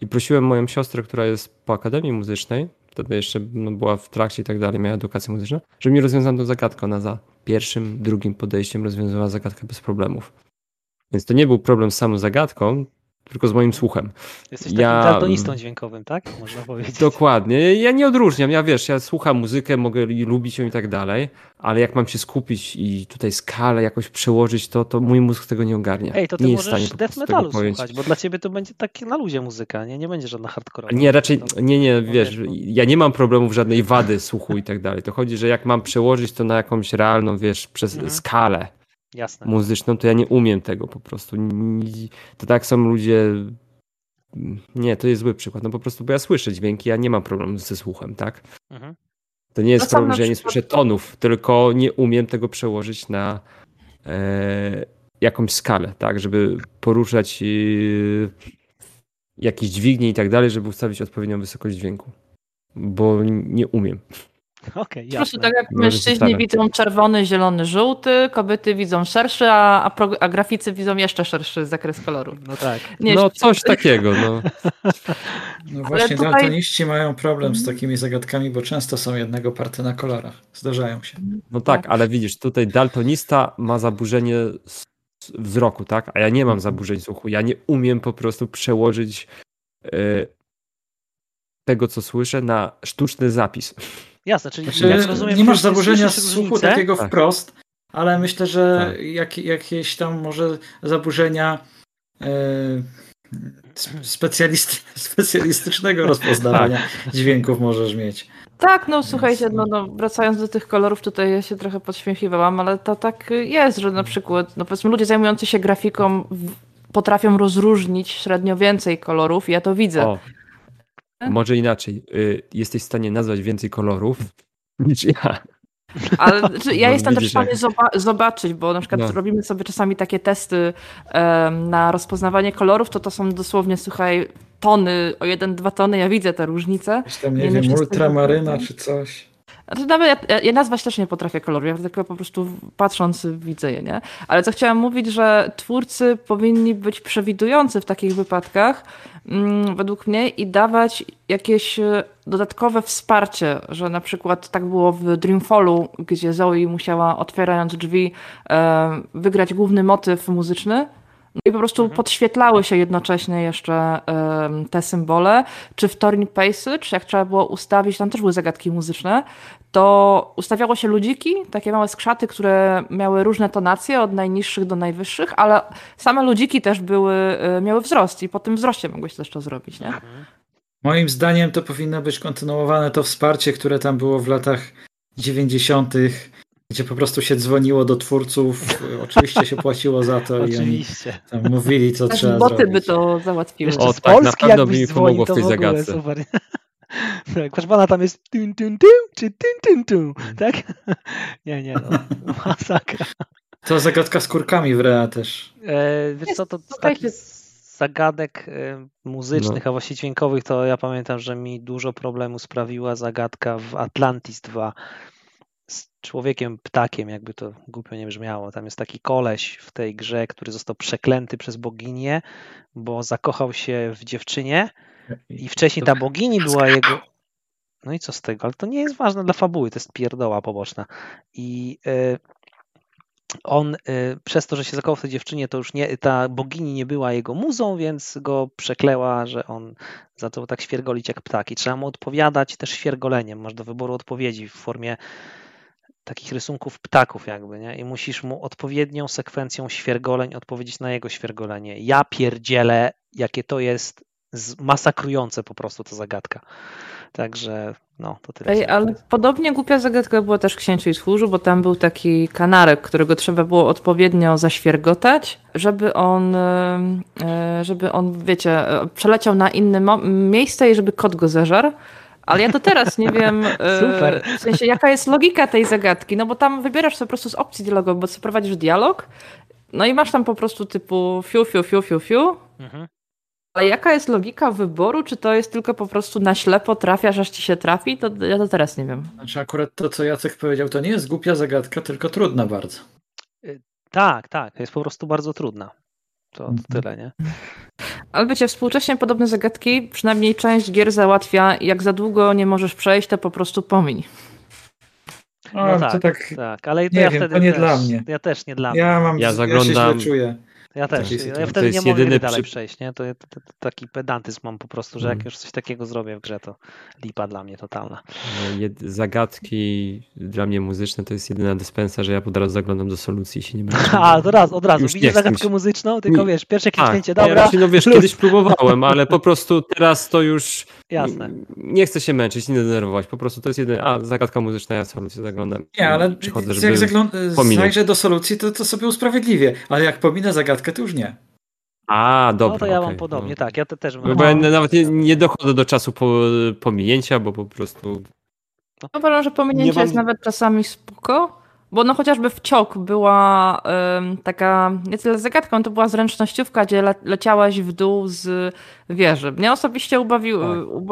I prosiłem moją siostrę, która jest po Akademii Muzycznej, wtedy jeszcze no, była w trakcie i tak dalej, miała edukację muzyczną, żeby mi rozwiązano tą zagadkę. Ona za pierwszym, drugim podejściem rozwiązała zagadkę bez problemów. Więc to nie był problem z samą zagadką, tylko z moim słuchem. Jesteś Ja- takim daltonistą dźwiękowym, tak? Można powiedzieć. Dokładnie. Ja nie odróżniam. Ja wiesz, ja słucham muzykę, mogę lubić ją i tak dalej, ale jak mam się skupić i tutaj skalę jakoś przełożyć, to, to mój mózg tego nie ogarnia. Ej, to ty nie możesz death metalu słuchać, bo dla ciebie to będzie takie na luzie muzyka, nie? Nie będzie żadna hardkorowa. Nie, raczej, nie, nie, no wiesz, wiesz, no. ja nie mam problemów żadnej wady słuchu i tak dalej. To chodzi, że jak mam przełożyć to na jakąś realną, wiesz, przez Mhm. skalę Jasne. muzyczną, to ja nie umiem tego po prostu. To tak są ludzie. Nie, to jest zły przykład. No po prostu, bo ja słyszę dźwięki, ja nie mam problemu ze słuchem, tak? Mhm. To nie jest No problem, że ja nie słyszę tonów, tylko nie umiem tego przełożyć na e, jakąś skalę, tak, żeby poruszać e, jakieś dźwignie i tak dalej, żeby ustawić odpowiednią wysokość dźwięku. Bo nie umiem. Prostu jasne. tak jak się mężczyźni widzą czerwony, zielony, żółty, kobiety widzą szerszy, a, a, pro, a graficy widzą jeszcze szerszy zakres kolorów. No tak. Nie, No coś takiego, no. No właśnie, tutaj- daltoniści mają problem z takimi zagadkami, bo często są jednego party na kolorach. Zdarzają się. No tak, ale widzisz, tutaj daltonista ma zaburzenie wzroku, tak? A ja nie mam zaburzeń słuchu. Ja nie umiem po prostu przełożyć e, tego, co słyszę, na sztuczny zapis. Jasne, czyli Znaczy, jak rozumiem, nie masz zaburzenia słuchu takiego Tak. wprost, ale myślę, że Tak. jak, jakieś tam może zaburzenia sp- specjalist, specjalistycznego rozpoznawania dźwięków możesz mieć. Tak, no słuchajcie, no, no, wracając do tych kolorów, tutaj ja się trochę podśmiechiwałam, ale to tak jest, że na przykład, no powiedzmy, ludzie zajmujący się grafiką w, potrafią rozróżnić średnio więcej kolorów i ja to widzę. O, może inaczej. Y, Jesteś w stanie nazwać więcej kolorów niż ja. Ale znaczy, ja No, jestem też w stanie zoba- zobaczyć, bo na przykład No. robimy sobie czasami takie testy em, na rozpoznawanie kolorów, to to są dosłownie, słuchaj, tony, o jeden, dwa tony, ja widzę te różnice. Tam, nie Nie, wiem, ultramaryna czy coś. Znaczy nawet ja, ja nazwać też nie potrafię kolorów, ja tylko po prostu patrząc widzę je, nie? Ale co chciałam mówić, że twórcy powinni być przewidujący w takich wypadkach, według mnie, i dawać jakieś e, dodatkowe wsparcie, że na przykład tak było w Dreamfallu, gdzie Zoe musiała otwierając drzwi e, wygrać główny motyw muzyczny, no i po prostu podświetlały się jednocześnie jeszcze em, te symbole. Czy w Torn Passage, jak trzeba było ustawić, tam też były zagadki muzyczne, to ustawiało się ludziki, takie małe skrzaty, które miały różne tonacje, od najniższych do najwyższych, ale same ludziki też były, e, miały wzrost i po tym wzroście mogłeś też to zrobić, nie? Moim zdaniem to powinno być kontynuowane to wsparcie, które tam było w latach 90., gdzie po prostu się dzwoniło do twórców. Oczywiście się płaciło za to i oni tam mówili, co trzeba boty by zrobić. to załatwiły. Jeszcze O, z tak, na Polski pewno jakbyś by mi pomogło w tej zagadce. super. Tak, proszę pana, tam jest czy tun, tun, tun, tak? Nie, nie, no, masakra. To zagadka z kurkami w Rea też. E, wiesz co, to z takich zagadek e, muzycznych, a właściwie dźwiękowych, to ja pamiętam, że mi dużo problemu sprawiła zagadka w Atlantis 2 z człowiekiem ptakiem, jakby to głupio nie brzmiało. Tam jest taki koleś w tej grze, który został przeklęty przez boginię, bo zakochał się w dziewczynie i wcześniej ta bogini była jego. No i co z tego? Ale to nie jest ważne dla fabuły, to jest pierdoła poboczna. I y, on y, przez to, że się zakochał w tej dziewczynie, to już nie, ta bogini nie była jego muzą, więc go przekleła, że on zaczął tak świergolić jak ptaki. Trzeba mu odpowiadać też świergoleniem. Masz do wyboru odpowiedzi w formie takich rysunków ptaków jakby, nie? I musisz mu odpowiednią sekwencją świergoleń odpowiedzieć na jego świergolenie. Ja pierdzielę, jakie to jest masakrujące po prostu ta zagadka. Także no, to tyle. Ej, ale podobnie głupia zagadka była też Księciu i Służu, bo tam był taki kanarek, którego trzeba było odpowiednio zaświergotać, żeby on, e, żeby on, wiecie, e, przeleciał na inne miejsce i żeby kot go zeżarł. Ale ja to teraz nie wiem, e, Super. w sensie jaka jest logika tej zagadki, no bo tam wybierasz sobie po prostu z opcji dialogu, bo co prowadzisz dialog, no i masz tam po prostu typu fiu, fiu, fiu, fiu, fiu. Mhm. Ale jaka jest logika wyboru? Czy to jest tylko po prostu na ślepo trafiasz, aż ci się trafi? To ja to teraz nie wiem. Znaczy akurat to, co Jacek powiedział, to nie jest głupia zagadka, tylko trudna bardzo. Y, tak, tak, jest po prostu bardzo trudna. To, to mhm. tyle, nie? Ale wiecie, współcześnie podobne zagadki, przynajmniej część gier załatwia, jak za długo nie możesz przejść, to po prostu pomiń. No, no tak, tak, tak, ale nie ja wiem, wtedy to nie też, dla mnie. Ja też nie dla mnie. Ja mam, ja zaglądam, ja czuję. Ja też. Ja wtedy nie mogę dalej przy... przejść, nie? To, to, to, taki pedantyzm mam po prostu, że jak mm. już coś takiego zrobię w grze, to lipa dla mnie totalna. No, zagadki dla mnie muzyczne to jest jedyna dyspensa, że ja od razu zaglądam do solucji i się nie męczę. A, to raz, od razu. Już Widzisz zagadkę muzyczną, tylko wiesz, pierwsze kliknięcie, dobra. Ja raczej, no wiesz, kiedyś próbowałem, ale po prostu teraz to już Jasne. nie chcę się męczyć, nie denerwować. Po prostu to jest jedyna, a zagadka muzyczna, ja solucję zaglądam. Nie, ale Przychodzę, jak zaglą- zajrzę do solucji, to, to sobie usprawiedliwię, ale jak pominę zagadkę, to już nie. A, dobra. No to ja okay. mam podobnie, no. tak. Ja te też mam. Bo ja nawet nie, nie dochodzę do czasu po, pominięcia, bo po prostu. No uważam, że pominięcie jest nawet czasami spoko, bo no chociażby w ciok była taka, nie tyle zagadką, to była zręcznościówka, gdzie le, leciałaś w dół z wieży. Mnie osobiście ubawi, tak.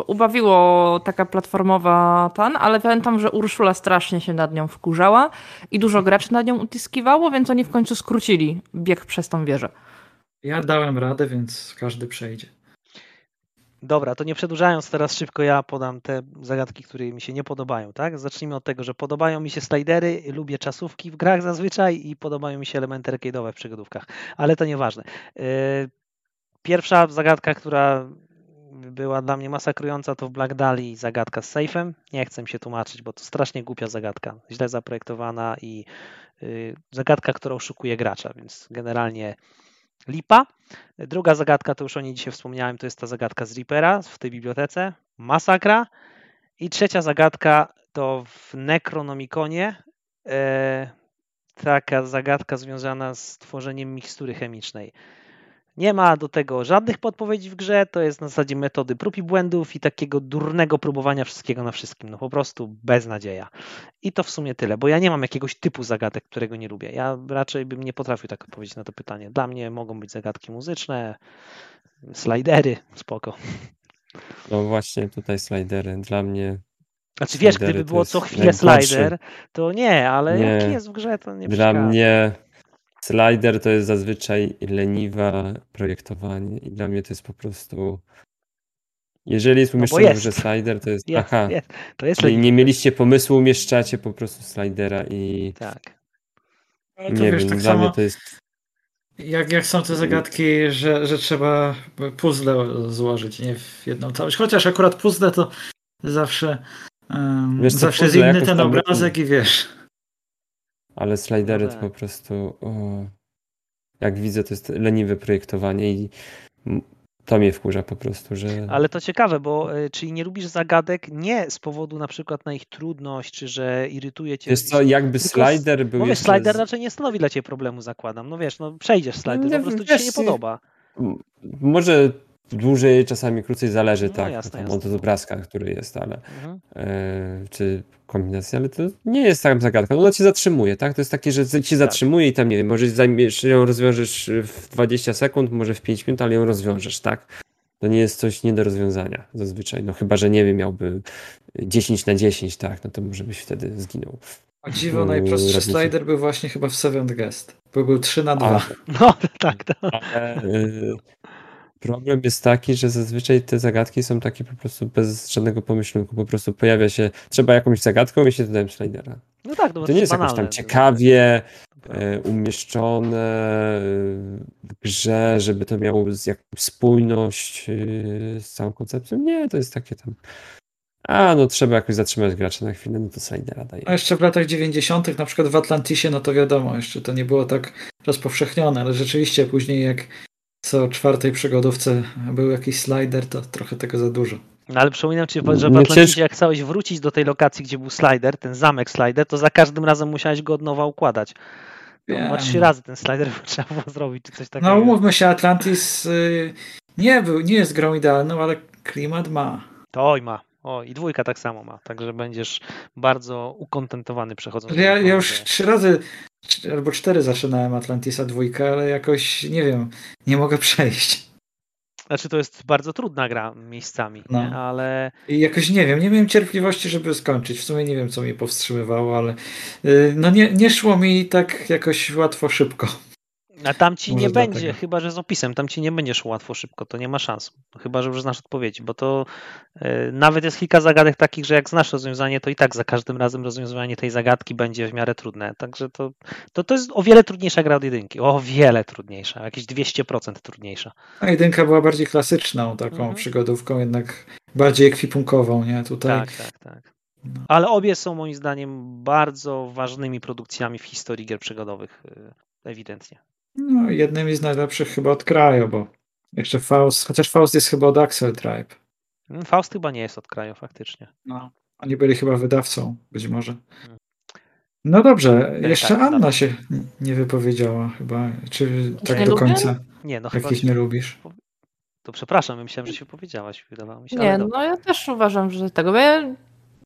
ubawiło taka platformowa tan, ale pamiętam, że Urszula strasznie się nad nią wkurzała i dużo graczy nad nią utyskiwało, więc oni w końcu skrócili bieg przez tą wieżę. Ja dałem radę, więc każdy przejdzie. Dobra, to nie przedłużając teraz szybko, ja podam te zagadki, które mi się nie podobają, tak? Zacznijmy od tego, że podobają mi się slidery, lubię czasówki w grach zazwyczaj i podobają mi się elementy arcade'owe w przygodówkach, ale to nieważne. Yy, pierwsza zagadka, która była dla mnie masakrująca, to w Black Dali zagadka z safe'em. Nie chcę się tłumaczyć, bo to strasznie głupia zagadka, źle zaprojektowana i yy, zagadka, która oszukuje gracza, więc generalnie lipa. Druga zagadka, to już o niej dzisiaj wspomniałem, to jest ta zagadka z Reapera w tej bibliotece. Masakra. I trzecia zagadka to w Necronomiconie e, taka zagadka związana z tworzeniem mikstury chemicznej. Nie ma do tego żadnych podpowiedzi w grze, to jest na zasadzie metody prób i błędów i takiego durnego próbowania wszystkiego na wszystkim. No po prostu beznadzieja. I to w sumie tyle, bo ja nie mam jakiegoś typu zagadek, którego nie lubię. Ja raczej bym nie potrafił tak odpowiedzieć na to pytanie. Dla mnie mogą być zagadki muzyczne, slidery, spoko. No właśnie, tutaj slidery. Dla mnie znaczy wiesz, gdyby było co chwilę slider, to nie, ale nie. jak jest w grze, to nie Dla mnie Slider to jest zazwyczaj leniwe projektowanie i dla mnie to jest po prostu. Jeżeli jest umieszczony no że slider, to jest. jest aha. Jest. To jest Czyli nie mieliście pomysłu, umieszczacie po prostu slidera i. Tak. nie wiesz, wiem, tak dla samo... mnie to jest. Jak, jak są te zagadki, że, że trzeba puzzle złożyć, nie w jedną całość. Chociaż akurat puzzle to zawsze, um, wiesz, zawsze jest inny ten obrazek i wiesz. Ale slidery to po prostu. O, jak widzę, to jest leniwe projektowanie i to mnie wkurza po prostu, że. Ale to ciekawe, bo e, czyli nie lubisz zagadek nie z powodu na przykład na ich trudność, czy że irytuje cię. Wiesz co, jakby slider był. No wiesz, slider z... raczej nie stanowi dla ciebie problemu, zakładam. No wiesz, no przejdziesz slider, no, po prostu wiesz, ci się nie podoba. Może dłużej, czasami krócej, zależy no, tak jasne, jasne. od obrazka, który jest, ale mhm. e, czy kombinacja, ale to nie jest taka zagadka. Ona cię zatrzymuje, tak? To jest takie, że cię tak. zatrzymuje i tam nie wiem, może ją rozwiążesz w 20 sekund, może w 5 minut, ale ją rozwiążesz, tak? To nie jest coś nie do rozwiązania zazwyczaj. No chyba, że nie wiem, miałby 10 na 10, tak? No to może byś wtedy zginął. A dziwo, no, najprostszy slider był właśnie chyba w Seventh Guest. Bo był 3 na 2. A, no tak, to. Ale, y, Problem jest taki, że zazwyczaj te zagadki są takie po prostu bez żadnego pomyślunku. Po prostu pojawia się, trzeba jakąś zagadką i się dodałem slidera. No tak, no to nie jest jakoś tam ciekawie e, umieszczone w grze, żeby to miało jakąś spójność e, z całą koncepcją. Nie, to jest takie tam A, no trzeba jakoś zatrzymać gracza na chwilę, no to Slidera daje. A jeszcze w latach 90., na przykład w Atlantisie, no to wiadomo, jeszcze to nie było tak rozpowszechnione, ale rzeczywiście później jak co czwartej przygodówce był jakiś slider, to trochę tego za dużo. No ale przypominam ci, że w Atlantisie jak chciałeś wrócić do tej lokacji, gdzie był slider, ten zamek slider, to za każdym razem musiałeś go od nowa układać. Chyba trzy razy ten slider trzeba było zrobić, czy coś takiego. No umówmy się, Atlantis y, nie był, nie jest grą idealną, ale klimat ma. To oj ma. O, i dwójka tak samo ma, także będziesz bardzo ukontentowany przechodząc. Ja, ja już trzy razy albo cztery zaczynałem Atlantisa dwójkę, ale jakoś, nie wiem, nie mogę przejść. Znaczy to jest bardzo trudna gra miejscami, no. nie? ale... I jakoś nie wiem, nie miałem cierpliwości, żeby skończyć. W sumie nie wiem, co mnie powstrzymywało, ale yy, no nie, nie szło mi tak jakoś łatwo, szybko. A tam ci Może nie dlatego. będzie, chyba że z opisem, tam ci nie będzie szło łatwo, szybko, to nie ma szans. Chyba, że już znasz odpowiedzi, bo to yy, nawet jest kilka zagadek takich, że jak znasz rozwiązanie, to i tak za każdym razem rozwiązywanie tej zagadki będzie w miarę trudne. Także to, to, to jest o wiele trudniejsza gra od jedynki. O wiele trudniejsza, jakieś 200% trudniejsza. A jedynka była bardziej klasyczną taką mhm. przygodówką, jednak bardziej ekwipunkową, nie? Tutaj. Tak, tak, tak. No. Ale obie są moim zdaniem bardzo ważnymi produkcjami w historii gier przygodowych, y, ewidentnie. No, jednym z najlepszych chyba od kraju, bo jeszcze Faust, chociaż Faust jest chyba od Axel Tribe. Mm, Faust chyba nie jest od kraju, faktycznie. No, oni byli chyba wydawcą, być może. Mm. No dobrze, jeszcze tak, Anna tak. się nie wypowiedziała chyba, czy tak nie do lubię? końca? Nie, no Jakich chyba nie lubisz? To przepraszam, myślałem, że się powiedziałaś, wydawało mi się. Nie, no ja też uważam, że tego, bo ja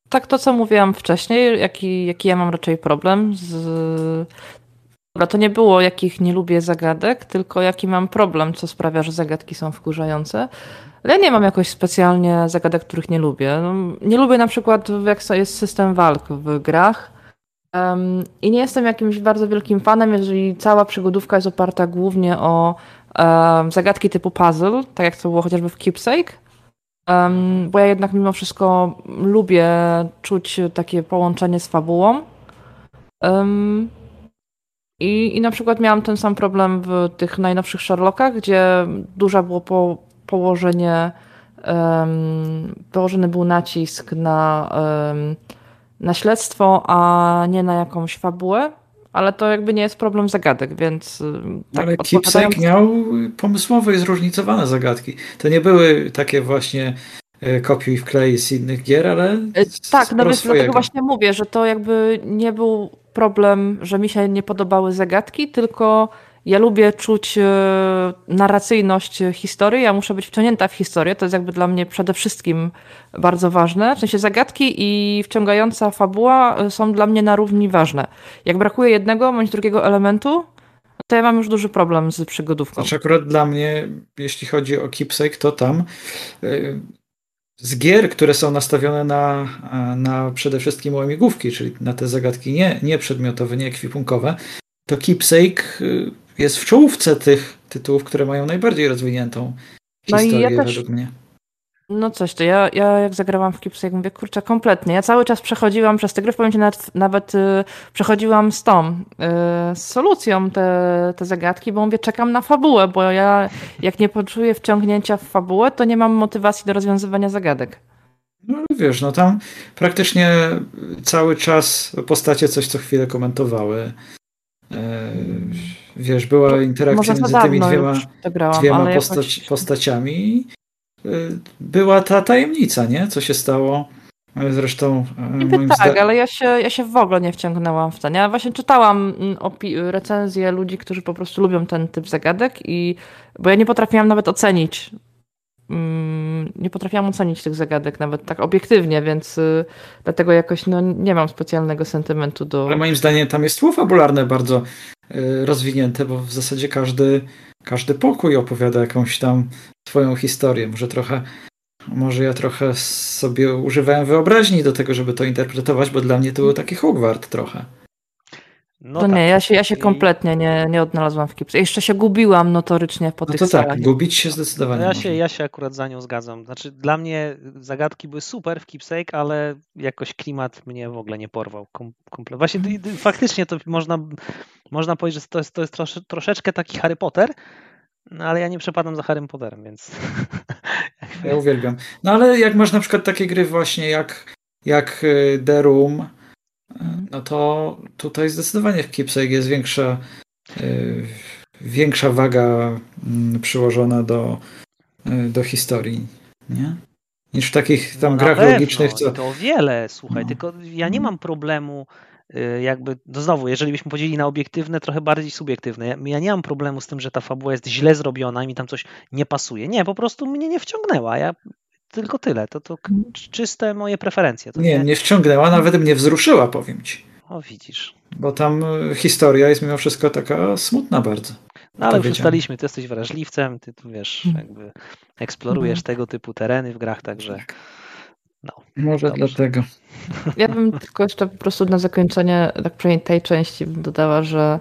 tak to, co mówiłam wcześniej, jaki, jaki ja mam raczej problem z Dobra, to nie było jakich nie lubię zagadek, tylko jaki mam problem, co sprawia, że zagadki są wkurzające. Ale ja nie mam jakoś specjalnie zagadek, których nie lubię. No, nie lubię na przykład, jak jest system walk w grach. Um, I nie jestem jakimś bardzo wielkim fanem, jeżeli cała przygodówka jest oparta głównie o um, zagadki typu puzzle, tak jak to było chociażby w Keepsake. Um, bo ja jednak mimo wszystko lubię czuć takie połączenie z fabułą. Um, i, I na przykład miałam ten sam problem w tych najnowszych Sherlockach, gdzie duże było po, położenie, um, położony był nacisk na, um, na śledztwo, a nie na jakąś fabułę. Ale to jakby nie jest problem zagadek, więc. Tak, ale Keepsake miał pomysłowe i zróżnicowane zagadki. To nie były takie właśnie e, kopiuj wklej z innych gier, ale. E, tak, nawet dlatego właśnie mówię, że to jakby nie był problem, że mi się nie podobały zagadki, tylko ja lubię czuć e, narracyjność historii, ja muszę być wciągnięta w historię, to jest jakby dla mnie przede wszystkim bardzo ważne. W sensie zagadki i wciągająca fabuła e, są dla mnie na równi ważne. Jak brakuje jednego bądź drugiego elementu, to ja mam już duży problem z przygodówką. Znaczy akurat dla mnie, jeśli chodzi o Keepsake, to tam e, z gier, które są nastawione na, na przede wszystkim łamigłówki, czyli na te zagadki nie, nie przedmiotowe, nie ekwipunkowe, to Keepsake y, jest w czołówce tych tytułów, które mają najbardziej rozwiniętą historię no i ja według mnie. No coś, to ja, ja jak zagrałam w Kipsy, jak mówię, kurczę, kompletnie. Ja cały czas przechodziłam przez te gry, w pamięci nawet, nawet y, przechodziłam z tą, y, z solucją te, te zagadki, bo mówię, czekam na fabułę, bo ja jak nie poczuję wciągnięcia w fabułę, to nie mam motywacji do rozwiązywania zagadek. No wiesz, no tam praktycznie cały czas postacie coś co chwilę komentowały. E, wiesz, była interakcja między tymi dwiema, grałam, dwiema postać, jakoś... postaciami była ta tajemnica, nie? Co się stało. Zresztą. Y, Niby tak, ale ja się, ja się w ogóle nie wciągnęłam w to. Ja właśnie czytałam mm, recenzje ludzi, którzy po prostu lubią ten typ zagadek, i bo ja nie potrafiłam nawet ocenić. Mm, nie potrafiłam ocenić tych zagadek nawet tak obiektywnie, więc y, dlatego jakoś no, nie mam specjalnego sentymentu do. Ale moim zdaniem tam jest tło fabularne bardzo rozwinięte, bo w zasadzie każdy, każdy pokój opowiada jakąś tam swoją historię. Może trochę, może ja trochę sobie używałem wyobraźni do tego, żeby to interpretować, bo dla mnie to był taki Hogwart trochę. No to tak. nie, ja się, ja się kompletnie nie, nie odnalazłam w Kipsy. Jeszcze się gubiłam notorycznie po no tych to tak, gubić się zdecydowanie. No ja, się, ja się akurat za nią zgadzam. Znaczy dla mnie zagadki były super w Keepsake, ale jakoś klimat mnie w ogóle nie porwał. Komple Właśnie faktycznie to można, można powiedzieć, że to jest, to jest trosze, troszeczkę taki Harry Potter, no ale ja nie przepadam za Harry Potterem, więc Ja uwielbiam. No ale jak masz na przykład takie gry właśnie jak, jak y, The Room, no to tutaj zdecydowanie w Keepsake jest większa y, większa waga mm, przyłożona do, do historii, nie? Niż w takich tam no grach pewno, logicznych, co... To wiele, słuchaj, No. tylko ja nie mam problemu y, jakby, no znowu, jeżeli byśmy podzielili na obiektywne, trochę bardziej subiektywne, ja, ja nie mam problemu z tym, że ta fabuła jest źle zrobiona i mi tam coś nie pasuje. Nie, po prostu mnie nie wciągnęła. Ja tylko tyle. To, to k- czyste moje preferencje. To Nie, nie wciągnęła, nawet mnie wzruszyła, powiem ci. O, widzisz. Bo tam y, historia jest mimo wszystko taka smutna bardzo. No ale już Powiedziałem. ustaliliśmy, ty jesteś wrażliwcem, ty tu wiesz, Mhm. jakby eksplorujesz tego typu tereny w grach, także no. Może Dobrze. dlatego. Ja bym tylko jeszcze po prostu na zakończenie, tak przynajmniej tej części bym dodała, że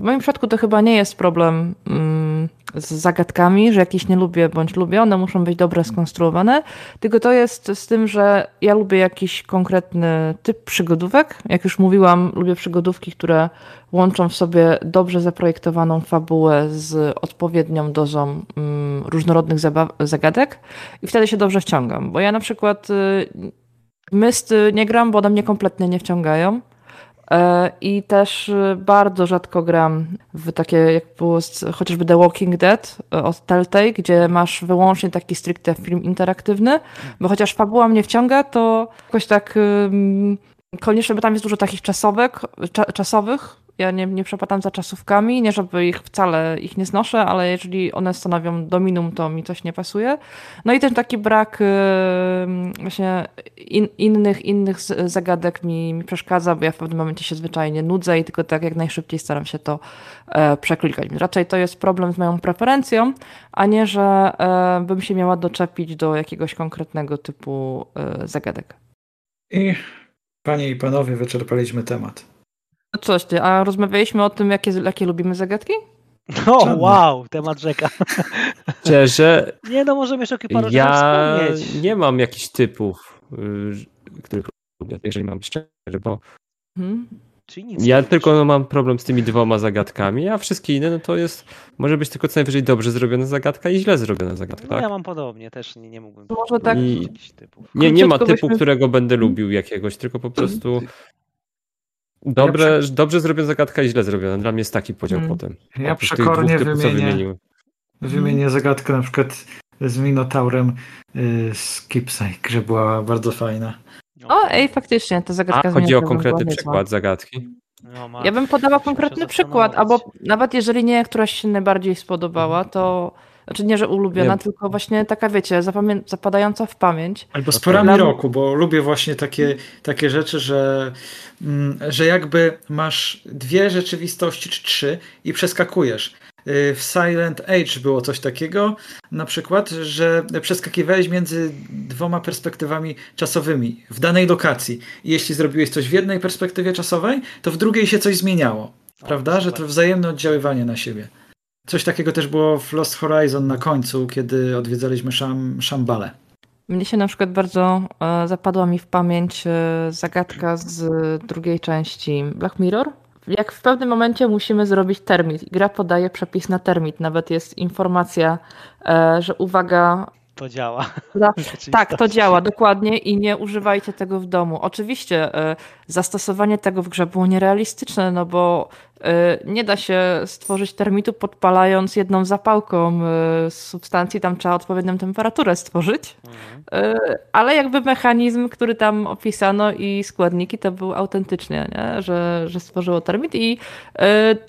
w moim przypadku to chyba nie jest problem mm, z zagadkami, że jakieś nie lubię bądź lubię, one muszą być dobre skonstruowane, tylko to jest z tym, że ja lubię jakiś konkretny typ przygodówek. Jak już mówiłam, lubię przygodówki, które łączą w sobie dobrze zaprojektowaną fabułę z odpowiednią dozą mm, różnorodnych zagadek i wtedy się dobrze wciągam, bo ja na przykład y, Myst nie gram, bo one mnie kompletnie nie wciągają. E, I też y, bardzo rzadko gram w takie, jak było chociażby The Walking Dead y, od Telltale, gdzie masz wyłącznie taki stricte film interaktywny, bo chociaż fabuła mnie wciąga, to jakoś tak koniecznie, bo tam jest dużo takich czasówek, cza, czasowych. Ja nie, nie przepadam za czasówkami, nie żeby ich wcale ich nie znoszę, ale jeżeli one stanowią dominum, to mi coś nie pasuje. No i ten taki brak ym, właśnie in, innych, innych zagadek mi, mi przeszkadza, bo ja w pewnym momencie się zwyczajnie nudzę i tylko tak jak najszybciej staram się to e, przeklikać. Raczej to jest problem z moją preferencją, a nie, że e, bym się miała doczepić do jakiegoś konkretnego typu e, zagadek. I panie i panowie, wyczerpaliśmy temat. No Coś ty, a rozmawialiśmy o tym, jakie, jakie lubimy zagadki? O, wow, temat rzeka. Szczerze, Nie no, możemy jeszcze parę ja wspomnieć. nie mam jakichś typów, y, których lubię, jeżeli mam być szczery, bo Hmm? Czyli nic ja tylko no, mam problem z tymi dwoma zagadkami, a wszystkie inne no to jest, może być tylko co najwyżej dobrze zrobiona zagadka i źle zrobiona zagadka, No tak? ja mam podobnie, też nie, nie mógłbym Może tak- powiedzieć I-. Nie, nie ma typu, byśmy- którego będę lubił jakiegoś, tylko po prostu dobre, dobrze zrobiona zagadka i źle zrobiona. Dla mnie jest taki podział Hmm. potem. Ja Oprócz przekornie dwóch wymienię, wymieniłem. wymienię zagadkę na przykład z Minotaurem y, z Keepsake, że była bardzo fajna. O, ej, faktycznie, ta zagadka A chodzi o konkretny przykład zagadki. no, Ja bym podała konkretny przykład, albo nawet jeżeli nie, któraś się najbardziej spodobała, to znaczy nie, że ulubiona, Nie. tylko właśnie taka, wiecie, zapamię- zapadająca w pamięć. Albo z porami Dla- roku, bo lubię właśnie takie, takie rzeczy, że, mm, że jakby masz dwie rzeczywistości czy trzy i przeskakujesz. Y, W Silent Age było coś takiego, na przykład, że przeskakiwałeś między dwoma perspektywami czasowymi w danej lokacji. I jeśli zrobiłeś coś w jednej perspektywie czasowej, to w drugiej się coś zmieniało. Prawda? Że to wzajemne oddziaływanie na siebie. Coś takiego też było w Lost Horizon na końcu, kiedy odwiedzaliśmy Szam, Szambalę. Mnie się na przykład bardzo e, zapadła mi w pamięć e, zagadka z drugiej części Black Mirror. Jak w pewnym momencie musimy zrobić termit i gra podaje przepis na termit, nawet jest informacja, e, że uwaga, To działa. Tak, to działa dokładnie i nie używajcie tego w domu. Oczywiście e, zastosowanie tego w grze było nierealistyczne, no bo nie da się stworzyć termitu podpalając jedną zapałką e, substancji, tam trzeba odpowiednią temperaturę stworzyć. Mhm. Ale jakby mechanizm, który tam opisano i składniki, to był autentycznie, nie? Że, że stworzyło termit i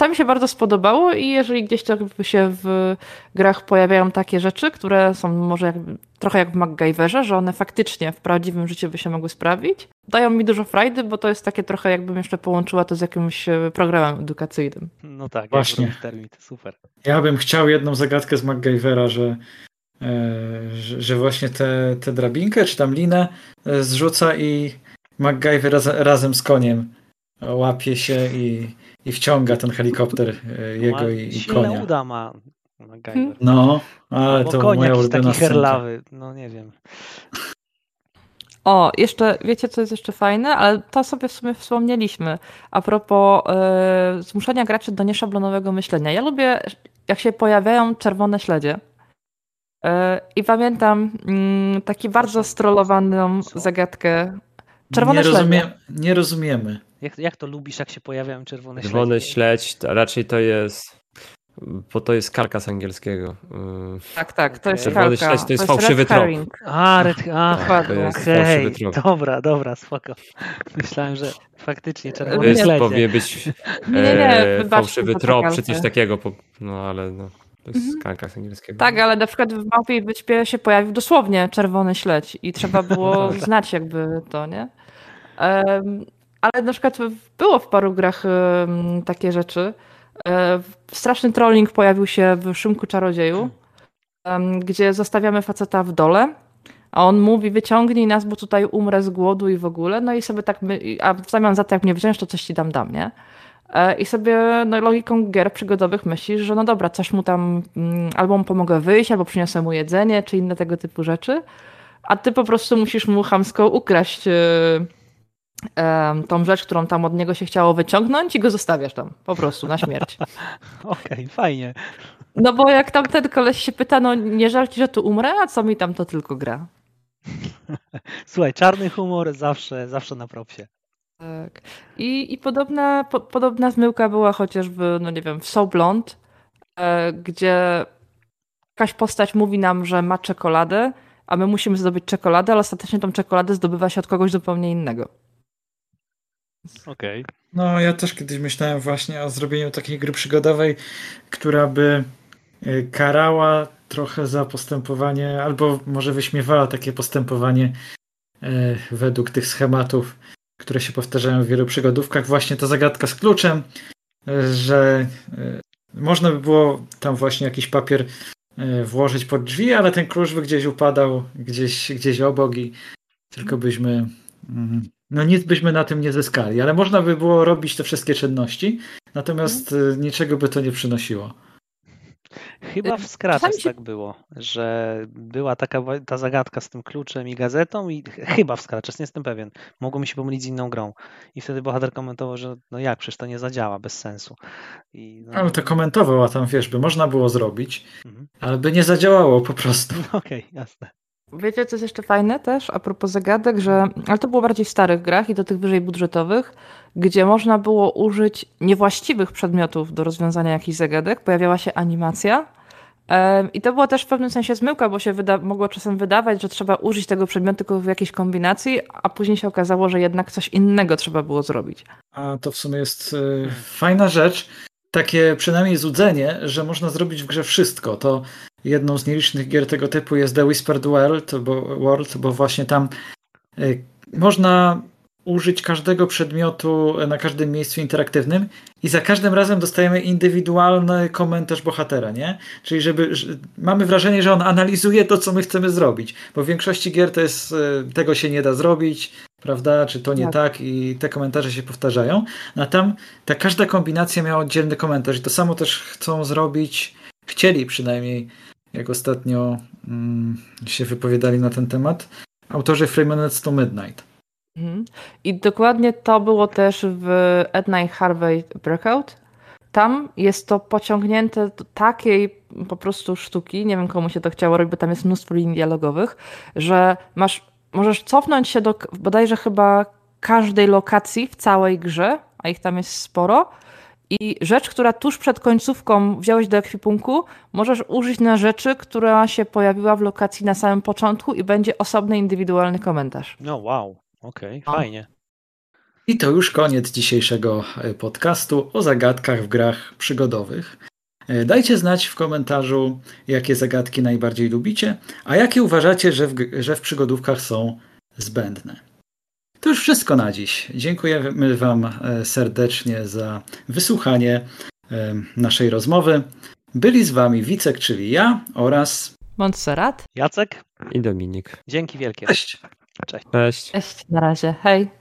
mi się bardzo spodobało i jeżeli gdzieś to się w grach pojawiają takie rzeczy, które są może jakby, trochę jak w MacGyverze, że one faktycznie w prawdziwym życiu by się mogły sprawić, dają mi dużo frajdy, bo to jest takie trochę jakbym jeszcze połączyła to z jakimś e, programem edukacyjnym. No tak, Właśnie. jak termit, super. Ja bym chciał jedną zagadkę z MacGyvera, że, e, że, że właśnie tę te, drabinkę czy tam linę e, zrzuca i MacGyver raz, razem z koniem łapie się i, i wciąga ten helikopter e, jego ma i, i silne konia. uda ma MacGyver. No, ale to koń moja ulubiona taki scenka. herlawy, no nie wiem. O, jeszcze, wiecie co jest jeszcze fajne? Ale to sobie w sumie wspomnieliśmy. A propos e, zmuszania graczy do nieszablonowego myślenia. Ja lubię, jak się pojawiają czerwone śledzie. E, I pamiętam mm, taki bardzo strollowaną zagadkę. Czerwone nie, rozumie, nie rozumiemy. Jak, jak to lubisz, jak się pojawiają czerwone śledzie? Czerwony śledź, to raczej to jest. Bo to jest karka z angielskiego. Tak, tak, to jest Czerwony kalka. śledź to jest fałszywy trop. A, red, a Tak, to jest okej, fałszywy trop. dobra, dobra, spoko. Myślałem, że faktycznie To czerwone jest, śledzie. powinien być Nie, nie, nie, e, wybaczcie fałszywy trop czy coś takiego. No ale no, to jest Mhm. karka z angielskiego. Tak, ale na przykład w Małpiej Wyspie się pojawił dosłownie czerwony śledź i trzeba było znać jakby to, nie? Em, ale na przykład było w paru grach em, takie rzeczy. E, straszny trolling pojawił się w Szymku Czarodzieju, em, gdzie zostawiamy faceta w dole, a on mówi wyciągnij nas, bo tutaj umrę z głodu i w ogóle, no i sobie tak, my, a w zamian za to jak mnie wziąć, to coś ci dam, dam, nie? E, I sobie no, logiką gier przygodowych myślisz, że no dobra, coś mu tam, mm, albo mu pomogę wyjść, albo przyniosę mu jedzenie, czy inne tego typu rzeczy, a ty po prostu musisz mu chamsko ukraść e, tą rzecz, którą tam od niego się chciało wyciągnąć i go zostawiasz tam, po prostu, na śmierć. Okej, fajnie. No bo jak tam ten koleś się pyta, no nie żal ci, że tu umrę, a co mi tam to tylko gra. Słuchaj, czarny humor zawsze, zawsze na propsie. Tak. I, i podobna, po, podobna zmyłka była chociażby, no nie wiem, w So Blonde, e, gdzie jakaś postać mówi nam, że ma czekoladę, a my musimy zdobyć czekoladę, ale ostatecznie tą czekoladę zdobywa się od kogoś zupełnie innego. Okej. No, ja też kiedyś myślałem właśnie o zrobieniu takiej gry przygodowej, która by y, karała trochę za postępowanie, albo może wyśmiewała takie postępowanie y, według tych schematów, które się powtarzają w wielu przygodówkach. Właśnie ta zagadka z kluczem, y, że można by było tam właśnie jakiś papier włożyć pod drzwi, ale ten klucz by gdzieś upadał, gdzieś, gdzieś obok i tylko byśmy mm, no nic byśmy na tym nie zyskali, ale można by było robić te wszystkie czynności, natomiast y, niczego by to nie przynosiło. Chyba w Scratches się- tak było, że była taka ta zagadka z tym kluczem i gazetą i ch- chyba w Scratches, nie jestem pewien. Mogło mi się pomylić z inną grą. I wtedy bohater komentował, że no jak, przecież to nie zadziała, bez sensu. I, no, Ale to komentował, a tam wiesz, by można było zrobić, Mhm. ale by nie zadziałało po prostu. Okej, jasne. Wiecie, co jest jeszcze fajne też a propos zagadek, że, ale to było bardziej w starych grach i do tych wyżej budżetowych, gdzie można było użyć niewłaściwych przedmiotów do rozwiązania jakichś zagadek, pojawiała się animacja. I to była też w pewnym sensie zmyłka, bo się wyda- mogło czasem wydawać, że trzeba użyć tego przedmiotu tylko w jakiejś kombinacji, a później się okazało, że jednak coś innego trzeba było zrobić. A to w sumie jest y, fajna rzecz, takie przynajmniej złudzenie, że można zrobić w grze wszystko. To jedną z nielicznych gier tego typu jest The Whispered World, bo, World, bo właśnie tam y, można użyć każdego przedmiotu na każdym miejscu interaktywnym i za każdym razem dostajemy indywidualny komentarz bohatera, nie? Czyli żeby że mamy wrażenie, że on analizuje to, co my chcemy zrobić, bo w większości gier to jest y, tego się nie da zrobić, prawda? Czy to nie Tak. tak i te komentarze się powtarzają. No a tam ta każda kombinacja miała oddzielny komentarz i to samo też chcą zrobić, chcieli przynajmniej, jak ostatnio mm, się wypowiadali na ten temat, autorzy Three Minutes to Midnight. Mhm. I dokładnie to było też w At Night Harvey Breakout. Tam jest to pociągnięte do takiej po prostu sztuki, nie wiem komu się to chciało robić, bo tam jest mnóstwo linii dialogowych, że masz, możesz cofnąć się do bodajże chyba każdej lokacji w całej grze, a ich tam jest sporo, i rzecz, która tuż przed końcówką wziąłeś do ekwipunku, możesz użyć na rzeczy, która się pojawiła w lokacji na samym początku i będzie osobny, indywidualny komentarz. No wow, okej, No. fajnie. I to już koniec dzisiejszego e, podcastu o zagadkach w grach przygodowych. E, Dajcie znać w komentarzu, jakie zagadki najbardziej lubicie, a jakie uważacie, że w, że w przygodówkach są zbędne. To już wszystko na dziś. Dziękujemy Wam e, serdecznie za wysłuchanie e, naszej rozmowy. Byli z Wami Wicek, czyli ja oraz. Montserrat? Jacek, I Dominik. dzięki wielkie. Cześć! Cześć. Cześć. Cześć, na razie. Hej.